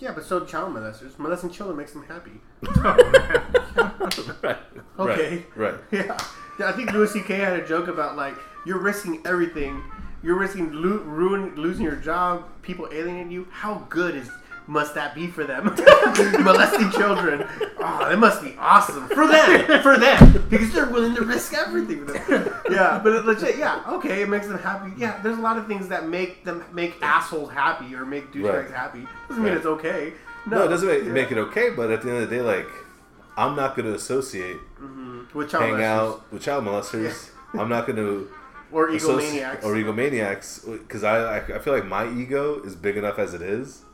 Yeah, but so child molesters. Molesting children makes them happy. right? Okay. Right. right. Yeah. yeah I think Louis C.K. had a joke about like you're risking everything. You're risking lo- ruin losing your job, people alienating you. How good is must that be for them? Molesting children. Oh, that must be awesome for them. For them, because they're willing to risk everything. For them. Yeah, but it legit. Yeah, okay, it makes them happy. Yeah, there's a lot of things that make them make assholes happy or make douchebags Right. happy. Doesn't mean it's okay. No, it doesn't make, Yeah. make it okay. But at the end of the day, like, I'm not going to associate mm-hmm. with child hang molesters. out with child molesters. I'm not going to. or associ- egomaniacs. or egomaniacs because I, I I feel like my ego is big enough as it is.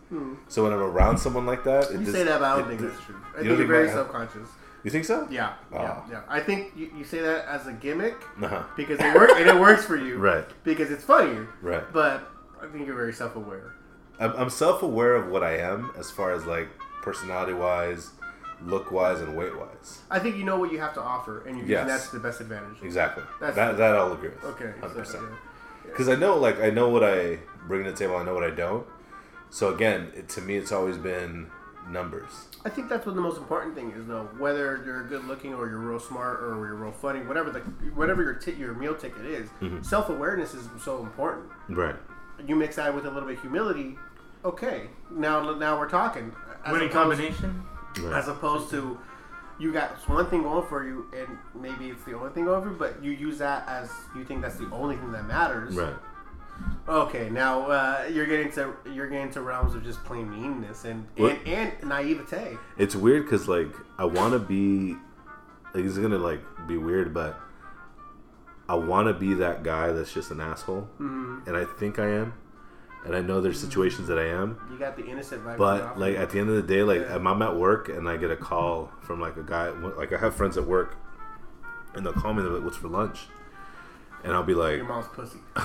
So when I'm around someone like that, it Hmm. You just- say that, but I don't think that's true. I you think you're very my- self-conscious. You think so? Yeah, yeah, Ah. yeah. I think you, you say that as a gimmick Uh-huh. because it works and it works for you, Right. Because it's funnier, Right. But I think you're very self-aware. I'm, I'm self-aware of what I am as far as like personality-wise, look-wise, and weight-wise. I think you know what you have to offer, and you're using Yes. that to the best advantage. Exactly. That's- that that I'll agree with. Okay, hundred percent. yeah. Because I know, like, I know what I bring to the table. I know what I don't. So again, it, to me, it's always been numbers. I think that's what the most important thing is, though. Whether you're good looking or you're real smart or you're real funny, whatever the whatever your ti your meal ticket is, Mm-hmm. self awareness is so important. Right. You mix that with a little bit of humility. Okay, now now we're talking. As Winning opposed- combination. as opposed to you got one thing going for you and maybe it's the only thing going for you but you use that as you think that's the only thing that matters Right. Okay now uh, you're getting to you're getting to realms of just plain meanness and What- and, and naivete It's weird because like I want to be. Like, it's gonna like be weird, but I want to be that guy that's just an asshole, Mm-hmm. and I think I am, and I know there's situations that I am. you got the innocent vibe But like at the end of the day, like Yeah. I'm at work and I get a call from like a guy. Like I have friends at work, and they'll call me. They're like, "What's for lunch?" And I'll be like, your mom's pussy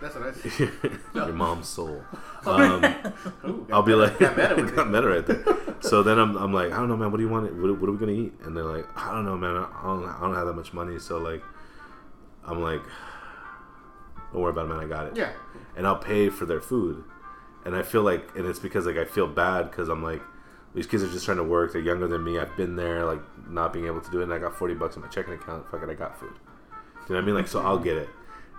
that's what I see "Your mom's soul." Um, Ooh, I'll be like, got meta with got meta right there. So then I'm, I'm like, I don't know, man. What do you want? What, what are we gonna eat? And they're like, I don't know, man. I don't, I don't have that much money. So like, I'm like, don't worry about it, man. I got it. yeah And I'll pay for their food. And I feel like, and it's because like I feel bad because I'm like, these kids are just trying to work. They're younger than me. I've been there, like not being able to do it. And I got 40 bucks in my checking account. Fuck it, I got food. You know what I mean? Like, so I'll get it.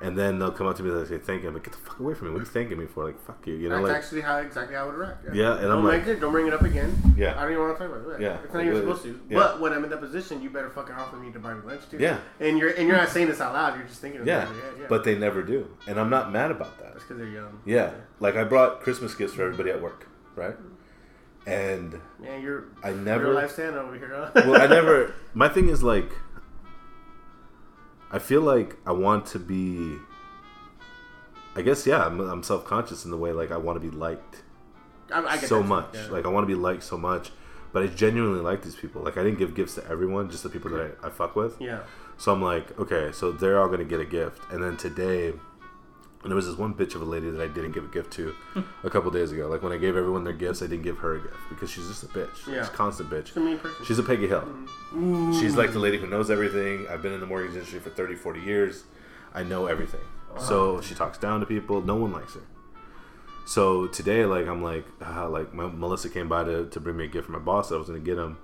And then they'll come up to me and they'll say, thank you. I'm like, get the fuck away from me. What are you thanking me for? Like, fuck you. You know, that's like, actually how exactly how I would react Yeah, and don't I'm like- it, don't bring it up again Yeah. I don't even want to talk about it Yeah. it's not even Yeah. supposed to Yeah. but when I'm in that position you better fucking offer me to buy me lunch too Yeah. and you're and you're not saying this out loud you're just thinking of yeah. it. yeah, yeah. But they never do. And I'm not mad about that. That's because they're young. Yeah. Like, I brought Christmas gifts for everybody at work, right? And Man, you're I you're a never. over here. Huh? well, I never. My thing is like, I feel like I want to be. I guess yeah, I'm, I'm self conscious in the way like I want to be liked I, I get so much. yeah. Like I want to be liked so much, but I genuinely like these people. Like I didn't give gifts to everyone, just the people that I, I fuck with. Yeah. So I'm like, okay, so they're all gonna get a gift, and then today, and there was this one bitch of a lady that I didn't give a gift to a couple days ago. Like when I gave everyone their gifts, I didn't give her a gift because she's just a bitch. Yeah. She's a constant bitch. A. She's a Peggy Hill. Ooh. She's like the lady who knows everything. I've been in the mortgage industry for 30, 40 years. I know everything. So she talks down to people. No one likes her. So today, like, I'm like, uh, like, my, Melissa came by to, to bring me a gift from my boss I was going to get him.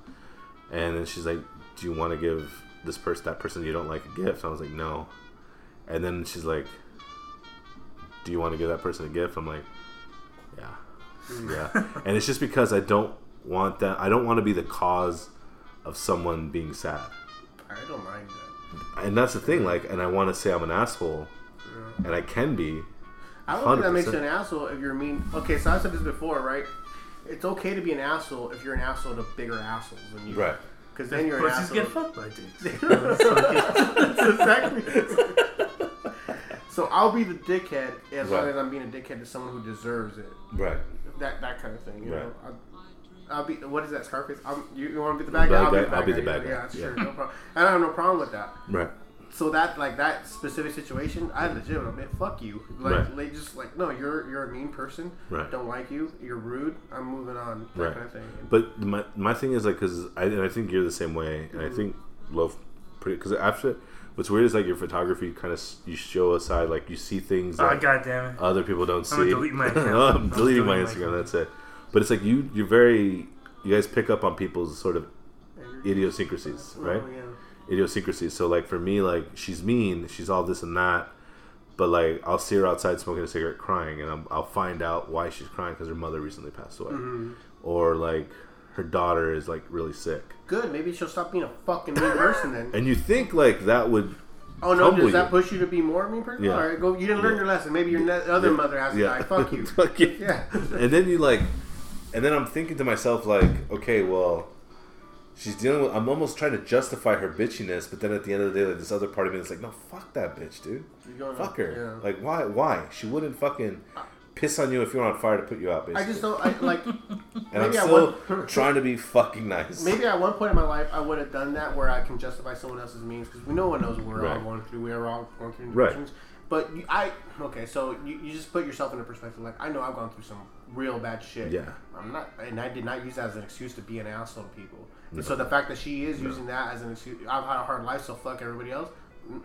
And then she's like, do you want to give this person, that person you don't like a gift? I was like, no. And then she's like, do you want to give that person a gift? I'm like, yeah. Mm. Yeah. and it's just because I don't want that. I don't want to be the cause of someone being sad. I don't mind that. And that's the thing, like, and I want to say I'm an asshole, and I can be. I don't think that makes you an asshole if you're mean. Okay, so I said this before, right? It's okay to be an asshole if you're an asshole to bigger assholes than you. Right. Because then you're an Pussies asshole. get fucked by dicks. That's exactly. So I'll be the dickhead as long as I'm being a dickhead to someone who deserves it. Right. That that kind of thing. You Right. know. I'll, I'll be. What is that? Scarface. I'm, you you want to be the bad guy? I'll be the bad I'll be guy. the bad yeah, guy. Yeah, Yeah. sure. No problem. And I don't have no problem with that. Right. So that like that specific situation, I legit would man, fuck you. Like Right. they just like no, you're you're a mean person. Right. Don't like you. You're rude. I'm moving on. That Right. kind of thing. But my my thing is like, because I and I think you're the same way, and I mm-hmm. think love pretty because after what's weird is like your photography kind of you show a side like you see things Oh that god damn it! other people don't see. I'm gonna delete my account. Oh, I'm I'm deleting my deleting my Instagram. That's it. But it's like you you're very you guys pick up on people's sort of idiosyncrasies, right? Oh, yeah. idiosyncrasies. So like for me, like she's mean, she's all this and that, but like I'll see her outside smoking a cigarette, crying, and I'm, I'll find out why she's crying because her mother recently passed away, Mm-hmm. or like her daughter is like really sick. Good. Maybe she'll stop being a fucking mean person then. And you think like that would Oh no! Does that you. push you to be more mean person? Yeah. All right, go. You didn't learn Yeah. your lesson. Maybe your ne- other Yeah. mother has to Yeah. die. Fuck you. Fuck you. Yeah. and then you like, and then I'm thinking to myself like, okay, well, she's dealing with. I'm almost trying to justify her bitchiness, but then at the end of the day, like this other part of me is like, no, fuck that bitch, dude. Fuck her. Like why? Why? She wouldn't fucking piss on you if you're on fire to put you out. Basically. I just don't. I like. And I'm maybe I still want- trying to be fucking nice. Maybe at one point in my life, I would have done that where I can justify someone else's means because we no one knows what we're all going through. We are all going through Right. But you, I okay, so you, you just put yourself in a perspective. Like I know I've gone through some real bad shit. Yeah. I'm not, and I did not use that as an excuse to be an asshole to people. And so the fact that she is using that as an excuse, I've had a hard life, so fuck everybody else.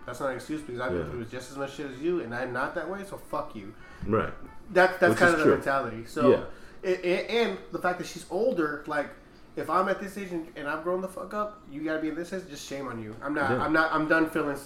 That's not an excuse because I've been Yeah. through just as much shit as you, and I'm not that way. So fuck you. Right. That's that's Which kind of the true. mentality. So, Yeah. it, it, and the fact that she's older, like if I'm at this age and, and I've grown the fuck up, you gotta be in this age. Just shame on you. I'm not. Yeah. I'm not. I'm done feeling.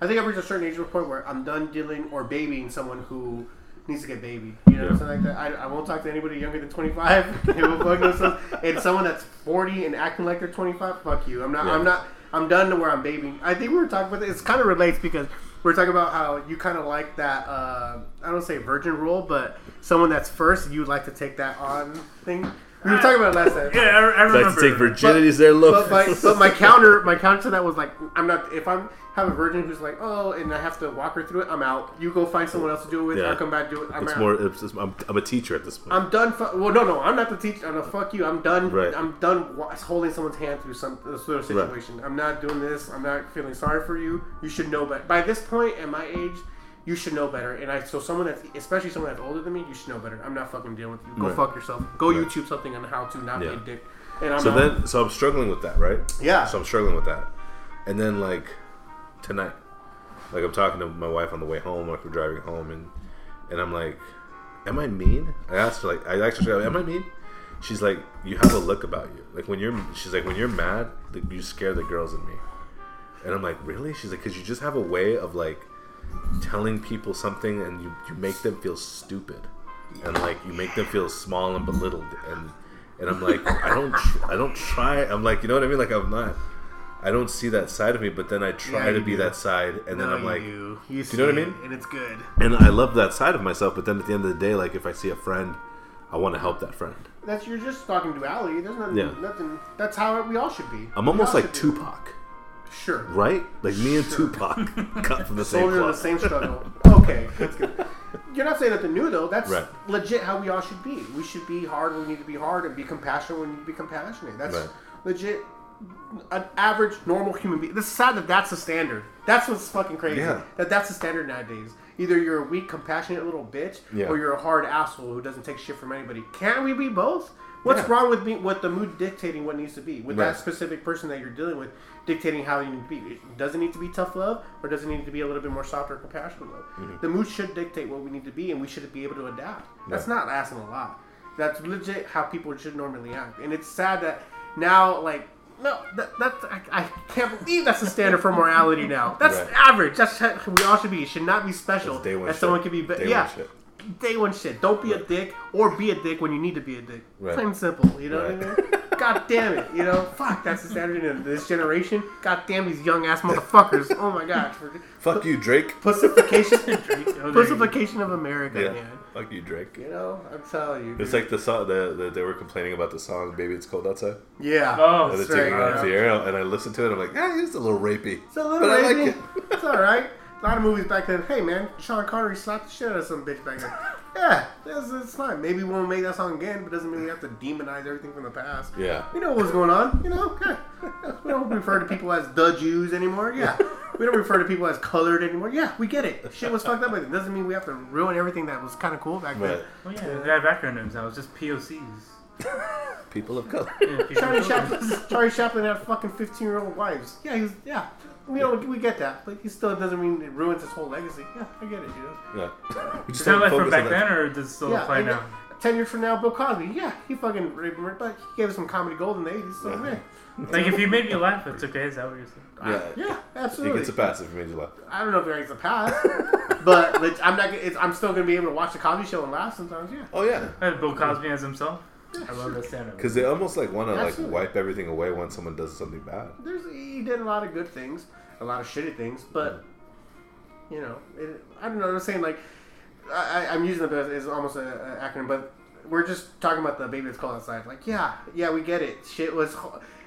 I think I've reached a certain age to a point where I'm done dealing or babying someone who needs to get babied. You know, Yeah. something like that. I, I won't talk to anybody younger than 25. They will fuck themselves. and someone that's 40 and acting like they're 25, fuck you. I'm not. Yeah. I'm not. I'm done to where I'm babying. I think we were talking about this. It kind of relates because we are talking about how you kind of like that. Uh, I don't say virgin rule, but someone that's first, you'd like to take that on thing. We were talking about it last time. Yeah, I, I remember. Like to take virginities there, look. But my, but my counter, my counter to that was like, I'm not. If I'm have a virgin who's like, oh, and I have to walk her through it, I'm out. You go find someone else to do it with. Yeah. I'll come back do it. I'm it's out. more. It's just, I'm, I'm a teacher at this point. I'm done. Fu- well, no, no, I'm not the teacher. I'm a fuck you. I'm done. Right. I'm done wa- holding someone's hand through some sort of situation. I'm not doing this. I'm not feeling sorry for you. You should know But By this point, at my age, you should know better. And I, so someone that's, especially someone that's older than me, you should know better. I'm not fucking dealing with you. Go Right. fuck yourself. Go Right. YouTube something on how to not Yeah. be a dick. And I'm so out. then, so I'm struggling with that, right? Yeah. So I'm struggling with that, and then like tonight, like I'm talking to my wife on the way home, like we're driving home, and and I'm like, "Am I mean?" I asked her, like, I asked her, "Am I mean?" She's like, "You have a look about you. Like when you're," she's like, "When you're mad, you scare the girls in me." And I'm like, "Really?" She's like, "Cause you just have a way of like telling people something, and you you make them feel stupid, and like you make them feel small and belittled, and." And I'm like, I don't, tr- I don't try. I'm like, you know what I mean? Like, I'm not. I don't see that side of me, but then I try Yeah, to be do. that side, and then I'm like, you, do. you, you know what I mean? And it's good. and I love that side of myself. But then at the end of the day, like if I see a friend, I want to help that friend. That's you're just talking duality. There's nothing. Yeah. Nothing. That's how we all should be. I'm We almost like Tupac be. Sure. right? Like me and Tupac cut from the same Soldier of the same struggle. Okay, that's good. You're not saying nothing new though. That's Right. legit how we all should be. We should be hard when we need to be hard and be compassionate when we need to be compassionate. That's Right. legit. An average normal human being. This is sad that that's the standard. That's what's fucking crazy. Yeah. That that's the standard nowadays. Either you're a weak, compassionate little bitch, Yeah. or you're a hard asshole who doesn't take shit from anybody. Can't we be both? What's Yeah. wrong with me? with the mood dictating what needs to be with Right. that specific person that you're dealing with dictating how you need to be? It doesn't need to be tough love, or does it need to be a little bit more softer, compassionate love? Mm-hmm. The mood should dictate what we need to be, and we should be able to adapt. That's not asking a lot. That's legit how people should normally act, and it's sad that now, like. No, that, that's I, I can't believe that's the standard for morality now. That's Right. average. That's how we all should be. It should not be special. It's day one that shit. someone can be. Be- Day yeah, shit. Day one shit. Don't be a dick or be a dick when you need to be a dick. Right. Plain and simple. You know Right. what I mean? God damn it. You know, fuck. That's the standard in this generation. God damn these young ass motherfuckers. Oh my god. Fuck you, Drake. Pussification. Oh, there you go. Pussification of America, Yeah. man. Fuck you, Drake. You know, I'm telling you. It's like the song that the, they were complaining about the song "Baby It's Cold Outside." yeah. Oh, And That's they're taking right, it off the air, and I listened to it. I'm like, yeah, it's a little rapey. It's a little But I like rapey. it. It's all right. A lot of movies back then. Hey man, Sean Connery slapped the shit out of some bitch back then. Yeah, it's, it's fine. Maybe we won't make that song again, but doesn't mean we have to demonize everything from the past. Yeah. We know what's going on. You know, yeah. we don't refer to people as the Jews anymore. Yeah, we don't refer to people as colored anymore. Yeah, we get it. Shit was fucked up, but it doesn't mean we have to ruin everything that was kind of cool back then. Right. Oh yeah, they have acronyms now. It's just POCs. People of color. Yeah, people- Charlie Chaplin, Charlie Chaplin had fucking fifteen-year-old wives. Yeah, he was. Yeah, we know we get that, but he still doesn't mean it ruins his whole legacy. Yeah, I get it. You know. Yeah. We just Is that don't like from focus back that. then, or does it still Yeah, apply and now? Ten years from now, Bill Cosby. Yeah, he fucking raped but he gave us some comedy gold in the eighties. So Yeah. yeah, Like if you made me laugh, it's okay. Is that what you're saying? Yeah. yeah, He absolutely. gets a pass if he made you laugh. I don't know if there is a pass, but leg- I'm not. It's, I'm still gonna be able to watch the Cosby Show and laugh sometimes. Yeah. Oh yeah. Uh, Bill Cosby as himself. I love that stand-up. Because they almost like want to like Absolutely. wipe everything away when someone does something bad. There's he did a lot of good things, a lot of shitty things, but you know, it, I don't know. I'm saying like I, I'm using it as, almost an acronym, but we're just talking about the baby that's cold outside. Like, yeah, yeah, we get it. Shit was.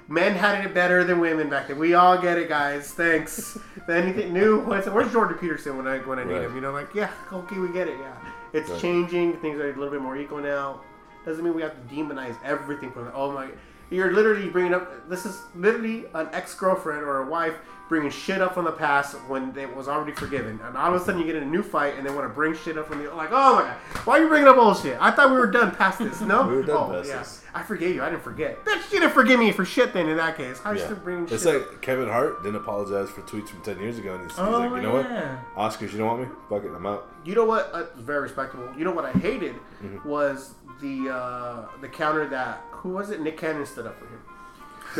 Men had it better than women back then. We all get it, guys. Thanks. Anything new? What's- Where's Jordan Peterson when I when I need Right. him? You know, like yeah, okay, we get it. Yeah, it's Right. changing. Things are a little bit more equal now. Doesn't mean we have to demonize everything from. Oh my, you're literally bringing up. This is literally an ex girlfriend or a wife bringing shit up from the past when it was already forgiven, and all of a sudden you get in a new fight and they want to bring shit up from the like. Oh my god, why are you bringing up old shit? I thought we were done past this. No, We were done oh, past yeah. this. I forgave you. I didn't forget. Bitch, you didn't forgive me for shit. Then in that case, how you Yeah. still bringing It's shit? like Kevin Hart didn't apologize for tweets from ten years ago, and he's, he's Oh like, you know yeah. what, Oscars, you don't want me? Fuck it, I'm out. You know what? Uh, very respectable. You know what I hated Mm-hmm. was the uh, the counter that who was it? Nick Cannon stood up for him.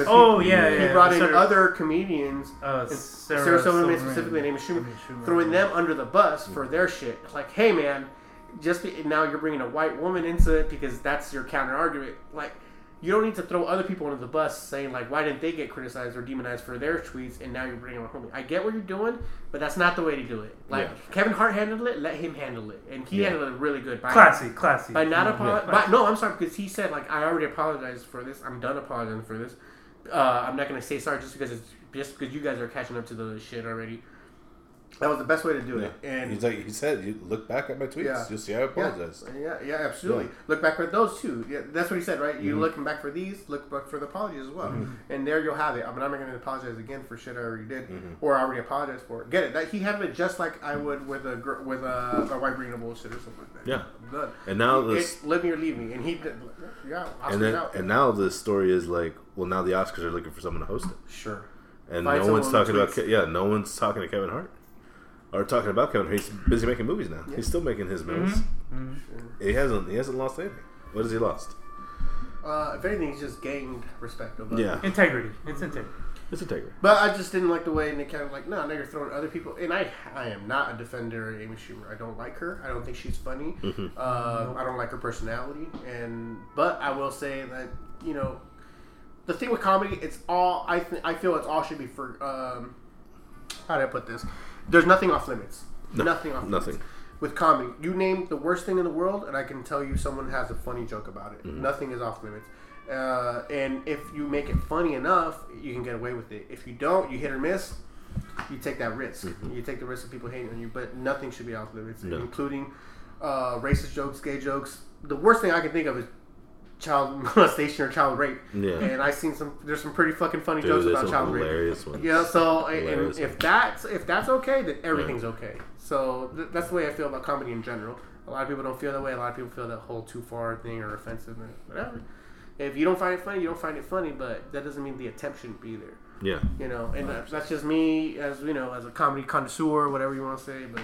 Oh he, yeah, he yeah. brought in Sarah- other comedians, Uh, Sarah, Sarah, Silverman Silverman. specifically, and Amy Schumer, Schumer. throwing them under the bus for their shit. Like, hey man, just be, now you're bringing a white woman into it because that's your counter argument. Like, you don't need to throw other people under the bus saying like, why didn't they get criticized or demonized for their tweets, and now you're bringing a homie. I get what you're doing, but that's not the way to do it. Like Yeah. Kevin Hart handled it, let him handle it, and he Yeah. handled it really good. By, Classy, classy. by not Yeah. apologizing. But no, I'm sorry because he said like I already apologized for this. I'm done apologizing for this. Uh, I'm not gonna say sorry just because it's just because you guys are catching up to the shit already. That was the best way to do Yeah. it. And he's like, he said, you look back at my tweets, Yeah. you'll see I apologize. yeah, yeah, yeah, absolutely. Yeah. Look back for those too. Yeah, that's what he said, right? Mm-hmm. You looking back for these, look back for the apologies as well, and there you'll have it. I'm not going to apologize again for shit I already did Mm-hmm. or I already apologized for. Get it? That he had it just like I would with a gr- with a, a white bringing a bullshit or something like that. Yeah. I'm done. And now this, It's live me or leave me, and he did. Yeah, Oscar's and then, out. and now the story is like, well, now the Oscars are looking for someone to host it, sure. and Find no one's talking about, yeah, no one's talking to Kevin Hart. Or talking about Kevin Hart. He's busy making movies now. He's still making his movies. Mhm. He hasn't. He hasn't lost anything. What has he lost? Uh, if anything, he's just gained respect of others. Yeah, Integrity. It's integrity. it's integrity. But I just didn't like the way Nick Cannon was like, no, now you're throwing other people. And I, I am not a defender of Amy Schumer. I don't like her. I don't think she's funny. Mm-hmm. Uh, I don't like her personality. And but I will say that you know, the thing with comedy, it's all I th- I feel it's all should be for. Um, how do I put this? There's nothing off limits. No, nothing off limits. nothing. With comedy, you name the worst thing in the world, and I can tell you someone has a funny joke about it. Mm-hmm. Nothing is off limits. Uh, and if you make it funny enough, you can get away with it. If you don't, you hit or miss. You take that risk. You take the risk of people hating on you, but nothing should be off limits, Mm-hmm. No. including uh, racist jokes, gay jokes. The worst thing I can think of is child molestation or child rape. Yeah. And I've seen some. There's some pretty fucking funny Dude, jokes about some child rape. hilarious ones. Yeah, so and Hilarious if that's if that's okay, then everything's okay. So th- that's the way I feel about comedy in general. A lot of people don't feel that way. A lot of people feel that whole too far thing or offensive or whatever. If you don't find it funny, you don't find it funny, but that doesn't mean the attempt shouldn't be there. Yeah. You know, and that- that's just me as you know, as a comedy connoisseur, whatever you want to say, but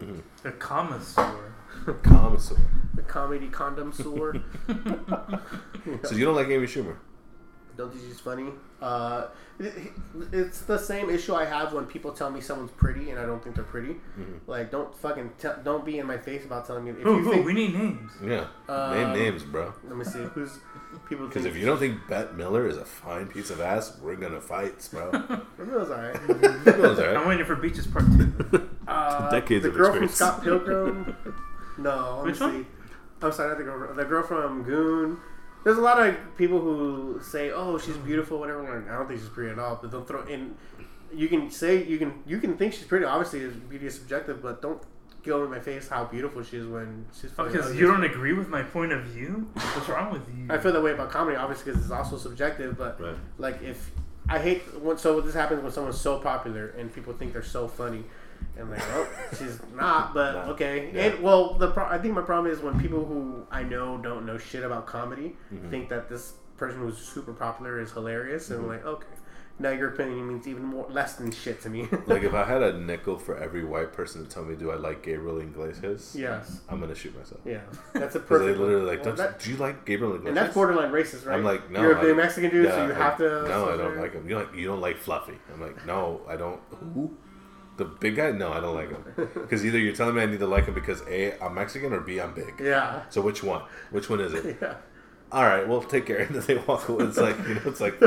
mm-hmm. a connoisseur. Commissar. the comedy condom sore. So you don't like Amy Schumer? Don't think she's funny. Uh, it- it's the same issue I have when people tell me someone's pretty and I don't think they're pretty. Like, don't fucking tell don't be in my face about telling me. If Who, you who? think, We need names. Yeah. Um, Name names, bro. let me see who's people. Because if you don't think Bette Midler is a fine piece of ass, we're gonna fight, bro. Miller's alright. Those are I'm waiting for Beaches Part 2. Uh, Decades the of girl experience. from Scott Pilgrim. No, let Which me one? see. I'm sorry, not the girl. The girl from Goon. There's a lot of people who say, "Oh, she's mm. beautiful," whatever. I'm like, I don't think she's pretty at all. But don't throw in. You can say you can you can think she's pretty. Obviously, beauty is subjective, but don't go in my face how beautiful she is when she's. Oh, because you don't agree with my point of view? What's wrong with you? I feel that way about comedy, obviously, because it's also subjective. But Right. like, if I hate when so this happens when someone's so popular and people think they're so funny, and like, oh, she's not. But Nah. okay. Yeah. And well, the pro- I think my problem is when people who I know don't know shit about comedy Mm-hmm. think that this person who's super popular is hilarious, and I'm Mm-hmm. like, okay. Now your opinion means even more less than shit to me. Like if I had a nickel for every white person to tell me, do I like Gabriel Iglesias? yes, I'm gonna shoot myself. yeah, that's a Because they literally like, well, don't, that- do you like Gabriel Iglesias? and that's borderline racist, right? I'm like, no. You're a big Mexican dude, so you like, have to. No, I don't like him. You like you don't like Fluffy. I'm like, no, I don't. Who? The big guy? No, I don't like him. Because either you're telling me I need to like him because a I'm Mexican or b I'm big. Yeah. So which one? Which one is it? Yeah. All right, well take care. And then they walk away. It's like you know, it's like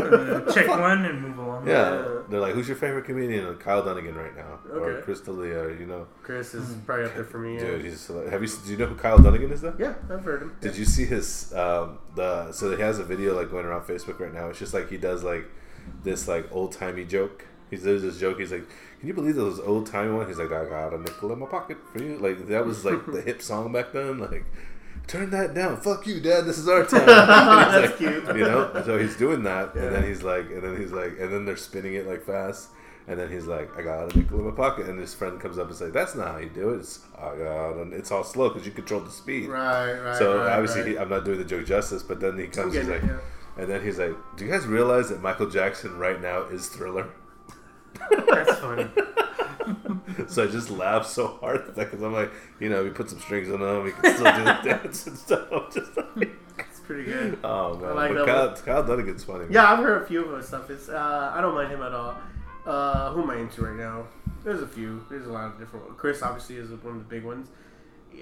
check one and move along. yeah. They're like, who's your favorite comedian? Kyle Dunnigan right now, or Okay. Chris D'Elia. You know, Chris is probably up there for me. Yeah. dude, he's have you do you know who Kyle Dunnigan is though? Yeah, I've heard him. Did you see his um, the so he has a video like going around Facebook right now. It's just like he does like this like old timey joke. He does this joke. He's like, "Can you believe those old timey one?" He's like, "I got a nickel in my pocket for you." Like that was like the hip song back then. Like, turn that down. Fuck you, Dad. This is our time. That's like- cute. You know. So he's doing that, Yeah. and then he's like, and then he's like, and then they're spinning it like fast. And then he's like, I got a nickel in my pocket. And his friend comes up and says, That's not how you do it. It's, I got and it's all slow because you control the speed. Right, right. So right, obviously, right. He, I'm not doing the joke justice, but then he comes, he's getting like, it, and then he's like, "Do you guys realize that Michael Jackson right now is Thriller?" That's funny. so I just laugh so hard because I'm like, you know, we put some strings on them, we can still do the dance and stuff. Just like, it's pretty good. oh man, I like but Kyle, Kyle Dunnigan's funny. Yeah, I've heard a few of his stuff. It's uh, I don't mind him at all. Uh, who am I into right now? There's a few. There's a lot of different ones. Chris obviously is one of the big ones.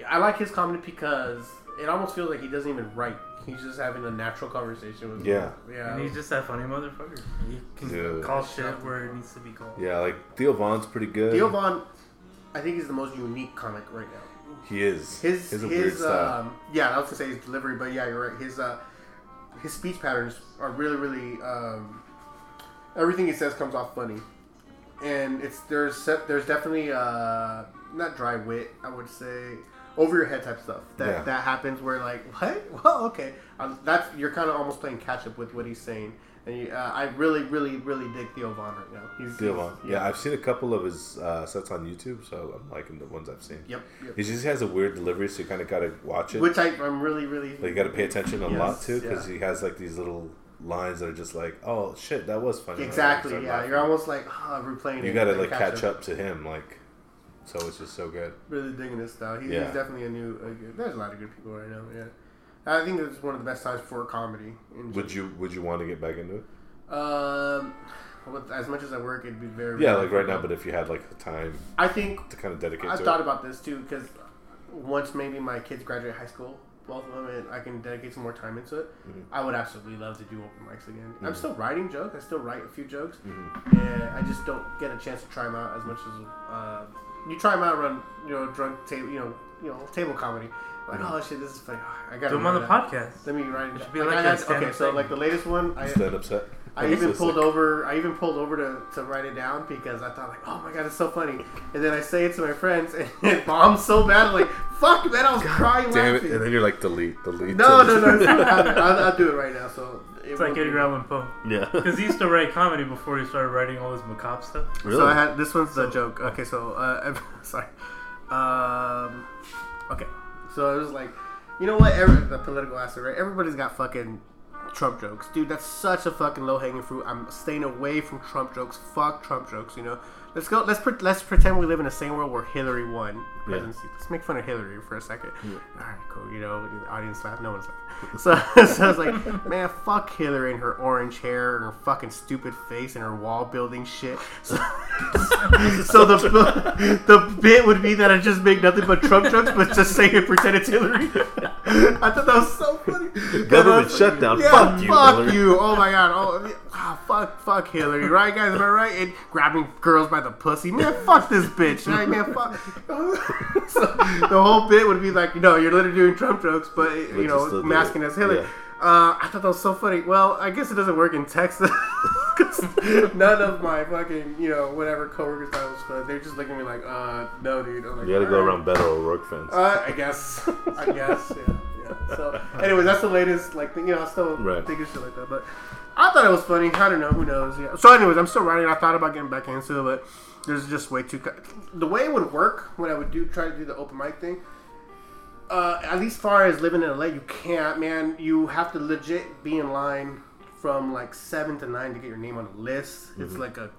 I like his comedy because it almost feels like he doesn't even write. He's just having a natural conversation with Yeah. yeah. And he's just that funny motherfucker. He can Dude. call shit where it needs to be called. yeah, like Theo Von's pretty good. Theo Von, I think he's the most unique comic right now. he is. His He's a weird his um, yeah, I was gonna say his delivery, but yeah, you're right. His uh, his speech patterns are really really um, everything he says comes off funny, and it's there's set, there's definitely uh, not dry wit. I would say over your head type stuff that Yeah. that happens where like what well okay um, that's you're kind of almost playing catch up with what he's saying. And you, uh, I really, really, really dig Theo Von right now. He's Theo Von. Yeah, I've seen a couple of his uh, sets on YouTube, so I'm liking the ones I've seen. Yep. yep. He just has a weird delivery, so you kind of got to watch it. Which I, I'm really, really. Like you got to pay attention a Yes, lot to because yeah. he has like these little lines that are just like, oh shit, that was funny. Exactly. Yeah, laughing. you're almost like oh, replaying. You it got to like catch up to him, like. So it's just so good. Really digging this style. He's, Yeah. he's definitely a new. A good, there's a lot of good people right now. Yeah, I think it's one of the best times for comedy. In Would you Would you want to get back into it? Um, with, as much as I work, it'd be very. Yeah, like right now. But if you had like the time I think to kind of dedicate I thought it, about this too because once maybe my kids graduate high school, both of them, and I can dedicate some more time into it. Mhm. I would absolutely love to do open mics again. I'm Mhm. still writing jokes. I still write a few jokes, Mhm. and I just don't get a chance to try them out as much as uh, you try them out around you know drunk table you know you know table comedy. Like Mhm. oh shit, this is funny. I got Do them on the podcast. Let me write it. It should be down. like I a got- okay, so like the latest one, I stand up set. I That's even so pulled sick. over. I even pulled over to, to write it down because I thought like, oh my god, it's so funny. And then I say it to my friends, and it bombs so bad. I'm like, fuck, man! I was crying Damn it! laughing. And then you're like, delete, delete. no, no, delete. no, it's not. I'll, I'll do it right now. So It's like Edgar Allan Poe. Yeah. Because he used to write comedy before he started writing all this macabre stuff. Really? So I had this one's the joke. Okay, so uh, sorry. Um, okay, so it was like, you know what? Every, the political aspect, right? Everybody's got fucking Trump jokes, dude. That's such a fucking low hanging fruit. I'm staying away from Trump jokes. Fuck Trump jokes. You know. Let's go. Let's pre- let's pretend we live in the same world where Hillary won presidency. Let's make fun of Hillary for a second. All right, cool. You know, the audience laugh. No one's laughing. So, so I was like, man, fuck Hillary and her orange hair and her fucking stupid face and her wall building shit. So, so the the bit would be that I just make nothing but Trump jokes, but just say and pretend it's Hillary. I thought that was so funny. Government shutdown. Yeah, fuck you. fuck Hillary. you. Oh my god. Oh, ah, fuck, fuck Hillary. Right, guys? Am I right? And grabbing girls by the pussy. Man, fuck this bitch. Right, man, fuck. so the whole bit would be like, you know, you're literally doing Trump jokes, but you know, masking as Hillary. Yeah. Uh, I thought that was so funny. Well, I guess it doesn't work in Texas. none of my fucking, you know, whatever coworkers thought was fun. They're just looking at me like, uh, no, dude. Like, You gotta go "All right." around Beto O'Rourke fence. Uh, I guess. I guess. Yeah. Yeah. So, anyways, that's the latest. Like, thing, you know, I'm still Right. thinking shit like that. But I thought it was funny. I don't know. Who knows? Yeah. So, anyways, I'm still writing. I thought about getting back into it, but there's just way too. The way it would work when I would do try to do the open mic thing. Uh, at least far as living in LA, you can't, man. You have to legit be in line from like seven to nine to get your name on a list. It's like a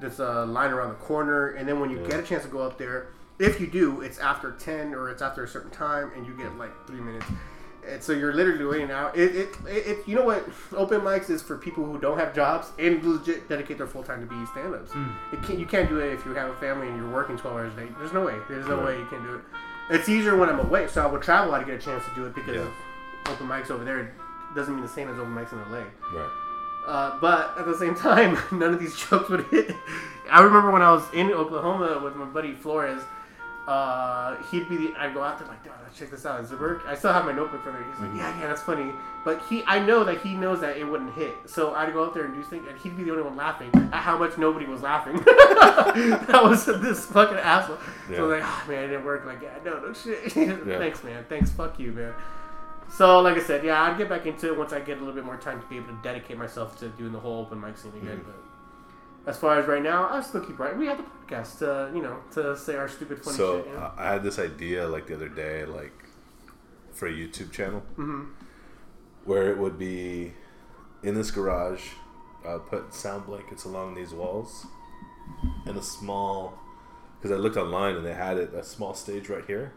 there's a line around the corner, and then when you get a chance to go up there, if you do, it's after ten or it's after a certain time, and you get like three minutes. And so you're literally waiting out. It, it, it, you know what? Open mics is for people who don't have jobs and legit dedicate their full time to be stand-ups. It can't, you can't do it if you have a family and you're working 12 hours a day. There's no way. There's no Right. way you can do it. It's easier when I'm away, so I would travel out to get a chance to do it because Yeah. open mics over there doesn't mean the same as open mics in LA. Right. Uh, but at the same time, none of these jokes would hit. I remember when I was in Oklahoma with my buddy Flores. Uh, he'd be the. I'd go out there like, dude, check this out. Does it work? I still have my notebook from there. He's like, yeah, yeah, that's funny. But he, I know that he knows that it wouldn't hit. So I'd go out there and do things, and he'd be the only one laughing at how much nobody was laughing. that was this fucking asshole. Yeah. So I was like, oh man, it didn't work. Like, yeah, no, no shit. Thanks, man. Thanks. Fuck you, man. So, like I said, yeah, I'd get back into it once I get a little bit more time to be able to dedicate myself to doing the whole open mic scene again. Mm-hmm. But as far as right now, I still keep writing. We have the podcast to, you know, to say our stupid funny So shit. You know? uh, I had this idea like the other day, like for a YouTube channel, Mm-hmm. where it would be in this garage. I put sound blankets along these walls, and a small, because I looked online and they had it a small stage right here,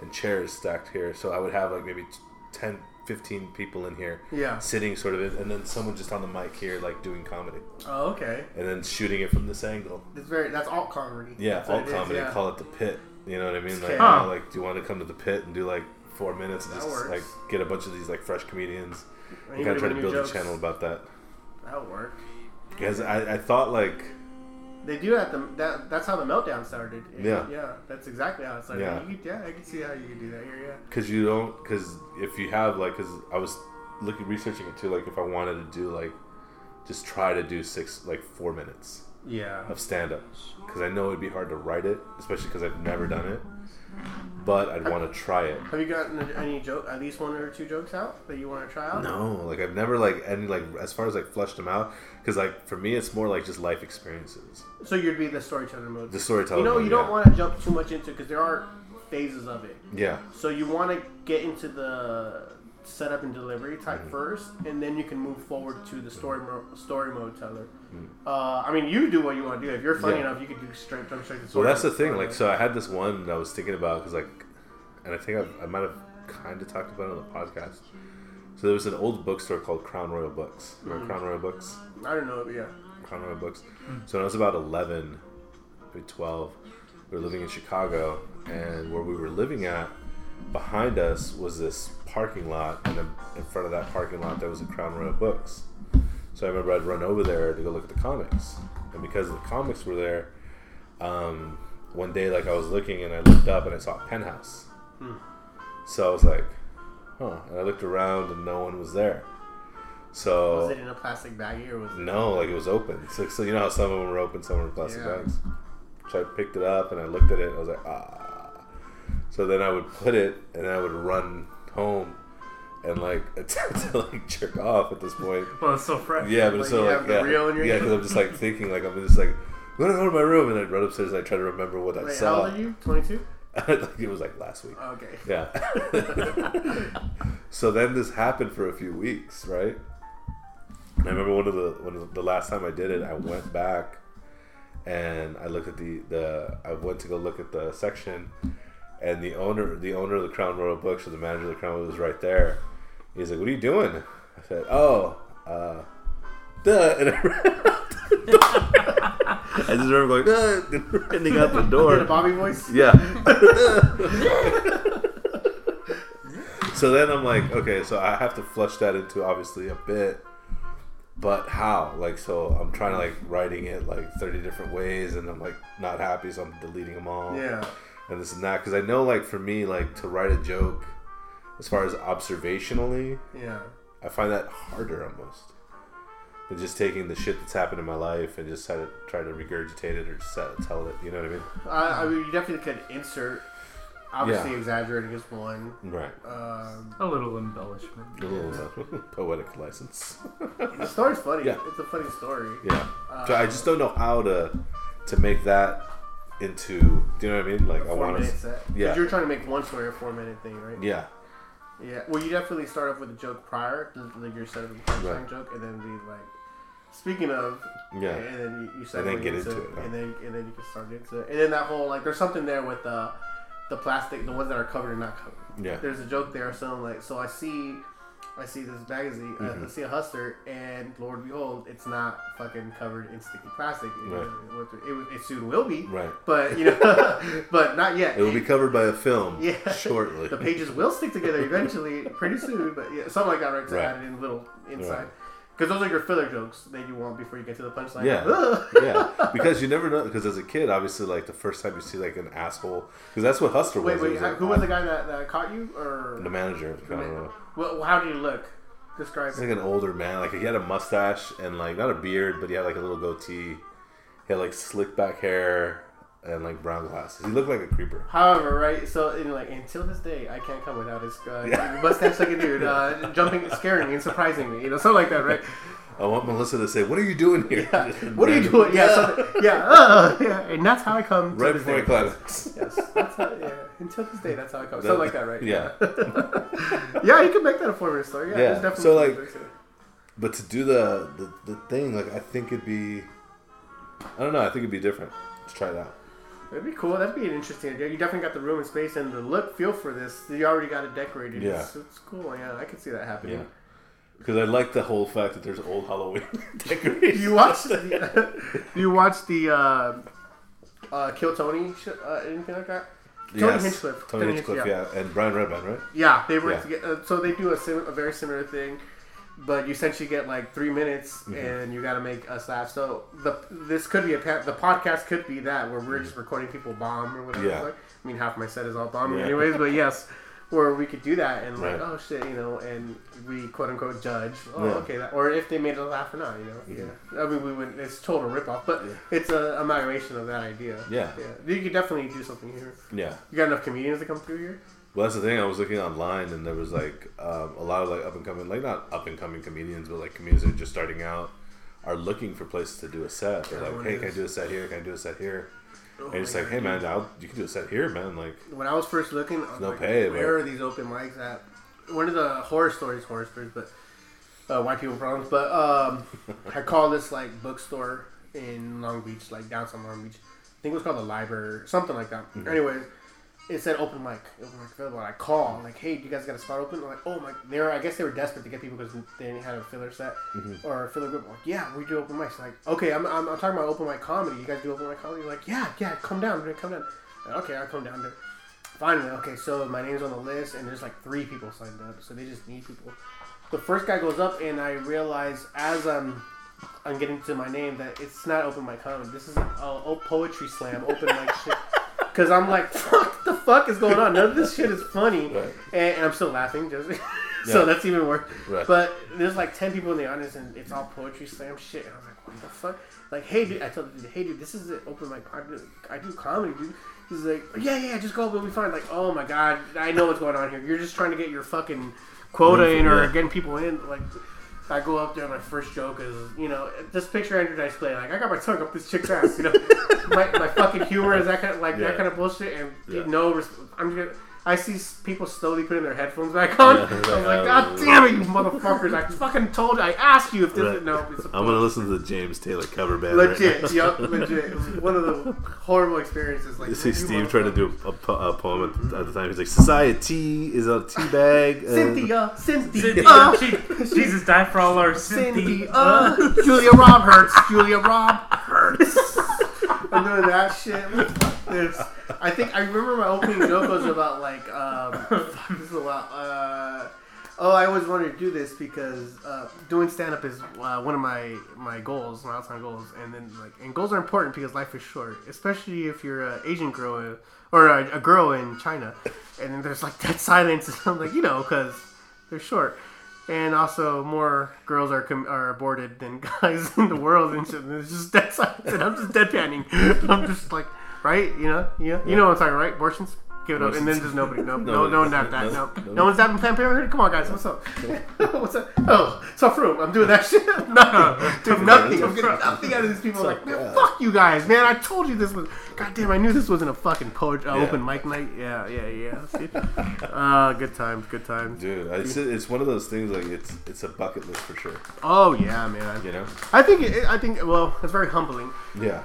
and chairs stacked here. So I would have like maybe t- 10, 15 people in here, Yeah. sitting sort of, in, and then someone just on the mic here, like doing comedy, Oh, okay. and then shooting it from this angle. It's very. That's alt comedy. Yeah, That's alt it is, comedy. yeah. Call it the pit. You know what I mean? Like, Huh. you know, like, do you want to come to the pit and do like four minutes and That just works. like get a bunch of these like fresh comedians? You gotta try to build jokes, a channel about that That'll work. because I, I thought like They do that. The, that that's how the meltdown started. Yeah. Yeah. That's exactly how it started. Yeah. Could- yeah. I can see how you could do that here. Yeah. because you don't because if you have like because I was looking researching it too like if I wanted to do like just try to do six like four minutes Yeah. of stand up because I know it'd be hard to write it especially because I've never done it but I'd want to try it. Have you gotten any joke? At least one or two jokes out that you want to try out? No, like I've never like any like as far as like fleshed them out because like for me it's more like just life experiences. So you'd be the storyteller mode. The storyteller. You know, mode, you don't yeah. want to jump too much into because there are phases of it. Yeah, So you want to get into the setup and delivery type Mm-hmm. first, and then you can move forward to the story mo- story mode teller. Mm. Uh, I mean, you do what you want to do. If you're funny Yeah. enough, you can do straight jump straight to Well, that's the thing. Like, so I had this one that I was thinking about because, like, and I think I've, I might have kind of talked about it on the podcast. So there was an old bookstore called Crown Royal Books. Remember Crown Royal Books? I don't know, but yeah. Crown Royal Books. So when I was about 11, maybe 12, we were living in Chicago, and where we were living at, behind us was this parking lot, and in front of that parking lot there was a Crown Royal Books. So I remember I'd run over there to go look at the comics, and because the comics were there, um, one day like I was looking and I looked up and I saw a Penthouse. So I was like, huh, and I looked around and no one was there. So Was it in a plastic baggie or was it? no, like it was open. So, so you know how some of them were open, some were in plastic Yeah. bags. So I picked it up and I looked at it. I was like, ah. So then I would put it, and I would run home, and like attempt to like jerk off at this point. Well, it's so fresh. Yeah, but Like, it's so like yeah, reel in your yeah, because I'm just like thinking like I'm just like I'm gonna go to my room, and I run upstairs and I try to remember what I Wait, how old are you? 22? it was like last week. Oh, okay. Yeah. so then this happened for a few weeks, right? And I remember one of the one of the, last time I did it, I went back and I looked at the the I went to go look at the section, and the owner the owner of the Crown Royal Books or the manager of the Crown Royal was right there. He's like, "What are you doing?" I said, "Oh, uh, duh," and I ran out the door. I just remember going, "Duh," and running out the Hear the door. Bobby voice? Yeah. so then I'm like, okay, so I have to flush that into obviously a bit, but how? Like, so I'm trying to like writing it like 30 different ways, and I'm like not happy, so I'm deleting them all. Yeah. And this and that, because I know like for me, like to write a joke, as far as observationally, Yeah. I find that harder almost than just taking the shit that's happened in my life and just try to try to regurgitate it or just tell it. You know what I mean? I, I mean, you definitely could insert. Obviously, Yeah. exaggerating is one. Right. Um, A little embellishment. A little uh, poetic license. the story's funny. Yeah. It's a funny story. Yeah. so I just don't know how to to make that into. Do you know what I mean? Like I want to. set. yeah. Yeah. You're trying to make one story a four minute thing, right? Yeah. Yeah. Well, you definitely start off with a joke prior, like your set of a punchline Right. joke, and then be like, speaking of, Yeah. and then you, you And then get into it, huh? and then and then you can start into it, and then that whole like, there's something there with the the plastic, the ones that are covered and not covered. Yeah. There's a joke there, so I'm like, so I see. I see this magazine. I- I Mhm. see a hustler, and Lord behold, it's not fucking covered in sticky plastic. It, Right. it, it, it soon will be, Right. but you know, but not yet. It will be covered by a film. Yeah. Shortly. the pages will stick together eventually, pretty soon. But yeah, something like that, right? To Right. add in a little inside, Right. because those are your filler jokes that you want before you get to the punchline. Yeah. Yeah. Because you never know. Because as a kid, obviously, like the first time you see like an asshole, because that's what Hustler was. wait, wait. like, who was the guy that, that caught you? Or The manager. I don't know. Well, how do you look? Describe. Like an older man. Like he had a mustache and like not a beard, but he had like a little goatee. He had like slick back hair and like brown glasses. He looked like a creeper. However, right? So, in like until this day, I can't come without his uh, Yeah. mustache like a dude, uh, jumping, scaring me, and surprising me. You know, something like that, right? I want Melissa to say, "What are you doing here?" Yeah. What are you doing? Yeah, something, yeah, uh, yeah. And that's how I come. Right before day. Climax. Yes, that's how, yeah. Until this day, that's how I come. Something like that, right? Yeah. yeah, you can make that a four minute story. Yeah, Yeah, there's definitely so, like-. But to do the, the the thing, like I think it'd be, I don't know. I think it'd be different. Let's try it out. That'd be cool. That'd be an interesting idea. You definitely got the room and space and the look, feel for this. You already got it decorated. Yeah. It's, it's cool. Yeah, I can see that happening. Yeah. Because I like the whole fact that there's old Halloween decorations. you watch the, you watch the uh, uh, Kill Tony sh- uh, anything like that? Tony Yes. Hinchcliffe. Tony Hinchcliffe, yeah. and Brian Redban, right? Yeah, they work Yeah. together. Uh, so they do a, sim- a very similar thing, but you essentially get like three minutes, Mm-hmm. and you got to make us laugh. So the this could be a pa- the podcast could be that where we're just recording people bomb or whatever. Mm-hmm. Yeah. Like, I mean, half my set is all bombing Yeah. anyways, but yes. Where we could do that and like, oh shit, you know, and we quote unquote judge. Oh, Yeah. okay, that, or if they made us laugh or not, you know. Yeah, I mean, we would. It's total ripoff, but Yeah. it's a amalgamation of that idea. Yeah. yeah. You could definitely do something here. Yeah. You got enough comedians to come through here. Well, that's the thing. I was looking online, and there was like um, a lot of like up and coming, like not up and coming comedians, but like comedians that are just starting out are looking for places to do a set. They're like, hey, can I do a set here? Can I do a set here? Oh and it's like, hey, man, I'll, you can do a set here, man. Like, when I was first looking, I was No like, pay, where but- are these open mics at? One of the horror stories, horror stories, but uh, white people problems. But um, I call this like bookstore in Long Beach, like downtown Long Beach. I think it was called the library, something like that. Mm-hmm. Anyways, it said open mic, open mic available. I call, like, hey, do you guys got a spot open? I'm like, oh my, they were. I guess they were desperate to get people because they didn't have a filler set Mm-hmm. or a filler group. I'm like, yeah, we do open mics. Like, okay, I'm, I'm, I'm talking about open mic comedy. You guys do open mic comedy? Like, yeah, yeah, come down, come down. Like, okay, I'll come down there. Finally, okay, so my name's on the list, and there's like three people signed up, so they just need people. The first guy goes up, and I realize as I'm I'm getting to my name that it's not open mic comedy. This is a, a poetry slam, open mic shit. Because I'm like, fuck, the fuck is going on? None of this shit is funny, Right. and, and I'm still laughing. Just Yeah. so that's even worse. Right. But there's like ten people in the audience, and it's all poetry slam shit. And I'm like, what the fuck? Like, hey, dude, I told the dude, hey, dude, this is an open mic. I do, I do comedy, dude. He's like, yeah, yeah, just go, we'll be fine. Like, oh my god, I know what's going on here. You're just trying to get your fucking quota in or getting people in. Like, I go up there, my first joke is, you know, this picture Andrew Dice Clay. Like, I got my tongue up this chick's ass. You know, my, my fucking humor is that kind of like Yeah. that kind of bullshit. And Yeah. know, I'm just. I see people slowly putting their headphones back on. Yeah, I was like, like, oh. God damn it, you motherfuckers! I fucking told you. I asked you if this. Right. No, it's a I'm gonna listen to the James Taylor cover band. right Legit, now. yup, legit. It was one of the horrible experiences. Like You see you Steve trying to do a, po- a poem at the, at the time. He's like, "Society is a tea bag." and- uh, Cynthia, Cynthia, Cynthia, she, Jesus died for all our Cynthia, Cynthia. Julia Rob hurts, Julia Rob hurts. I'm doing that shit. I think I remember my opening joke was about like, um, this is a lot. Uh, oh, I always wanted to do this because uh, doing stand up is uh, one of my my goals, my outside goals, and then like, and goals are important because life is short, especially if you're an Asian girl uh, or a, a girl in China, and then there's like that silence, and I'm like, you know, because they're short. And also, more girls are com- are aborted than guys in the world, and. And it's just dead silence, and I'm just deadpanning. I'm just like, right? You know, yeah, you know what I'm talking, right? Abortions, give it up, and then there's nobody, no, no, no, not that, no, no, no one's having Planned Parenthood. Come on, guys, what's up? what's up? Oh, tough room. I'm doing that shit. no, dude, nothing. I'm getting nothing out of these people. Like, man, fuck you guys, man. I told you this was. God damn, I knew this wasn't a fucking poet, uh, Yeah. open mic night. Yeah, yeah, yeah. See? Uh, good times, good times. Dude, it's, it's one of those things like it's it's a bucket list for sure. Oh yeah, man. You know? I think it, I think well, it's very humbling. Yeah.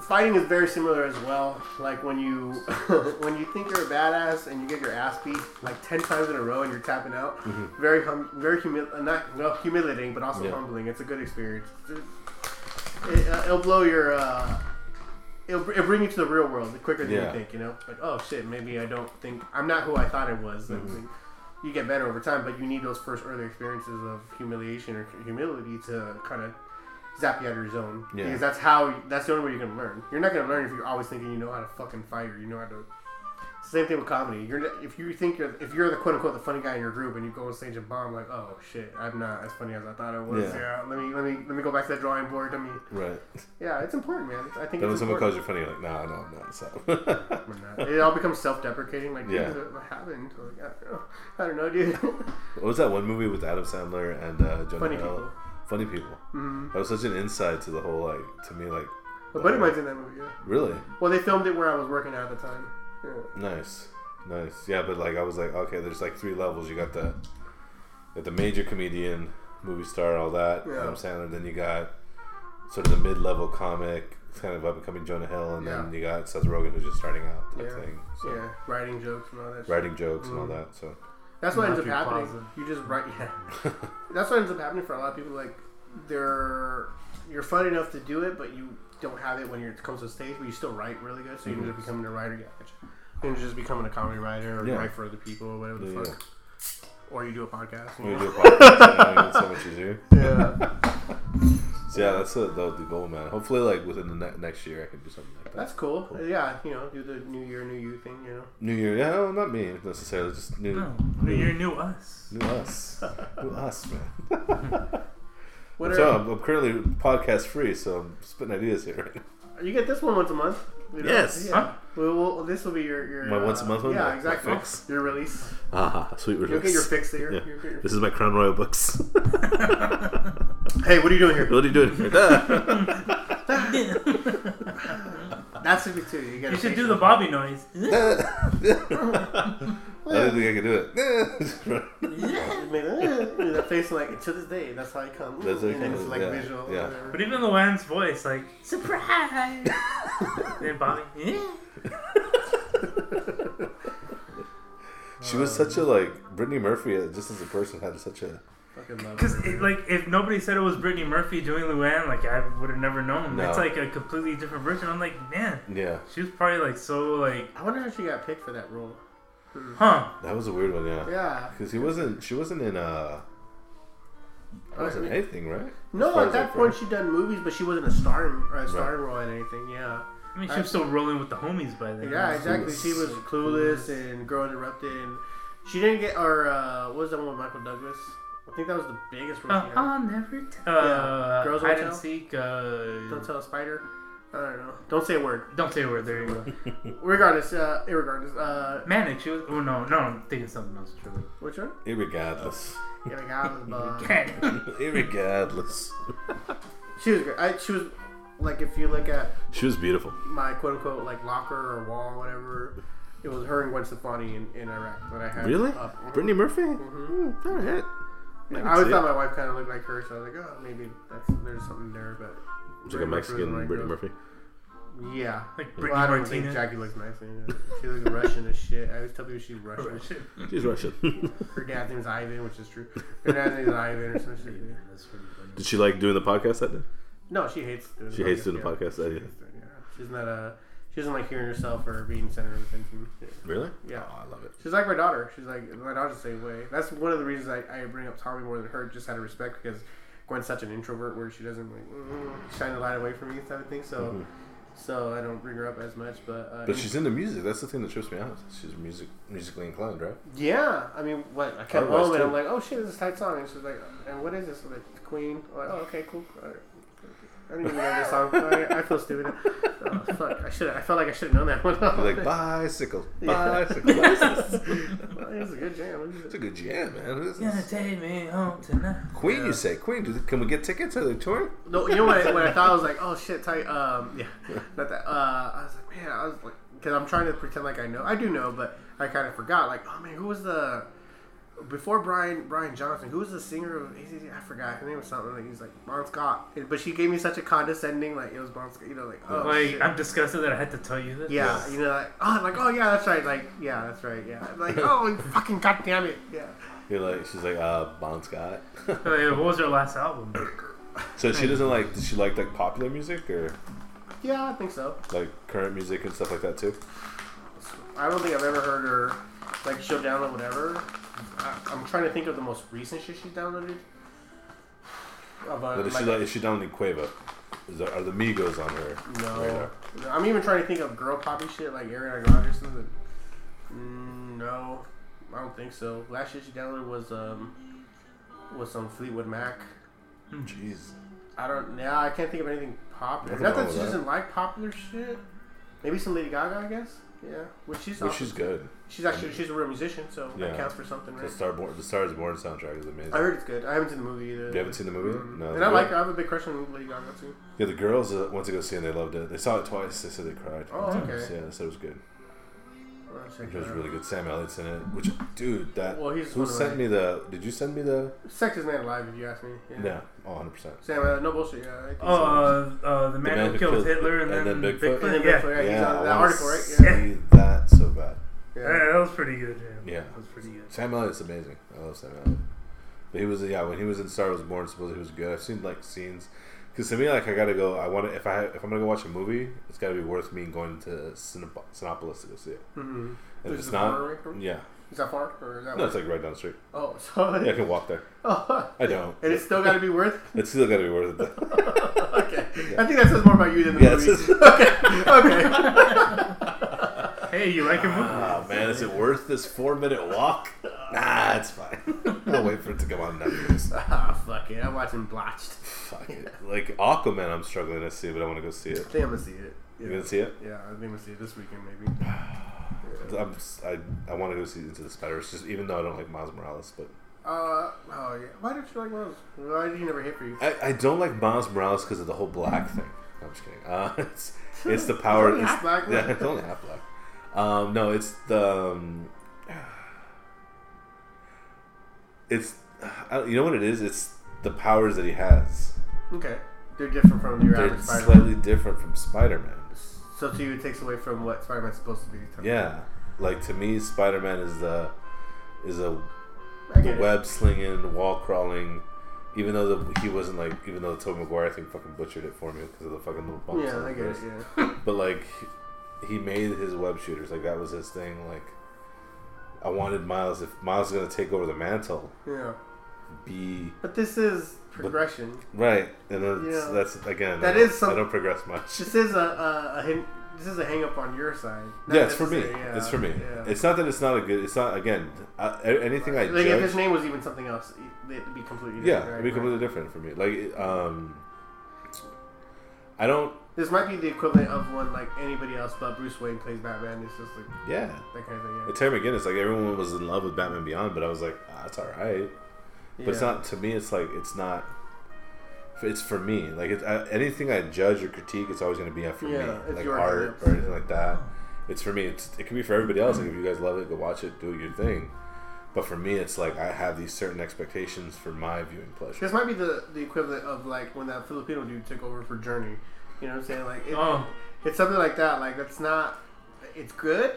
Fighting is very similar as well. Like when you when you think you're a badass and you get your ass beat like ten times in a row and you're tapping out. Very hum, very humil uh, not no, humiliating, but also Mm-hmm. Yeah. humbling. It's a good experience. It, uh, it'll blow your. Uh, It'll, it'll bring you to the real world quicker than Yeah. you think, you know? Like, oh shit, maybe I don't think, I'm not who I thought I was. Mm-hmm. You get better over time, but you need those first early experiences of humiliation or humility to kind of zap you out of your zone. Yeah. Because that's how, that's the only way you're to learn. You're not going to learn if you're always thinking you know how to fucking fight or you know how to. Same thing with comedy. You're if you think you're if you're the quote unquote the funny guy in your group and you go on stage and bomb like oh shit I'm not as funny as I thought I was Yeah. yeah, let me let me let me go back to that drawing board let me Right. yeah it's important man I think Then when someone calls you funny, you're like, nah, no, I'm not. So. Not. It all becomes self-deprecating. Like, Yeah. yeah. what happened? Like, I don't know. I don't know, dude. what was that one movie with Adam Sandler and uh, Jonah Funny Hill? people. Funny people. Mm-hmm. That was such an insight to the whole like to me like. A buddy of mine's in that movie. Yeah. Really Well, they filmed it where I was working at the time. Yeah. nice, nice. Yeah, but like I was like, okay, there's like three levels. You got the, got the major comedian, movie star, all that. Yeah. Adam Sandler. Then you got sort of the mid-level comic, kind of up and coming Jonah Hill, and then you got Seth Rogen who's just starting out Yeah. thing. So Yeah, writing jokes and all that. shit. writing jokes and all Mhm. that. So That's what ends up happening. You just write. Yeah. That's what ends up happening for a lot of people. Like, they're you're fun enough to do it, but you don't have it when you're, it comes to stage. But you still write really good, so you end up mm-hmm. becoming a writer. Yeah, you end up just becoming a comedy writer or Yeah. write for other people or whatever the Yeah, fuck. Or you do a podcast. you we know? do a podcast. yeah, it's so much easier. yeah. So yeah, that's the, the, the goal, man. Hopefully, like within the ne- next year, I can do something like that. That's cool. Yeah, you know, do the New Year, New You thing. You know. New Year, yeah, well, not me necessarily, just new, No, you're new us. new us, new us, man. What so I'm, I'm currently podcast free, so I'm spitting ideas here. Right now. you get this one once a month. you know? Yes. Yeah. Well, well, this will be your your My uh, once a month one? Yeah, My- my exactly. fix? Your release. Ah, sweet release. You'll release. get your fix there. Yeah. You'll get your- This is my Crown Royal books. Hey, what are you doing here? what are you doing here? That's it too. You, You should do the Bobby noise. I didn't think I could do it. yeah, that face like to this day. That's how I come. That's how it and it's like yeah, visual. yeah. But even Luanne's voice, like surprise. then Bobby, yeah. she was such a like Brittany Murphy, uh, just as a person, had such a Fucking love Because like if nobody said it was Brittany Murphy doing Luanne, like I would have never known. No. It's like a completely different version. I'm like, man, yeah. she was probably like so like, I wonder how she got picked for that role. Huh? That was a weird one, yeah. Yeah. Because he wasn't, she wasn't in uh, wasn't anything, right? As No, at that point remember. she done movies, but she wasn't a starring or a starring role in anything. Yeah. I mean, she was still rolling with the homies by then. Yeah, exactly. She was clueless and Girl Interrupted, and she didn't get. Or uh, what was that one with Michael Douglas? I think that was the biggest role Uh. I'll never tell. Uh, Girls hide Won't and Tell? seek. Uh, Don't tell a spider. I don't know. Don't say a word. Don't say a word. There you go. Regardless, uh, irregardless, uh, Manic. She was. Oh no, no. I'm thinking something else. Truly. which one? Irregardless. Irregardless, but Manic. Irregardless. she was great. I, she was like, if you look at She was beautiful. my quote unquote like locker or wall or whatever, it was her and Gwen Stefani in, in Iraq that I had. Really? Up. Brittany Murphy? Mhm. Mm, all right. Yeah, I always thought it. my wife kind of looked like her, so I was like, oh, maybe that's there's something there, but It's like a Brittany Murphy was Mexican like Brittany Murphy. Yeah. Like Well, Brittany I don't think Jackie looks nice. yeah. She looks Russian as shit. I always tell people she's Russian. She's Russian. Her dad's name is Ivan, which is true. Her dad's name is Ivan or some shit. yeah. That's pretty funny. Did she like doing the podcast that day? No, she hates doing She hates doing the yeah. podcast that She day. hates yeah. She's not a. Uh, she doesn't like hearing herself or being center of attention. Yeah. Really? Yeah. Oh, I love it. She's like my daughter. She's like my daughter's the same way. That's one of the reasons I, I bring up Tommy more than her, just out of respect because Gwen's such an introvert where she doesn't like mm, shine the light away from me type of thing. So, Mhm. so I don't bring her up as much. But uh, But she's into music. That's the thing that trips me out. She's music musically inclined, right? yeah. I mean, what I Otherwise, home and. I'm like, oh shit, this is a tight song. And she's like, and what is this? I'm like Queen. I'm like, oh okay, cool. All right. I didn't even know this song. I, I feel stupid. Oh, fuck. I should. I felt like I should have known that one. You're like bicycle, Yeah. bicycle. it was a good jam. What is it? It's a good jam, man. This Gonna is- take me home tonight. Queen, you say? Queen, do, can we get tickets? Are they touring? No, you know what? I, what I thought I was like, oh shit, tight. Um, yeah, not that. Uh, I was like, man, I was like, because I'm trying to pretend like I know. I do know, but I kind of forgot. Like, oh man, who was the before Brian Brian Johnson? Who was the singer of ACC? I forgot. His name was something. Like, he's like Bon Scott, but she gave me such a condescending, like it was Bon Scott. You know, like oh like shit. I'm disgusted that I had to tell you this. yeah, you know, like oh, like oh yeah, that's right. Like yeah, that's right. Yeah, like oh fucking goddamn it. Yeah. You're like, she's like, uh, Bon Scott. Like, what was her last album? so she doesn't like, does she like like popular music or Yeah, I think so. like current music and stuff like that too? I don't think I've ever heard her like she'll download whatever. I, I'm trying to think of the most recent shit she's downloaded. Of, uh, But is she like- like, is she downloading Quavo? Is there, are the Migos on her no, radar? I'm even trying to think of girl poppy shit like Ariana Grande or something. Mm, no, I don't think so. Last shit she downloaded was um was some Fleetwood Mac. Jeez. I don't. Yeah, I can't think of anything popular. Nothing Not that she that. doesn't like popular shit. Maybe some Lady Gaga, I guess. Yeah, which she's Well, also- she's good. She's actually she's a real musician, so Yeah. that counts for something, The right? Star Born, the Stars Born soundtrack is amazing. I heard it's good. I haven't seen the movie either. You haven't seen the movie? Mm. No. And I like. I have a big crush on Lady Gaga too. Yeah, the girls uh, went to go see it and they loved it. They saw it twice. They said they cried. Oh, both okay. times. Yeah, they said it was good. I'll It was really good. Sam Elliott's in it. Which, dude, that. Well, he's who sent my- me the? Did you send me the? Sex is man alive, if you ask me. Yeah. Yeah. Oh, 100 percent. Sam, uh, no bullshit. Yeah. Oh, uh, uh, the man who killed Hitler and, and then, then Bigfoot? and then yeah. Bigfoot, yeah, he's on I that article, right? see Yeah. that so bad. Yeah. Yeah, that was pretty good. Yeah, Yeah. that was pretty good. Sam Elliott's amazing. I love Sam Elliott. But he was yeah when he was in Star Wars Born, supposedly he was good. I've seen like scenes because to me like I gotta go. I want to if I if I'm gonna go watch a movie, it's gotta be worth me going to Cinep- Cinepolis to go see it. Mm-hmm. If it's it not, yeah, Is that far or is that? no, it's like right down the street. oh, so Yeah, I can walk there. oh, I don't. and it's still got to be worth. It's still gotta be worth it. okay, I think that says more about you than the Yeah, movie. says- okay, okay. Hey, you like a movie? Ah man, is it worth this four minute walk? Nah, it's fine. I'll wait for it to come on Netflix. Ah, fuck it. I'm watching Botched. Fuck it. Like Aquaman, I'm struggling to see, but I want to go see it. I think I'm gonna see it. You gonna see it? Yeah, I think I'm gonna see it this weekend maybe. I'm I I want to go see Into the Spider. Verse, just even though I don't like Miles Morales, but Uh, oh yeah. Why don't you like Miles? Why did he never hit for you? I, I don't like Miles Morales because of the whole black thing. I'm just kidding. Uh, it's it's the power. only it's, half black, yeah, it's only half black. Um, no, it's the. Um, it's you know what it is. It's the powers that he has. Okay, they're different from your They're average Spider-Man. slightly different from Spider-Man. So to you, it takes away from what Spider-Man's supposed to be. Yeah, like to me, Spider-Man is the is a the web slinging, wall crawling. Even though the, he wasn't like, even though Tobey Maguire I think fucking butchered it for me because of the fucking little bumps. Yeah, I get it. Yeah. But like, he made his web shooters. Like that was his thing. Like, I wanted Miles. If Miles is gonna take over the mantle, Yeah. be But this is progression. right, and that's, Yeah. that's again. That I don't- is some- I don't progress much. This is a, a, a hin- this is a hang up on your side. Not Yeah, it's for me. yeah, It's for me. Yeah. It's not that it's not a good. It's not again. I, anything I like if his name was even something else, it'd be completely different. Yeah, it'd be completely different for me. Like, um, I don't. This might be the equivalent of when like anybody else but Bruce Wayne plays Batman. It's just like Yeah. that kind of thing. And Terry McGinnis, like everyone was in love with Batman Beyond, but I was like, ah, it's all right. Yeah. But it's not to me. It's like it's not. It's for me. Like it's I, anything I judge or critique, it's always going to be for Yeah, me, like art or anything like that. It's for me. It's it can be for everybody else. Like if you guys love it, go watch it, do your thing. But for me, it's like I have these certain expectations for my viewing pleasure. This might be the the equivalent of like when that Filipino dude took over for Journey. You know what I'm saying? Like it, Oh, it's something like that. Like that's not. It's good,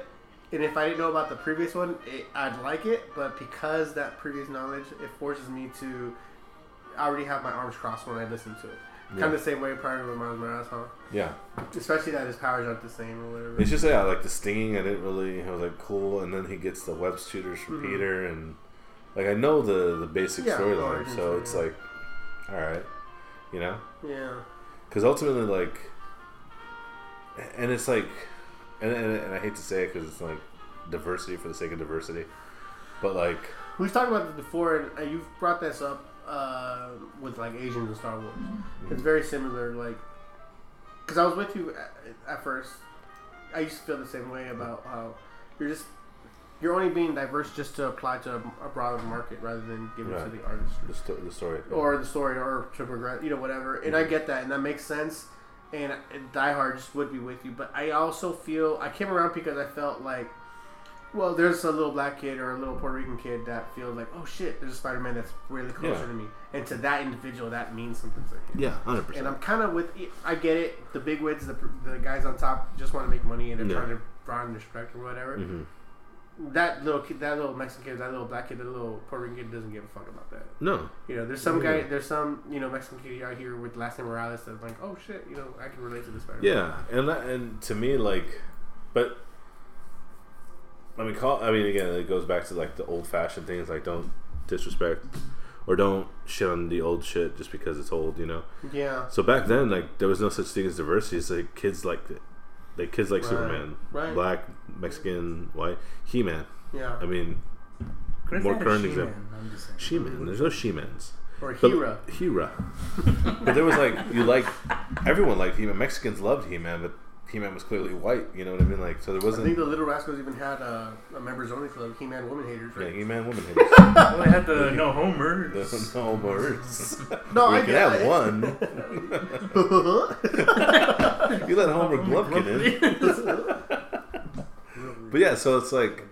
and if I didn't know about the previous one, it, I'd like it. But because that previous knowledge, it forces me to. I already have my arms crossed when I listen to it. Yeah. Kind of the same way prior to Miles Morales, huh? Yeah, Especially that his powers aren't the same or whatever. it's just yeah, like the stinging. I didn't really. I was like cool, and then he gets the web shooters from Mhm. Peter, and like I know the the basic Yeah, storyline, so it's yeah. like, all right, you know. yeah. Because ultimately like and it's like and, and, and i hate to say it because it's like diversity for the sake of diversity but like We've talked about this before, and you've brought this up uh, with like Asians in Star Wars. It's very similar, like because I was with you at, at first. I used to feel the same way about how you're just you're only being diverse just to apply to a, a broader market rather than give it to the artist the, sto- the story or the story or to progress, you know, whatever. And I get that, and that makes sense. And, and Die Hard just would be with you, but I also feel I came around because I felt like, well, there's a little black kid or a little Puerto Rican kid that feels like, oh shit, there's a Spider Man that's really closer Yeah. to me, and to that individual, that means something to him. yeah 100% And I'm kind of with. I get it. The big wigs, the, the guys on top, just want to make money and they're Yeah. trying to broaden their spectrum or whatever. hmm That little kid, that little Mexican kid, that little black kid, that little Puerto Rican kid doesn't give a fuck about that. no You know, there's some guy, there's some you know Mexican kid out here with last name Morales that's like, oh shit, you know, I can relate to this better. yeah and that, and to me like but i mean call i mean again it goes back to like the old fashioned things like don't disrespect or don't shit on the old shit just because it's old you know Yeah. So back then, like there was no such thing as diversity. It's like kids like like kids like Right. Superman, Right. black, Mexican, white, He Man. Yeah. I mean, Chris more current She-Man, example. I'm just saying. She Man. There's no She Mans. Or But- Hira. Hira. but there was like you like everyone liked He Man. Mexicans loved He Man, but He Man was clearly white. You know what I mean? Like so there wasn't. I think the Little Rascals even had uh, a members only club, He Man Woman Haters, yeah, right? He Man, woman haters. Well, they had the no Homer. There's no homers. No, we I could have one. You let Homer Glumplen in. But yeah, so it's like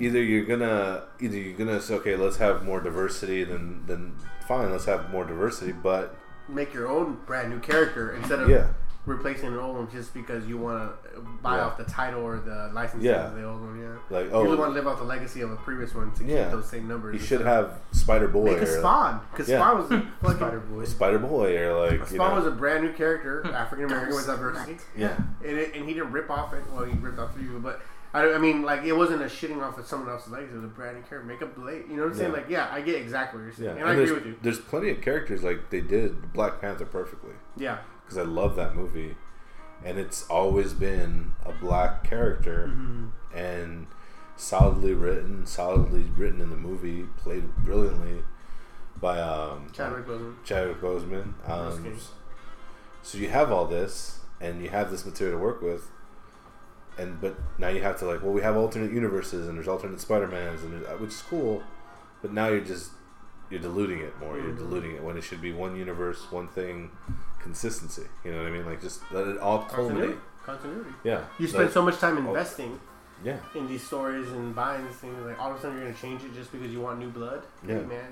either you're gonna either you're gonna say, okay, let's have more diversity, then then fine, let's have more diversity, but Make your own brand new character instead of yeah, replacing an old one just because you want to buy Yeah. off the title or the license Yeah. of the old one. Yeah. like You really want oh, to live off the legacy of a previous one to Yeah. keep those same numbers. you should instead have Spider Boy make a Spawn because Yeah. Spawn was a fucking Spider Boy. Spider Boy or like Spawn know, was a brand new character, African American with diversity. yeah, and, it, and he didn't rip off it. Well, he ripped off three people, but I, I mean, like it wasn't a shitting off of someone else's legs. It was a brand new character. Make a blade. You know what I'm saying? Yeah. Like, yeah, I get exactly what you're saying, yeah. and, I there's, agree with you. There's plenty of characters like they did Black Panther perfectly. Yeah, because I love that movie, and it's always been a black character Mm-hmm. and solidly written, solidly written in the movie, played brilliantly by um, Chadwick Boseman. Chadwick Boseman. Um, so you have all this, and you have this material to work with, and but now you have to like, well, we have alternate universes, and there's alternate Spider Mans, and there's- which is cool, but now you're just you're diluting it more. You're Mhm. diluting it when it should be one universe, one thing, consistency. You know what I mean? Like just let it all culminate. Continuity. Continuity. Yeah, You spend Like, so much time oh. investing yeah, in these stories and buying these things. Like all of a sudden, you're gonna change it just because you want new blood. Yeah. Hey, man.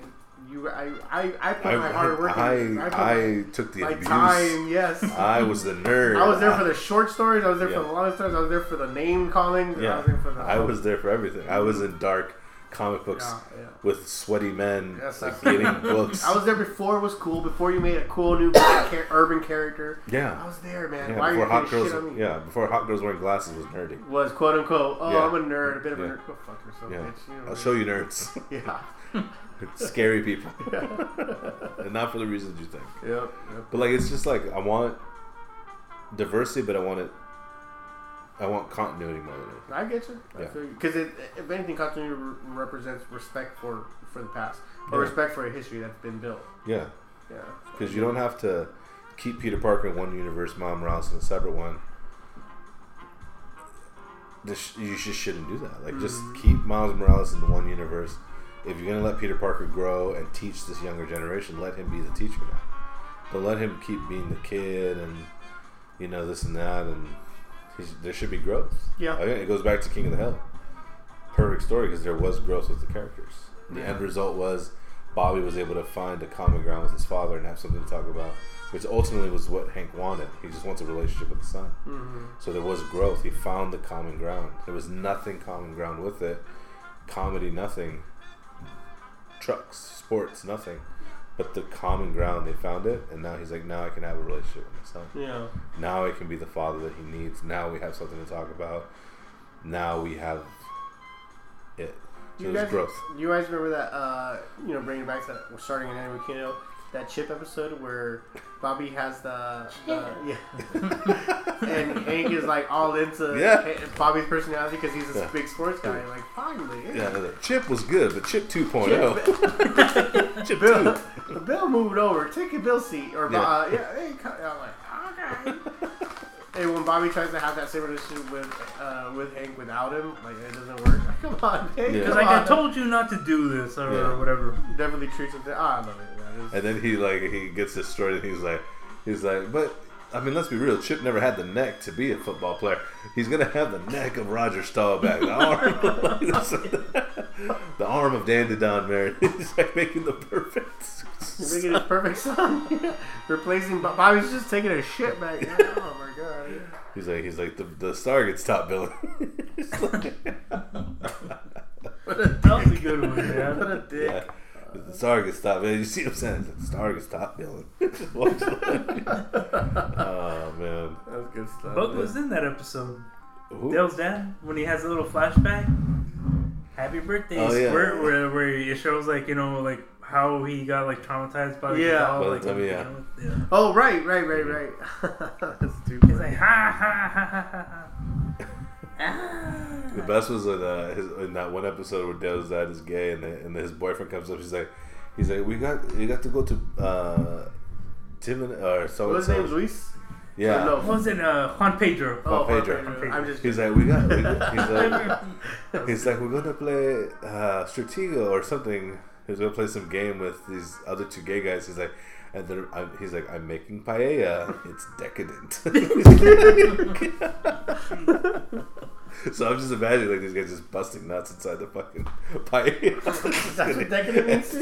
You, I, I, I put I, my hard work. I, in. I, I, my, took the my abuse. time. Yes. I was the nerd. I was there for the short stories. I was there for Yeah. the long stories. I was there for the name calling. I Yeah, was there for the. I was there for everything. I was in dark comic books Yeah, yeah. with sweaty men Yes, like getting books. I was there before it was cool. Before you made a cool new char- urban character. Yeah, I was there, man. yeah. Why are you Before hot girls, shit on me? yeah, before hot girls wearing glasses was nerdy. Was quote unquote. Oh, Yeah. I'm a nerd. A bit of a nerd. Go fuck yourself, Yeah, bitch. You know, I'll show you nerds, Yeah. scary people, and not for the reasons you think. Yep. yep. But like, it's just like I want diversity, but I want it. I want continuity more than anything. I get you. Because it, if anything, continuity re- represents respect for for the past or Yeah. respect for a history that's been built. Yeah, Yeah. because you don't have to. keep Peter Parker in one universe, Miles Morales in a separate one. This, you just shouldn't do that. Like, just mm-hmm. keep Miles Morales in the one universe. If you're gonna let Peter Parker grow and teach this younger generation, let him be the teacher now. Don't let him keep being the kid and you know this and that. And he's, there should be growth. Yeah. Again, it goes back to King of the Hill. Perfect story because there was growth with the characters. The Yeah. end result was Bobby was able to find a common ground with his father and have something to talk about, which ultimately was what Hank wanted. He just wants a relationship with the son. Mhm. So there was growth. He found the common ground. There was nothing common ground with it. Comedy, nothing. Trucks, sports, nothing. But the common ground, they found it, and now he's like, now I can have a relationship with my son. Yeah. Now I can be the father that he needs. Now we have something to talk about. Now we have it. So You guys, growth. you guys remember that? Uh, you know, bringing back to that we're starting in Anime Kino, that Chip episode where Bobby has the, the yeah, and Hank is like all into Yeah. Bobby's personality because he's a Yeah. big sports guy. Like finally, Yeah, the Chip was good, but Chip 2.0. Chip Bill, 2. Bill moved over. Take a Bill seat, or Yeah. yeah, uh, yeah. Hey, I'm like okay. And when Bobby tries to have that same relationship with uh, with Hank without him, like it doesn't work. Come on, Hank. Yeah. Come like I told you not to do this or Yeah. whatever. definitely treats him. Oh, I love it. Yeah, it And then he like he gets destroyed, and he's like, he's like, but I mean, let's be real. Chip never had the neck to be a football player. He's gonna have the neck of Roger Staubach, the arm, the arm of Dandy Don Meredith. He's like making the perfect. Making his perfect son. Replacing Bob- Bobby's just taking a shit back. Yeah, oh my god. He's like, he's like the the star gets top billing. What a That was a good one, man. What a dick. yeah. The star gets top billing. You see what I'm saying? The star gets top billing. oh man. That was good stuff. Bug was in that episode. Who? Dale's dad, when he has a little flashback, happy birthday, Oh, yeah. Squirt, where, where it shows, like, you know, like, how he got, like, traumatized by the Yeah. doll. Like, time, you yeah. know, yeah. Oh right, right, right, right. That's too He's like, ha, ha, ha, ha, ha, ha. Ah. The best was in, uh, his, in that one episode where Dale's dad is gay, and, the, and his boyfriend comes up. He's like, he's like, we got we got to go to uh, Tim and or so What and was his name? so. Luis? Yeah. No. What was it? Uh, Juan Pedro. Oh, Juan Juan Pedro. Pedro. I'm just. He's like, we got. We got he's like, he's like, we're gonna play uh, Stratego or something. He's gonna play some game with these other two gay guys. He's like, and I'm, he's like, I'm making paella. It's decadent. so I'm just imagining like these guys just busting nuts inside the fucking paella. That's what decadent means?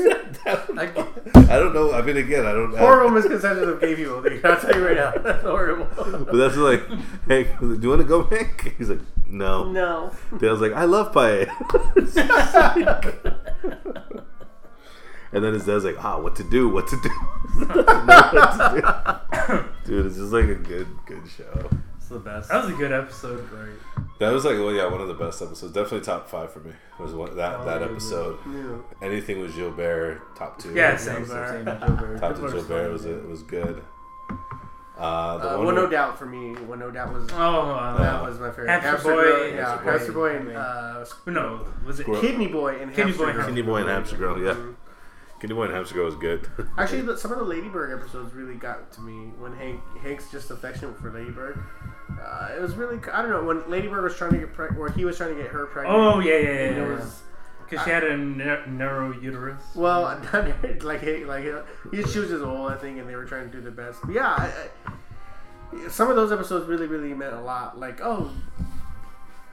I don't know. I mean, again, I don't. horrible misconceptions of gay people. dude. I'll tell you right now. That's horrible. But that's like, hey, do you want to go, Hank? He's like, no. No. Dale's like, I love paella. And then his dad's like, ah, what to do? What to do? What to do. Dude, it's just like a good, good show. It's the best. That was a good episode. Right. That was like, well, yeah, one of the best episodes. Definitely top five for me. Was one, that Oh, that episode. Yeah. Anything with Gilbert, top two. Yeah, top same. Same, Gilbert. same, top two Gilbert was it was good. Uh, the Uh, one well, no with- doubt for me. Well, no doubt was Oh, uh, that was my favorite. Hamster Girl- Boy, yeah, Hamster Boy. Hamster Boy, and uh, no, was it? Squirrel. Kidney Boy and Kidney Hamster Boy, Girl. Kidney Boy and Hamster Girl, yeah. Kidney Boy and Hamster Girl was good. Actually, the, some of the Ladybird episodes really got to me when Hank Hank's just affectionate for Ladybird. Uh, it was really I don't know when Ladybird was trying to get pregnant, or he was trying to get her pregnant. Oh yeah, yeah, yeah. and it yeah. was Because she had a nar- narrow uterus. well, like he, like he, she was just old, I think, and they were trying to do their best. But yeah, I, I, some of those episodes really, really meant a lot. Like oh.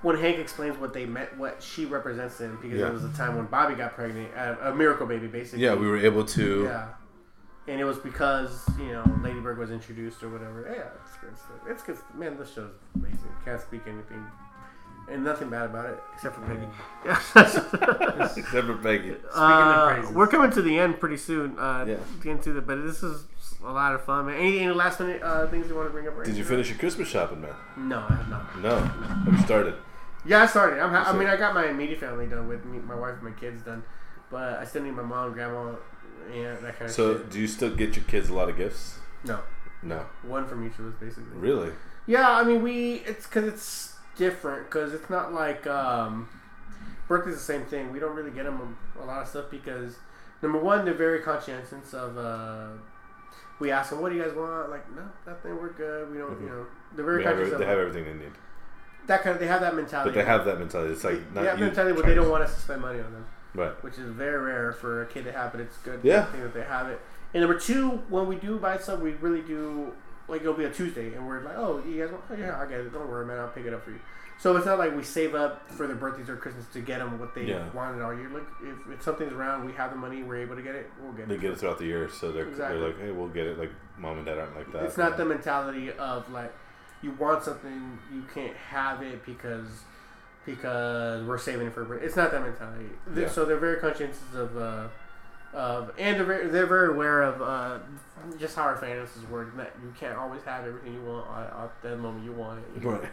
When Hank explains what they meant, what she represents to him, because Yeah. it was a time when Bobby got pregnant, uh, a miracle baby, basically. yeah, we were able to. Yeah. And it was because, you know, Ladybird was introduced or whatever. Yeah, it's good stuff. It's good. Man, this show's amazing. Can't speak anything. And nothing bad about it, except for Peggy. Except for Peggy. Uh, praises. we're coming to the end pretty soon. Uh, Yeah. Get into the, but this is a lot of fun, man. Any, any last minute uh, things you want to bring up? right Did you finish your Christmas shopping, man? No, I have not. No. Have you started? Yeah, I started. I'm ha- I mean, I got my immediate family done with me, my wife and my kids done, but I still need my mom, grandma, yeah, that kind of So, do you still get your kids a lot of gifts? No, No. one from each of us, basically. Really? Yeah, I mean, we it's because it's different because it's not like um, birthday's the same thing. We don't really get them a, a lot of stuff because number one, they're very conscientious of uh, we ask them, "What do you guys want?" Like, no, nothing. We're good. We don't, you know. They're very They have, they have everything they need, that kind of. They have that mentality. but they have that mentality. It's like not yeah, you mentality, but they don't want us to spend money on them, Right. which is very rare for a kid to have. But it's good. Yeah. thing that they have it. And number two, when we do buy stuff, we really do like it'll be a Tuesday, and we're like, "Oh, you guys want? Oh, yeah, I get it. Don't worry, man. I'll pick it up for you." So it's not like we save up for their birthdays or Christmas to get them what they Yeah. wanted all year. Like if, if something's around, we have the money, we're able to get it, we'll get They it. get it throughout the year, so they're Exactly. they're like, hey, we'll get it. Like mom and dad aren't like that. It's not the mentality of like you want something, you can't have it because because we're saving it for. It's not that mentality. Yeah. So they're very conscientious of. Uh, of, and they're very, they're very aware of uh, just how our finances work. That you can't always have everything you want at, the moment you want it. Right.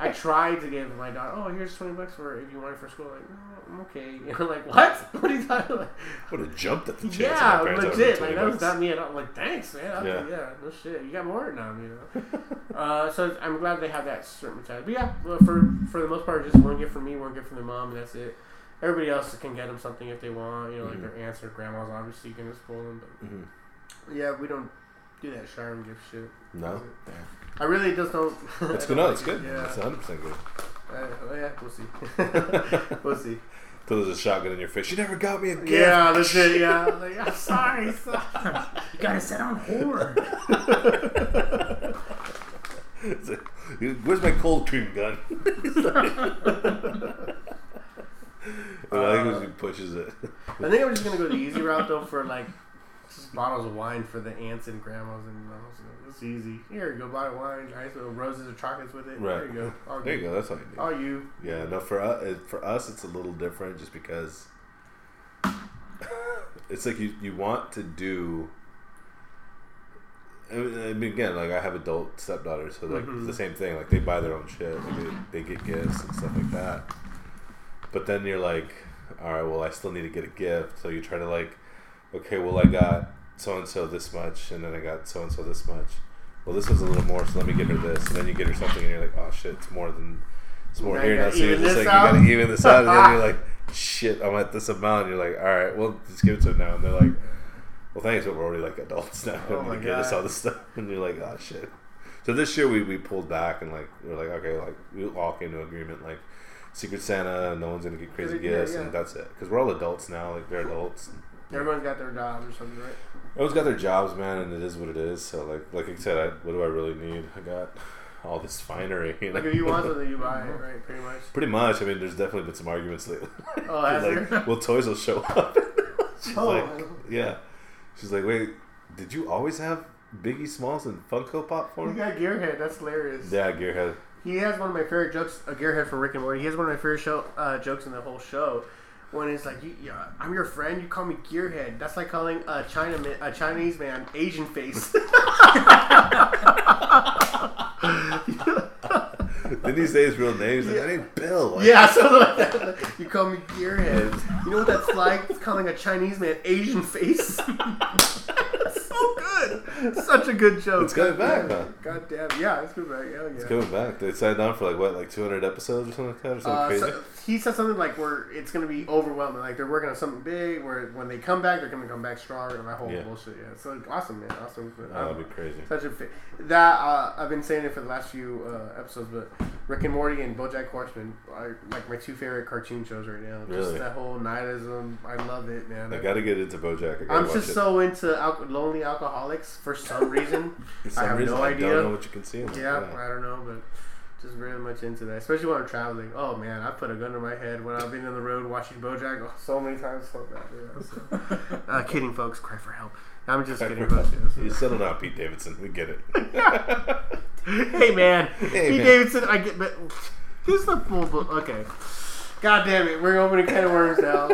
I tried to give my daughter, oh, here's twenty bucks for if you want it for school. Like, no, I'm okay. You know, like what? What are you talking about? Would have jumped at the chance. Yeah, legit. Like 20 that was not me at all. Like thanks, man. I'll- Yeah. yeah. no shit. You got more now, you know. uh, so I'm glad they have that certain mentality. But yeah, well, for for the most part, just one gift from me, one gift from their mom, and that's it. Everybody else can get them something if they want. You know, like Mhm. their aunts or grandmas. Obviously, you can just pull them. But Mhm. yeah, we don't do that Sharon gift shit. No, I really just don't. it's good. No, it's good. Yeah. It's 100 percent good. Uh, oh, yeah, we'll see. we'll see. Till there's a shotgun in your face. You never got me a gift. Yeah, that's it. Yeah, like, I'm sorry. sorry. You gotta sit on hold. It's like, Where's my cold cream gun? I think when he pushes it. I think I'm just gonna go the easy route though for like just bottles of wine for the aunts and grandmas and uncles. It's easy. Here, go buy wine, nice little roses or chocolates with it. Right. There you go. All There you go. That's all you need. All you. Yeah, no. For us, for us, it's a little different, just because it's like you you want to do. I mean, again, like I have adult stepdaughters, so like Mhm. it's the same thing. Like they buy their own shit, like they, they get gifts and stuff like that. But then you're like, all right, well, I still need to get a gift, so you try to like, okay, well, I got so and so this much, and then I got so and so this much. Well, this was a little more, so let me get her this, and then you get her something, and you're like, oh shit, it's more than it's more here now. So you're even just like, you out? gotta even this out, and then you're like, shit, I'm at this amount. And you're like, all right, well, just give it to them now, and they're like, well, thanks, but we're already like adults now, Oh and my they get us all this stuff, and you're like, oh shit. So this year we, we pulled back and like we are like okay like we all came to agreement like Secret Santa no one's gonna get crazy Yeah, gifts yeah. and that's it because we're all adults now like they're adults. Everyone's got their jobs or something, right? Everyone's got their jobs, man, and it is what it is. So like like I said, I, what do I really need? I got all this finery. You know? Like if you want something, you buy it, right? Pretty much. Pretty much. I mean, there's definitely been some arguments lately. Oh, has like, there? well, toys will show up. She's Oh. like, yeah. She's like, wait, did you always have Biggie Smalls and Funko Pop for me? You got Gearhead. That's hilarious. Yeah, Gearhead. He has one of my favorite jokes, a Gearhead from Rick and Morty. He has one of my favorite show uh, jokes in the whole show. When it's like, you, yeah, I'm your friend, you call me Gearhead. That's like calling a China man, a Chinese man Asian face. Didn't he say his real name? He's like, that ain't Bill. Like, yeah, something like that. You call me Gearhead. You know what that's like? It's calling a Chinese man Asian face. good. Such a good joke. It's coming back, huh? God damn. Yeah, it's coming back. Hell yeah. It's coming back. They signed on for like what, like 200 episodes or something like that, or something Uh, crazy. so he said something like where it's going to be overwhelming. Like they're working on something big. Where when they come back, they're going to come back stronger. And that whole Yeah. bullshit. Yeah, so awesome, man. Awesome. oh, that'd be crazy. Such a fit. That uh, I've been saying it for the last few uh, episodes, but Rick and Morty and BoJack Horseman are like my two favorite cartoon shows right now. Really? Just that whole nihilism, I love it, man. I gotta get into BoJack. I I'm just it. so into al- lonely alcoholics for some reason. For I have reason, no I idea. don't know what you can see. It. Yeah, I don't know, but just very much into that. Especially when I'm traveling. Oh man, I put a gun to my head when I've been on the road watching BoJack oh, so many times. So bad. Yeah, so. uh, kidding, folks. Cry for help. I'm just kidding, folks. You settled out, Pete Davidson. We get it. hey man, Hey, Pete man. Davidson. I get, but who's the full? bu- Okay. God damn it, we're opening can of worms now.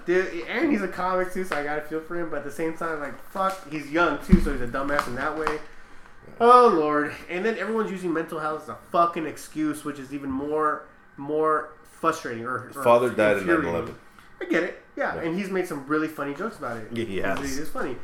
Dude, and he's a comic too, so I gotta feel for him. But at the same time, like fuck, he's young too, so he's a dumbass in that way. Oh lord! And then everyone's using mental health as a fucking excuse, which is even more more frustrating. Or, or Father died in infuriating. 9/11. I get it, yeah, Yeah. and he's made some really funny jokes about it. Yeah, he has. It is funny.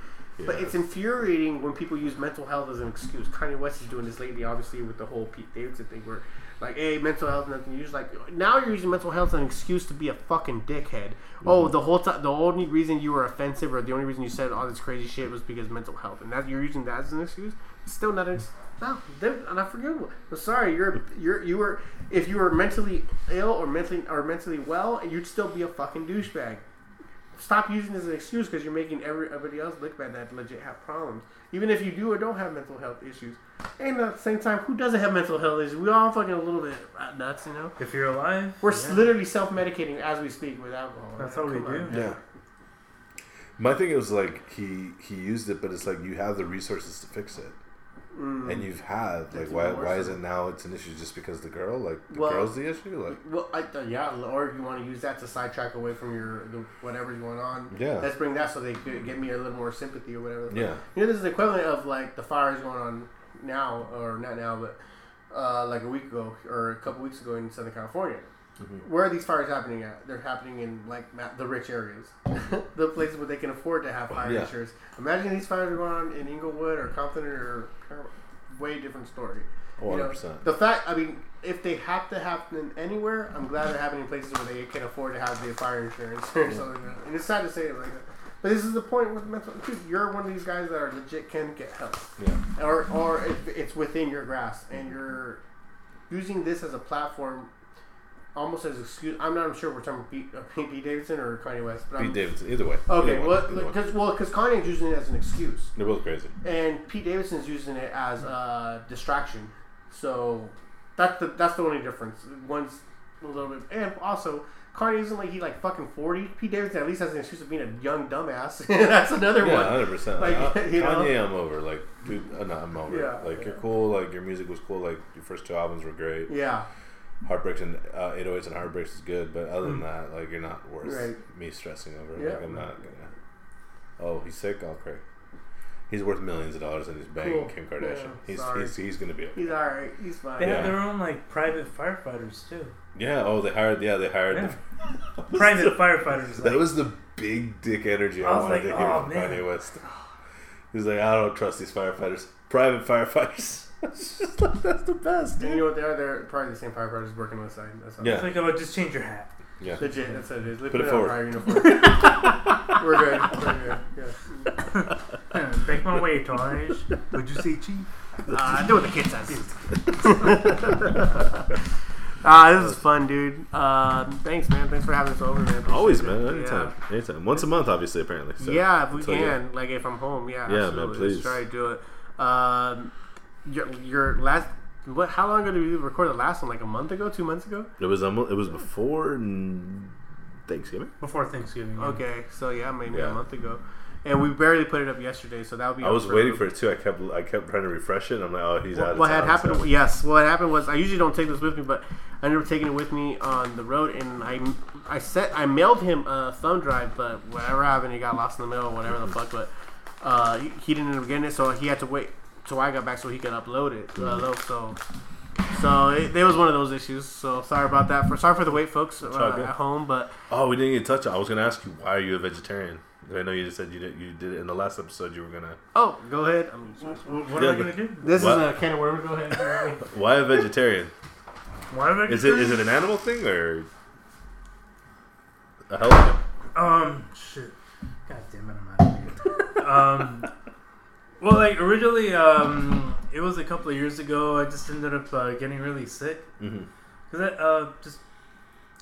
But it's infuriating when people use mental health as an excuse. Kanye West is doing this lately, obviously, with the whole Pete Davidson thing, where Like, hey, mental health, nothing. You're just like, now you're using mental health as an excuse to be a fucking dickhead. Oh, mm-hmm. the whole time, the only reason you were offensive or the only reason you said all this crazy shit was because mental health, and that you're using that as an excuse. It's still not an. No, they're not forgivable. I'm sorry, you're you're you were if you were mentally ill or mentally or mentally well, you'd still be a fucking douchebag. Stop using this as an excuse because you're making every- everybody else look bad that legit have problems. Even if you do or don't have mental health issues. And at the same time, who doesn't have mental health issues? We all fucking a little bit nuts, you know? If you're alive, We're yeah. literally self medicating as we speak with alcohol. That's all we Come on. do. Yeah. My thing was like he he used it, but it's like you have the resources to fix it, Mm. and you've had like why why is it now it's an issue just because the girl like the Well- girl's the issue like Well, I, uh, yeah, or if you want to use that to sidetrack away from your the, whatever's going on. Yeah. Let's bring that so they could get me a little more sympathy or whatever. yeah You know, this is the equivalent of like the fires going on now, or not now, but uh, like a week ago or a couple weeks ago in Southern California. Mhm. Where are these fires happening at? They're happening in like ma- the rich areas, the places where they can afford to have fire Yeah. insurance. Imagine these fires are going on in Inglewood or Compton or way different story. Oh, you 100 percent the fact, I mean, if they have to happen anywhere, I'm glad they're happening in places where they can afford to have the fire insurance or something like that. And it's sad to say it like that. But this is the point with mental. Dude, you're one of these guys that are legit can get help, yeah or or if it's within your grasp, and you're using this as a platform, almost as excuse. I'm not sure if we're talking Pete, uh, Pete Davidson or Kanye West, but Pete I'm, Davidson either way okay. Either Well, because well, because Kanye's using it as an excuse. they're both crazy and Pete Davidson's using it as a distraction. So that's the that's the only difference. One's a little bit, and also Kanye isn't like he like fucking forty. Pete Davidson at least has an excuse of being a young dumbass. that's another one. yeah 100 percent Like, like, you know? Kanye I'm over like dude uh, no I'm over Yeah. like you're cool like your music was cool like your first two albums were great Yeah, Heartbreaks and uh, 808s and Heartbreaks is good but other than that like you're not worth. Right. me stressing over Yeah. like I'm not gonna oh he's sick I'll pray he's worth millions of dollars and he's banging Cool. Kim Kardashian Yeah, he's, sorry. he's he's gonna be okay. he's all right. He's fine. They Yeah. have their own like private firefighters too. Yeah. Oh, they hired. Yeah, they hired. Yeah. The, Private firefighters. that like- was the big dick energy I, I was wanted like, to hear oh, from man. Kanye West. He's like, I don't trust these firefighters. Private firefighters. It's just like, That's the best, And you know what? They're they're probably the same firefighters working on the side. That's all. Yeah. It's like, oh, just change your hat. Yeah. Legit, that's what it is. They Put it on forward. fire uniform. We're good. We're good. Yeah. Take my way, Taj. Would you say chief? Uh, do what the kid says. Ah, this is fun, dude. Uh, thanks, man. Thanks for having us over, man. Appreciate Always, it. man. Yeah. Anytime. Anytime. Once a month, obviously, apparently. So, yeah, if we until- can, like if I'm home, yeah. Yeah, man, absolutely. please. Let's try to do it. Um, your, your last, what? How long ago did we record the last one? Like a month ago, two months ago? It was. Um, it was before Thanksgiving. Before Thanksgiving. yeah. Okay, so yeah, maybe Yeah. a month ago, and we barely put it up yesterday, so that'll be. I was for- waiting for it too. I kept. I kept trying to refresh it. I'm like, oh, he's out What, of what had town, happened? so- Yes, what happened was I usually don't take this with me, but I ended up taking it with me on the road, and I I set I mailed him a thumb drive, but whatever happened, he got lost in the mail, or whatever the fuck. But uh, he, he didn't end up getting it, so he had to wait till I got back so he could upload it. Uh, though, so so it, it was one of those issues. So sorry about that. For sorry for the wait, folks all uh, good. at home, but Oh, we didn't even touch it. I was gonna ask you why are you a vegetarian? I know you just said you did. You did it in the last episode. You were gonna. oh, go ahead. I'm, What Yeah, am I gonna do? this What? is a can of worms. Go ahead. Why a vegetarian? Why a vegetarian? Is it is it an animal thing or a health thing? Um, shit. God damn it, I'm out of here. um, well, like originally, um, it was a couple of years ago. I just ended up uh, getting really sick Mm-hmm. because I uh, just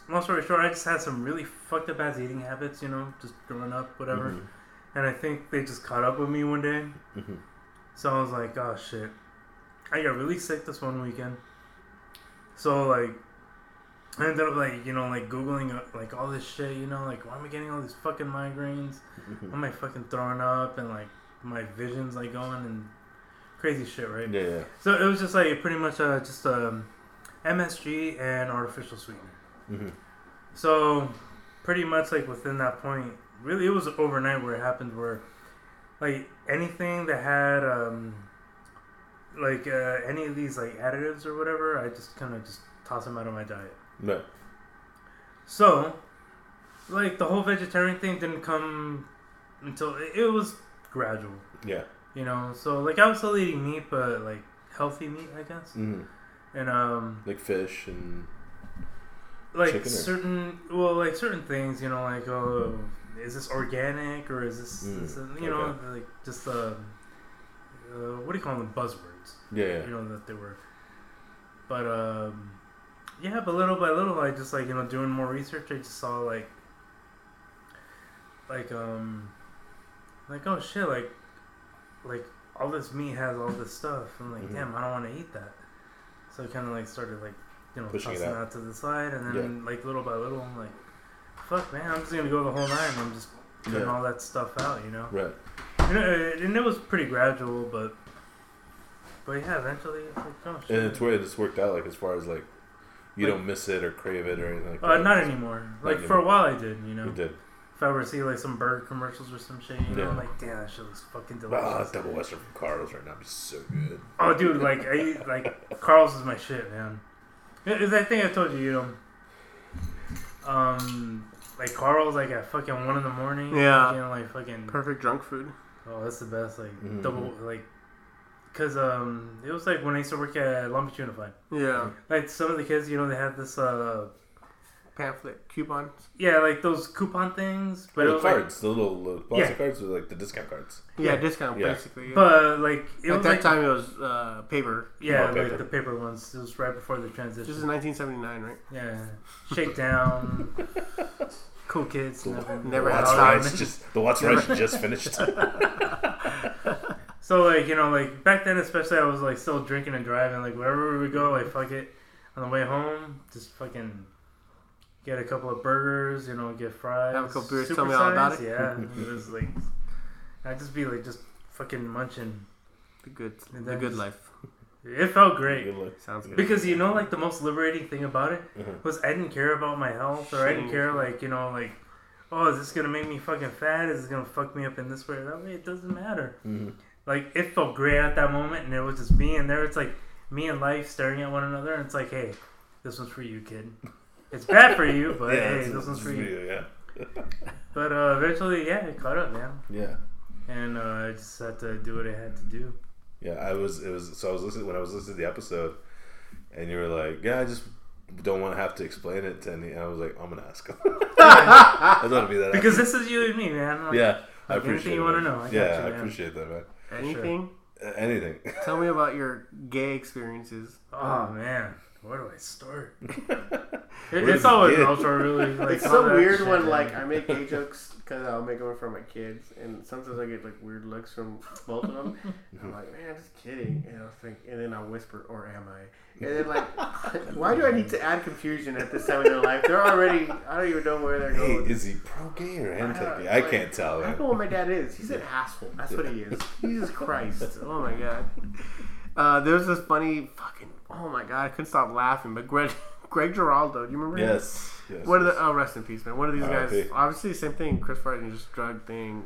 long story short, I just had some really fucked up ass eating habits. You know, just growing up, whatever. And I think they just caught up with me one day. Mhm. So I was like, oh shit. I got really sick this one weekend. So like, I ended up like, you know, like Googling uh, like all this shit, you know, like why am I getting all these fucking migraines? Why am I fucking throwing up and like my vision's like going and crazy shit, right? Yeah, yeah. So it was just like pretty much uh, just um, MSG and artificial sweetener. Mm-hmm. So, pretty much like within that point, really, it was overnight where it happened. Where, like anything that had um, like uh, any of these like additives or whatever, I just kind of just toss them out of my diet. No. So, like the whole vegetarian thing didn't come until it, it was gradual, Yeah. you know. So like I was still eating meat, but like healthy meat, I guess. Mm-hmm. and um, Like fish and like Chicken or- certain well, like certain things, you know, like oh, is this organic or is this, Mm, this you know, like just uh, uh, what do you call them? Buzzwords. yeah, yeah. you know that they were but um yeah but little by little i just like you know doing more research i just saw like like um like oh shit like like all this meat has all this stuff i'm like Mhm. damn i don't want to eat that so i kind of like started like you know Pushing it tossing out. that to the side and then like little by little i'm like fuck man i'm just gonna go the whole night and i'm just putting Yeah. all that stuff out you know Right. and it, and it was pretty gradual but but yeah eventually it's like oh shit And it's where it's worked out. Like as far as like you Like- don't miss it or crave it or anything like Uh, that. not anymore. Like for a while, I did. You know, You did. If I were to see like some burger commercials or some shit, you know, Yeah. I'm like, damn, that shit looks fucking Ah, delicious. double western from Carl's right now be so good. oh, dude, like I eat, like Carl's is my shit, man. It- It's that thing I told you, you know. Um, like Carl's, like at fucking one in the morning. Yeah. You know, like fucking. Perfect drunk food. Oh, that's the best. Like Mhm. double, like. Cause um, it was like when I used to work at Long Beach Unified. Yeah. Like some of the kids, you know, they had this uh, Pamphlet, coupons. yeah, like those coupon things, but But the was like cards, the little, little plastic Yeah. cards, are like the discount cards. Yeah, Yeah. discount Yeah. basically. Yeah. But like it At was that like time, it was uh, paper. yeah, Oh, like the paper ones. It was right before the transition. This is 1979, right? yeah, shakedown, cool kids. Never, Never the had time. rides just the Watts rides just finished. So like you know like back then especially I was like still drinking and driving like wherever we go like fuck it on the way home just fucking get a couple of burgers you know get fries Have a couple beers, tell me all about it. yeah it was like I'd just be like just fucking munching The good, the good just- life. it felt great Good luck. Sounds good. Because you know, like the most liberating thing about it Mhm. was I didn't care about my health, or I didn't care, like you know, like oh, is this gonna make me fucking fat? Is this gonna fuck me up in this way or that way? It doesn't matter. Mhm. Like it felt great at that moment, and it was just me and there. It's like me and life staring at one another, and it's like, hey, this one's for you, kid. It's bad for you, but yeah, hey, it's- this one's for you. Yeah, But uh, eventually, yeah, it caught up, man, yeah, and uh, I just had to do what I had to do. yeah. I was. It was. So I was listening when I was listening to the episode, and you were like, "Yeah, I just don't want to have to explain it to any." And I was like, "I'm gonna ask him." I thought it'd be that. Because this is you and me, man. Like, yeah, I like, anything appreciate. you wanna know, I yeah, you, I appreciate that, man. Anything? Uh, anything. Tell me about your gay experiences. Oh man, where do I start? It, it's it always begin? ultra really. Like, it's so weird when like I make gay jokes because I'll make them for my kids, and sometimes I get like weird looks from both of them. I'm like, man, I'm just kidding, and I'll think, and then I'll whisper, or am I? And then like, why do I need to add confusion at this time in their life? They're already, I don't even know where they're Hey, going. is he pro gay or anti gay? I like, can't tell. I Man. know what my dad is. He's an asshole. That's what he is. Jesus Christ. Oh my god. Uh, there was this funny fucking. Oh my god, I couldn't stop laughing. But Greg, Greg Giraldo, do you remember him? Yes. yes One of the oh, rest in peace, man. One of these guys, R.I.P. obviously, same thing. Chris Farley just drug thing.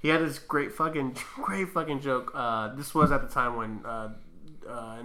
He had this great fucking, great fucking joke. Uh, this was at the time when, uh, uh,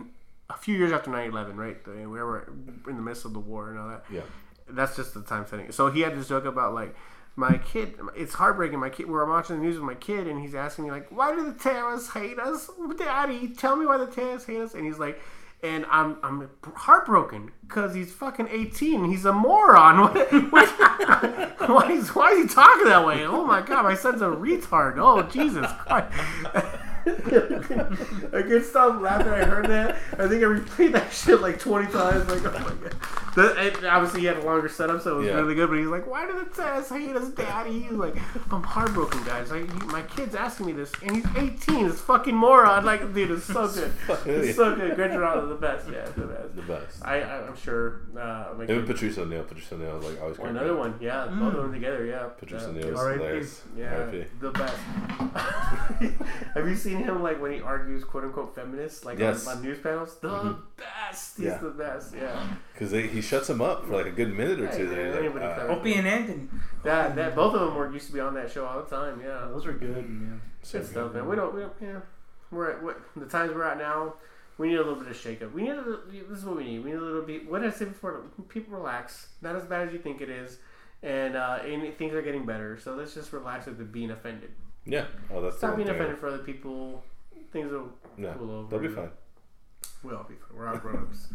a few years after 9-11, right? We were in the midst of the war and all that. Yeah. That's just the time setting. So he had this joke about like my kid. It's heartbreaking. My kid. We're watching the news with my kid, and he's asking me like, "Why do the terrorists hate us, Daddy? Tell me why the terrorists hate us." And he's like, and I'm I'm heartbroken because he's fucking 18. He's a moron. What, what, why, is, why is he talking that way? Oh my god, my son's a retard. Oh Jesus Christ. I couldn't stop laughing. I heard that. I think I replayed that shit like 20 times. Like, oh my god. The, and obviously, he had a longer setup, so it was Yeah. really good. But he's like, "Why did the test hate us, Daddy?" He's like, "I'm heartbroken, guys. Like, he, my kid's asking me this, and he's 18. This fucking moron. Like, dude, it's so good. It's so good. Greg Giraldo, the best. Yeah, the best. The best. I, I I'm sure. Uh, Even kid, Patrice O'Neal. Patrice O'Neal like always or another one. Yeah, both of them together. Yeah, Patrice yeah. O'Neal is R.I.P. Yeah, R.I.P. the best. Have you seen him like when he argues quote unquote feminists like Yes. on, on news panels? The Mhm. best. He's Yeah. the best. Yeah. Because he shuts him up for like a good minute or Hey, two. man, There, he's anybody like, can- uh, Opie and Anthony. That that both of them were used to be on that show all the time. Yeah. Those were good, man. so Good stuff, good. man. We don't. We don't. Yeah. We're at what the times we're at now. We need a little bit of shake up. We need a little, this is what we need. We need a little bit. What did I say before? People relax. Not as bad as you think it is, and uh, and things are getting better. So let's just relax with the being offended. Yeah. Oh, that's the Stop being thing. offended for other people. Things will No, cool over. they'll be fine. We'll all be fine. We're all grown ups.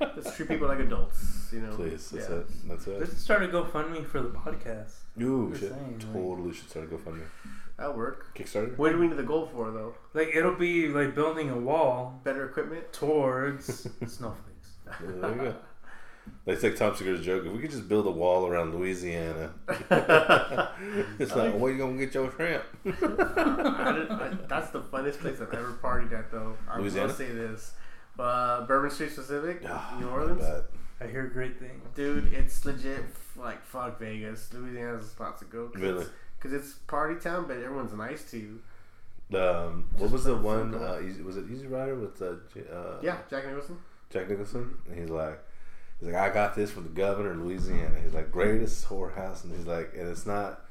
Let's treat people like adults. You know. Please, that's Yeah. it. That's it. Let's start a GoFundMe for the podcast. Ooh, shit. saying, like- totally should start a GoFundMe. That'll work. Kickstarter? What do we need the goal for though? Like it'll be like building a wall Better equipment. towards snowflakes. Yeah, there you go. It's like Tom Segura's joke. If we could just build a wall around Louisiana, it's like, where you gonna get your shrimp? I I- that's the funniest place I've ever partied at, though. I Louisiana? will say this. Uh, Bourbon Street specific, Ah, New Orleans. bet. I hear great things. Dude, it's legit like fuck Vegas. Louisiana's a spot to go. Cause Really? Because it's, party town, but everyone's nice to you. Um, what was the one? Uh, Easy, was it Easy Rider with uh, uh, Yeah, Jack Nicholson. Jack Nicholson? And he's like, he's like, I got this from the governor of Louisiana. He's like, greatest whorehouse, and he's like, and it's not.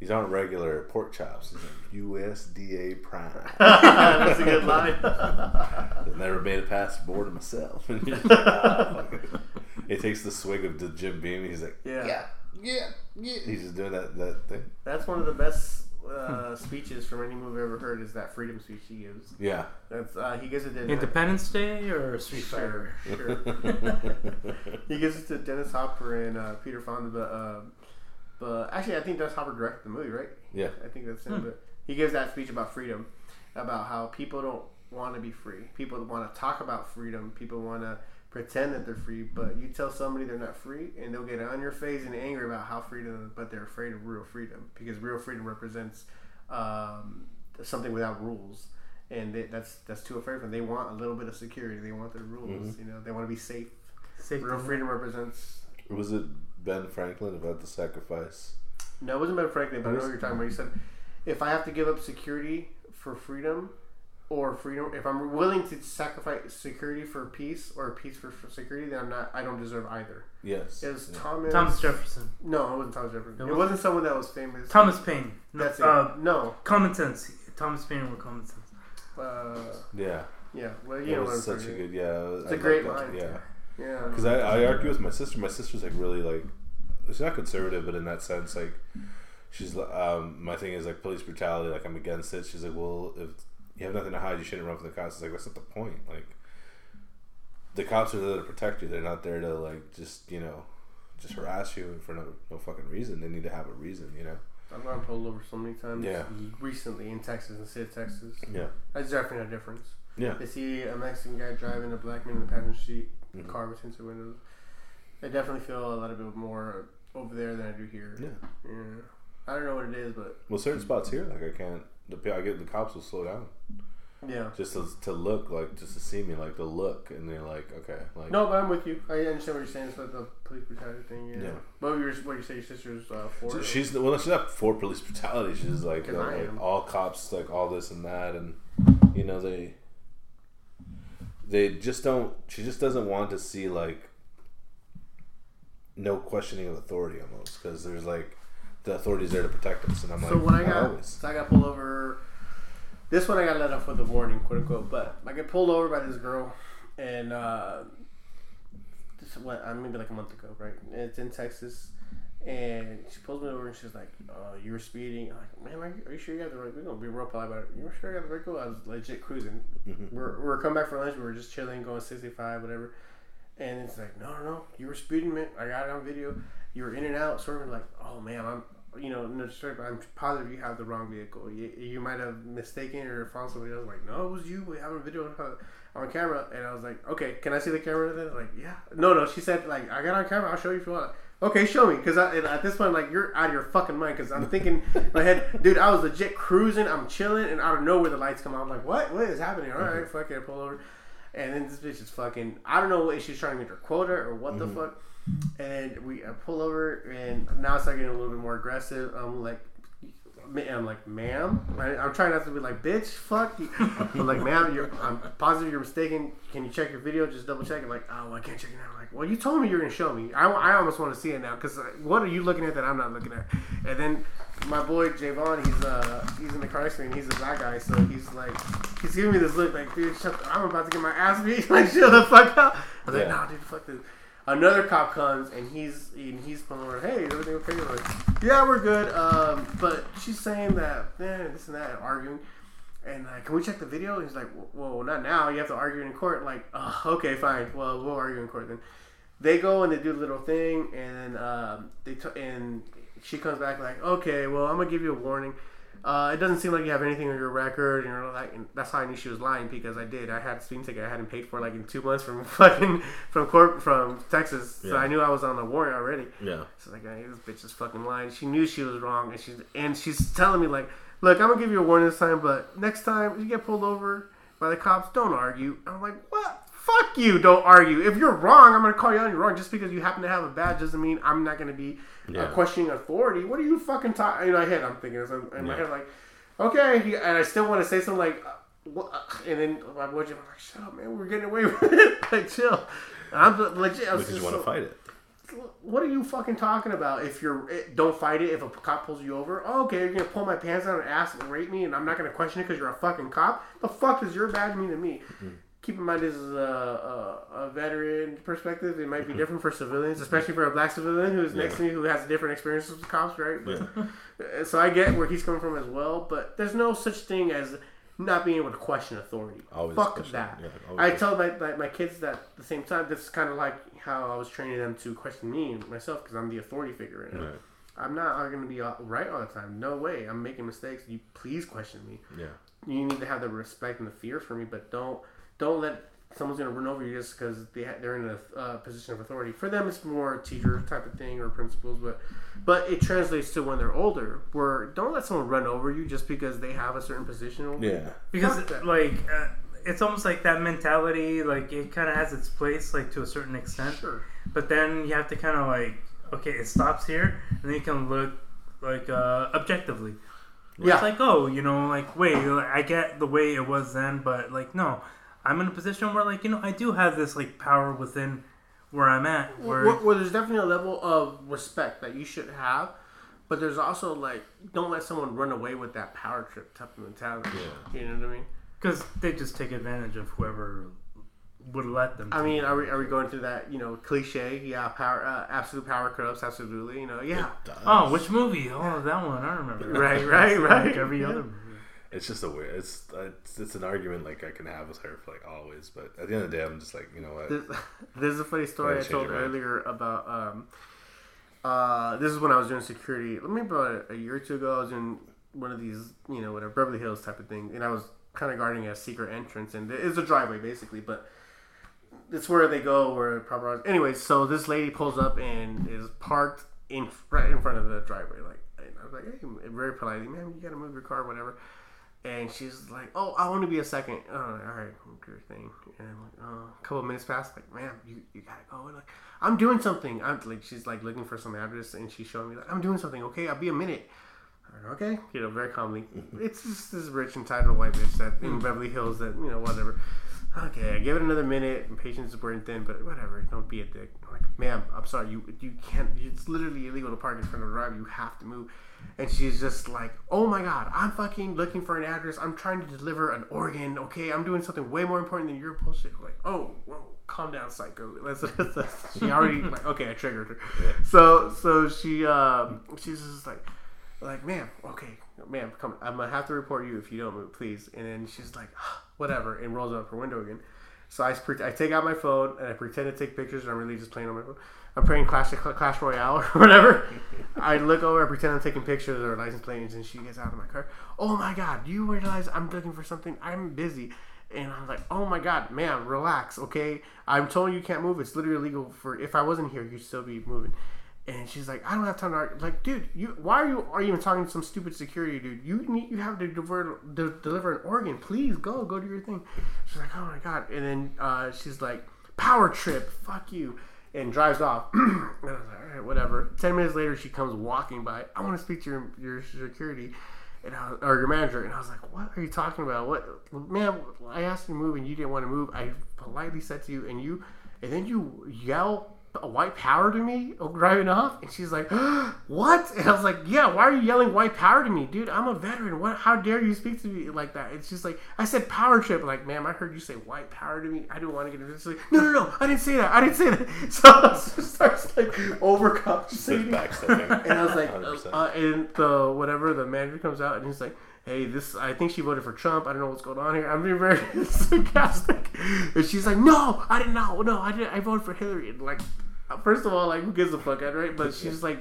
These aren't regular pork chops. He's like USDA prime. That's a good line. I've never made it past the border myself. And like, "Ah, it." he takes the swig of the Jim Beam. He's like, Yeah. yeah, yeah, yeah. He's just doing that that thing. That's one of the best uh, speeches from any movie I've ever heard. Is that freedom speech he gives? Yeah. That's uh, he gives it to Independence Day or Street Fighter? Sure, sure. he gives it to Dennis Hopper and uh, Peter Fonda, but uh, but actually, I think Dennis Hopper directed the movie, right? yeah. I think that's him. Hmm. But he gives that speech about freedom, about how people don't want to be free. People want to talk about freedom. People want to pretend that they're free, but you tell somebody they're not free, and they'll get on your face and angry about how freedom, but they're afraid of real freedom because real freedom represents um, something without rules. And they, that's that's too afraid for them. They want a little bit of security. They want their rules. You know, they want to be safe. Safety Real freedom represents. Was it Ben Franklin about the sacrifice? No, it wasn't Ben Franklin, but I know What what is- you're talking about. He said, if I have to give up security for freedom, or freedom, if I'm willing to sacrifice security for peace, or peace for, for security, then I'm not. I don't deserve either. Yes. It was Yeah. Thomas. Thomas Jefferson. No, it wasn't Thomas Jefferson. It It, wasn't? wasn't someone that was famous. Thomas Paine. No, That's it. Uh, no. common sense. Thomas Paine were common sense. Uh, Yeah. yeah. Well, you it know was such a good. Yeah. It's a great line. Yeah. Yeah. Because I, I argue with my sister. My sister's like really like she's not conservative, but in that sense, like she's um my thing is like police brutality. Like I'm against it. She's like, well, if you have nothing to hide, you shouldn't run from the cops. It's like that's not the point. Like the cops are there to protect you. They're not there to like just you know just harass you for no no fucking reason. They need to have a reason. You know. I've gotten pulled over so many times. Yeah. Recently in Texas, in the state of Texas, Yeah. that's definitely a difference. Yeah. They see a Mexican guy driving a black man in the passenger seat, Mhm. car with tinted windows. I definitely feel a little bit more over there than I do here. Yeah. Yeah. I don't know what it is, but Well, certain spots here, like I can't. The I get the cops will slow down yeah. just to, to look like just to see me like the look and they're like okay like No, but I'm with you. I understand what you're saying. It's like the police brutality thing. Yeah. Yeah. But you're, what you say, your sister's uh, for? So she's well, she's not for police brutality. She's like, you know, like all cops, like all this and that, and you know they they just don't. She just doesn't want to see like no questioning of authority almost because there's like the authority's there to protect us, and I'm So like, when I got, always. so I got pulled over. This one I got let off with a warning, quote unquote. But I get pulled over by this girl, and uh, this what uh, maybe like a month ago, right? It's in Texas, and she pulls me over and she's like, uh, "You were speeding." I'm like, "Man, are you- are you sure you got the right?" We're gonna be real polite about it. You sure you got the right vehicle? I was legit cruising. Mhm. We're we're coming back from lunch. We were just chilling, going 65, whatever. And it's like, no, no, no, you were speeding, man. I got it on video. You were in and out, sort of like, oh man, I'm, you know, no, but I'm positive you have the wrong vehicle. You, you might have mistaken or found somebody else. Like, no, it was you. We have a video on, uh, on camera. And I was like, okay, can I see the camera? Then like, yeah, no, no. She said like, I got on camera. I'll show you if you want. Okay, show me, because at this point, like, you're out of your fucking mind. Because I'm thinking in my head, dude, I was legit cruising. I'm chilling, and out of nowhere, the lights come on. I'm like, what? What is happening? All right, mm-hmm. fuck it, pull over. And then this bitch is fucking. I don't know what she's trying to make her quota or what the mm-hmm. fuck. And we I pull over, and now it's like getting a little bit more aggressive. I'm like, I'm like, ma'am. I, I'm trying not to be like, bitch, fuck. You. I'm like, ma'am, you're. I'm positive you're mistaken. Can you check your video? Just double check it. Like, oh, I can't check it now. I'm like, well, you told me you were gonna show me. I, I almost want to see it now because what are you looking at that I'm not looking at? And then my boy Javon, he's uh he's in the car screen. He's a black guy, so he's like, he's giving me this look like, dude, shut the, I'm about to get my ass beat. like, shut the fuck up. I was like, nah, dude, fuck this. Another cop comes and he's and he's pulling over. Hey, is everything okay? We're like, yeah, we're good. Um, but she's saying that, eh, this and that, and arguing. And uh, can we check the video? And he's like, well, not now. You have to argue in court. Like, oh, okay, fine. Well, we'll argue in court then. They go and they do the little thing, and um, they t- and she comes back like, okay, well, I'm gonna give you a warning. Uh, it doesn't seem like you have anything on your record, and you're like, and that's how I knew she was lying because I did. I had a speeding ticket I hadn't paid for like in two months from fucking from court from Texas, so Yeah. I knew I was on a warrant already. Yeah. So like, hey, this bitch is fucking lying. She knew she was wrong, and she's and she's telling me like, look, I'm gonna give you a warning this time, but next time you get pulled over by the cops, don't argue. I'm like, what? Fuck you! Don't argue. If you're wrong, I'm gonna call you out. You're wrong. Just because you happen to have a badge doesn't mean I'm not gonna be Yeah. questioning authority. What are you fucking talking? In my head, I'm thinking so in my Yeah. head like, okay, and I still want to say something like, uh, and then my boy Jim, I'm like, shut up, man. We're getting away with it. like, chill. And I'm legit. I was Because you just want to so- fight it. what are you fucking talking about? If you're eh, don't fight it if a cop pulls you over. Oh, okay, you're gonna pull my pants down and ask and rape me, and I'm not gonna question it because you're a fucking cop. The fuck does your badge mean to me? Keep in mind this is a, a, a veteran perspective. It might be different for civilians, especially for a black civilian who's next to me who has different experiences with cops, right? Yeah. Uh, So I get where he's coming from as well, but there's no such thing as not being able to question authority. Always Fuck question- that. yeah, I question. tell my, my, my kids that at the same time. That's kind of like how I was training them to question me and myself because I'm the authority figure. Right. I'm not going to be all- right all the time. No way. I'm making mistakes. You please question me. Yeah. You need to have the respect and the fear for me, but don't don't let someone's going to run over you just because they ha- they're in a uh, position of authority. For them, it's more teacher type of thing or principals, but but it translates to when they're older. Where don't let someone run over you just because they have a certain position. Yeah. because like uh, it's almost like that mentality like it kind of has its place like to a certain extent Sure. but then you have to kind of like okay it stops here and then you can look like uh objectively Yeah. it's like oh you know like wait i get the way it was then but like no i'm in a position where like you know i do have this like power within where i'm at where Where, where there's definitely a level of respect that you should have, but there's also like don't let someone run away with that power trip type of mentality. Yeah. You know what I mean? because they just take advantage of whoever would let them I to. mean, are we, are we going through that you know cliche? Yeah, power, uh, absolute power corrupts. Absolutely, you know. Yeah, oh which movie oh that one i remember Right, right, right. like every Yeah. other movie It's just a weird. It's, it's it's an argument like I can have with her for like always, but at the end of the day, I'm just like you know what. this, this is a funny story Gotta I told earlier about. Um, uh, this is when I was doing security. Let me about a year or two ago. I was in one of these, you know, whatever Beverly Hills type of thing, and I was kind of guarding a secret entrance, and it's a driveway basically, but it's where they go where proper. Anyways, so this lady pulls up and is parked in right in front of the driveway, like. And I was like, hey, very politely, man, you gotta move your car, whatever. And she's like, "Oh, I want to be a second. Uh, oh, all right, your thing." And I'm like, "Oh, a couple of minutes passed. Like, man, you, you gotta go." And like, I'm doing something. I'm like, she's like looking for some address, and she's showing me like, "I'm doing something. Okay, I'll be a minute." Like, Okay, you know, very calmly. It's just this rich entitled white bitch that in mm. Beverly Hills that you know whatever. Okay, I give it another minute. And patience is wearing thin, but whatever. Don't be a dick. I'm like, ma'am, I'm sorry. You you can't. It's literally illegal to park in front of the drive. You have to move. And she's just like, oh my god, I'm fucking looking for an address. I'm trying to deliver an organ. Okay, I'm doing something way more important than your bullshit. Like, oh, whoa, calm down, psycho. That's, that's, that's- she already like, okay, I triggered her. So so she um she's just like like, ma'am, okay, ma'am, come. I'm gonna have to report you if you don't move, please. And then she's like, whatever, and rolls up her window again. So I, I take out my phone and I pretend to take pictures, and I'm really just playing on my phone. I'm playing Clash Clash Royale or whatever. I look over, I pretend I'm taking pictures her license plates, and she gets out of my car. Oh my god, you realize I'm looking for something? I'm busy. And I'm like, oh my god, ma'am, relax, okay? I'm telling you, you can't move. It's literally illegal for. If I wasn't here, you'd still be moving. And she's like, I don't have time to argue. Like, dude, you why are you are you even talking to some stupid security dude? You need you have to deliver de- deliver an organ. Please go go do your thing. She's like, oh my god. And then uh, she's like, power trip, fuck you, and drives off. and I was like, all right, whatever. Ten minutes later, she comes walking by. I want to speak to your your security. And I, or your manager, and I was like, "What are you talking about? What, man? I asked you to move, and you didn't want to move. I politely said to you, and you, and then you yell white power to me or driving off and she's like what? And i was like yeah why are you yelling white power to me dude? I'm a veteran. What how dare you speak to me like that? It's just like i said power trip. Like ma'am i heard you say white power to me. I don't want to get into this. Like, no no no i didn't say that. I didn't say that. So it starts like overcompensating. And I was like, uh, and the whatever the manager comes out and he's like, hey, this I think she voted for Trump. I don't know what's going on here. I'm being very sarcastic, and she's like, no, I didn't know. No, I didn't. I voted for Hillary. And like, uh, first of all, like, who gives a fuck, right? But she's like.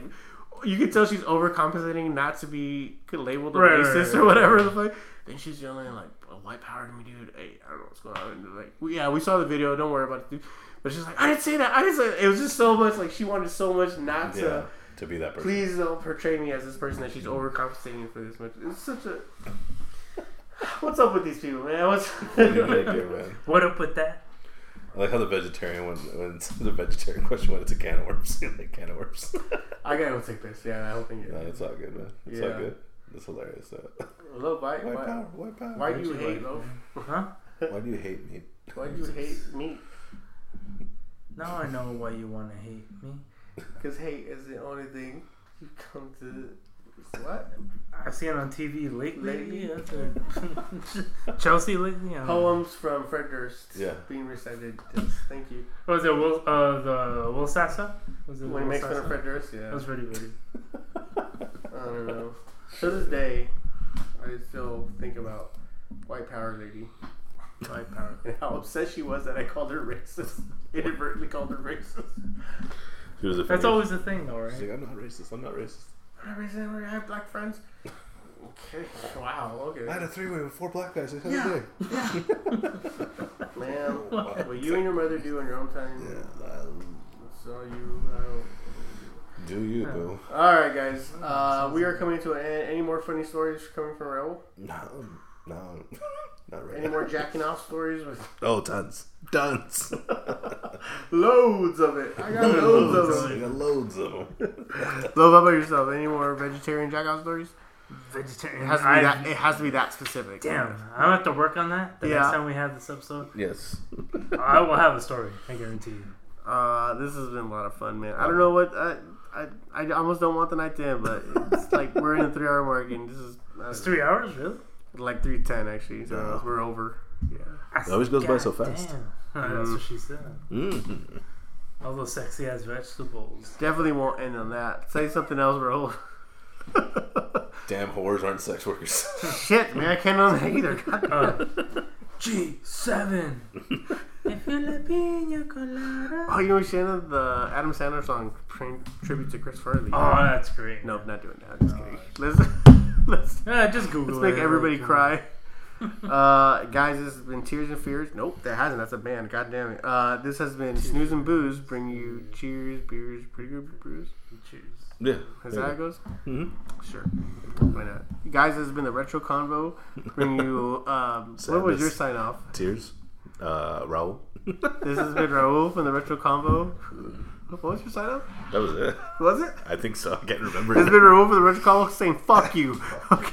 You can tell she's overcompensating not to be labeled a Right, right, racist right, or whatever the fuck. Then she's yelling like, "White power to me, dude." Hey, I don't know what's going on. And like, we, yeah, we saw the video. Don't worry about it. Dude. But she's like, "I didn't say that. I didn't say." It was just so much like she wanted so much not Yeah, to. To be that person. Please don't portray me as this person that she's overcompensating for this much. It's such a. What's up with these people, man? What's What are you gonna do, man? What up with that? I like how the vegetarian when when the vegetarian question went into can of worms. like can of worms. I gotta go take this. Yeah, I don't think no, it's all good, man. It's Yeah. all good. It's hilarious. Though. Look, why, White why, power. White power. why do you White hate, power. bro? Huh? Why do you hate me? Why do you hate me? Now I know why you want to hate me. Because hate is the only thing you come to. What? I've seen it on TV lately. Lately? Yeah, that's it. Chelsea lately. I. Poems from Fred Durst Yeah. being recited. Yes, thank you. What was it Will? Uh, the Will Sasso? Was it When he makes fun of Fred Durst, yeah. That was pretty good. I don't know. To this day, I still think about White Power Lady White power. and how upset she was that I called her racist. Inadvertently called her racist. She was a That's always the thing, though, She's right? like, I'm not racist. I'm not racist. I'm not racist. I have black friends. Okay. Wow. Okay. I had a three way with four black guys. the other Yeah. day. Man, what you and your mother do on your own time. Yeah. um, So you. I don't. Do you, boo? All right, guys. Uh, we are coming to an end. Any more funny stories coming from Raul? No, no, not right Any now. more jacking off stories? With Oh, tons, tons, loads of it. I got loads of I them. got loads of them. Love, how about yourself? Any more vegetarian jack off stories? Vegetarian. It has to be I- that. It has to be that specific. Damn, I have to work on that. The Yeah. next time we have this episode, Yes. I will have a story. I guarantee you. Uh, this has been a lot of fun, man. I don't know what I. I, I almost don't want the night to end, but it's like we're in a three hour mark, and this is uh, It's three hours, really? Like three ten actually. So Yeah. we're over. Yeah. It always goes by so God fast. damn. That's what she said. Mm. All those sexy ass vegetables. Definitely won't end on that. Say something else, bro. Damn whores aren't sex workers. Shit, man, I can't know that either. Uh, G7. if you la piña colada. Oh, you know, Shannon, the Adam Sandler song tri- tribute to Chris Farley. Oh, that's great. Nope, not doing that. I'm just kidding. Let's let's Yeah, just Google let's make everybody Like, cry. Uh, guys, this has been Tears and Fears. Nope, that hasn't. That's a band. God damn it. Uh, this has been Snooze and Booze. Bring you cheers, beers, pretty good brews. Cheers. yeah. Is that how it goes? hmm Sure. Why not? Guys, this has been the Retro Convo. Bring you. Um, what was your sign off? Tears. Uh, Raul. This has been Raul from the Retro Convo. What was your sign off? That was it. Was it? I think so. I can't remember. It's been Raul from the Retro Convo saying "fuck you." Okay.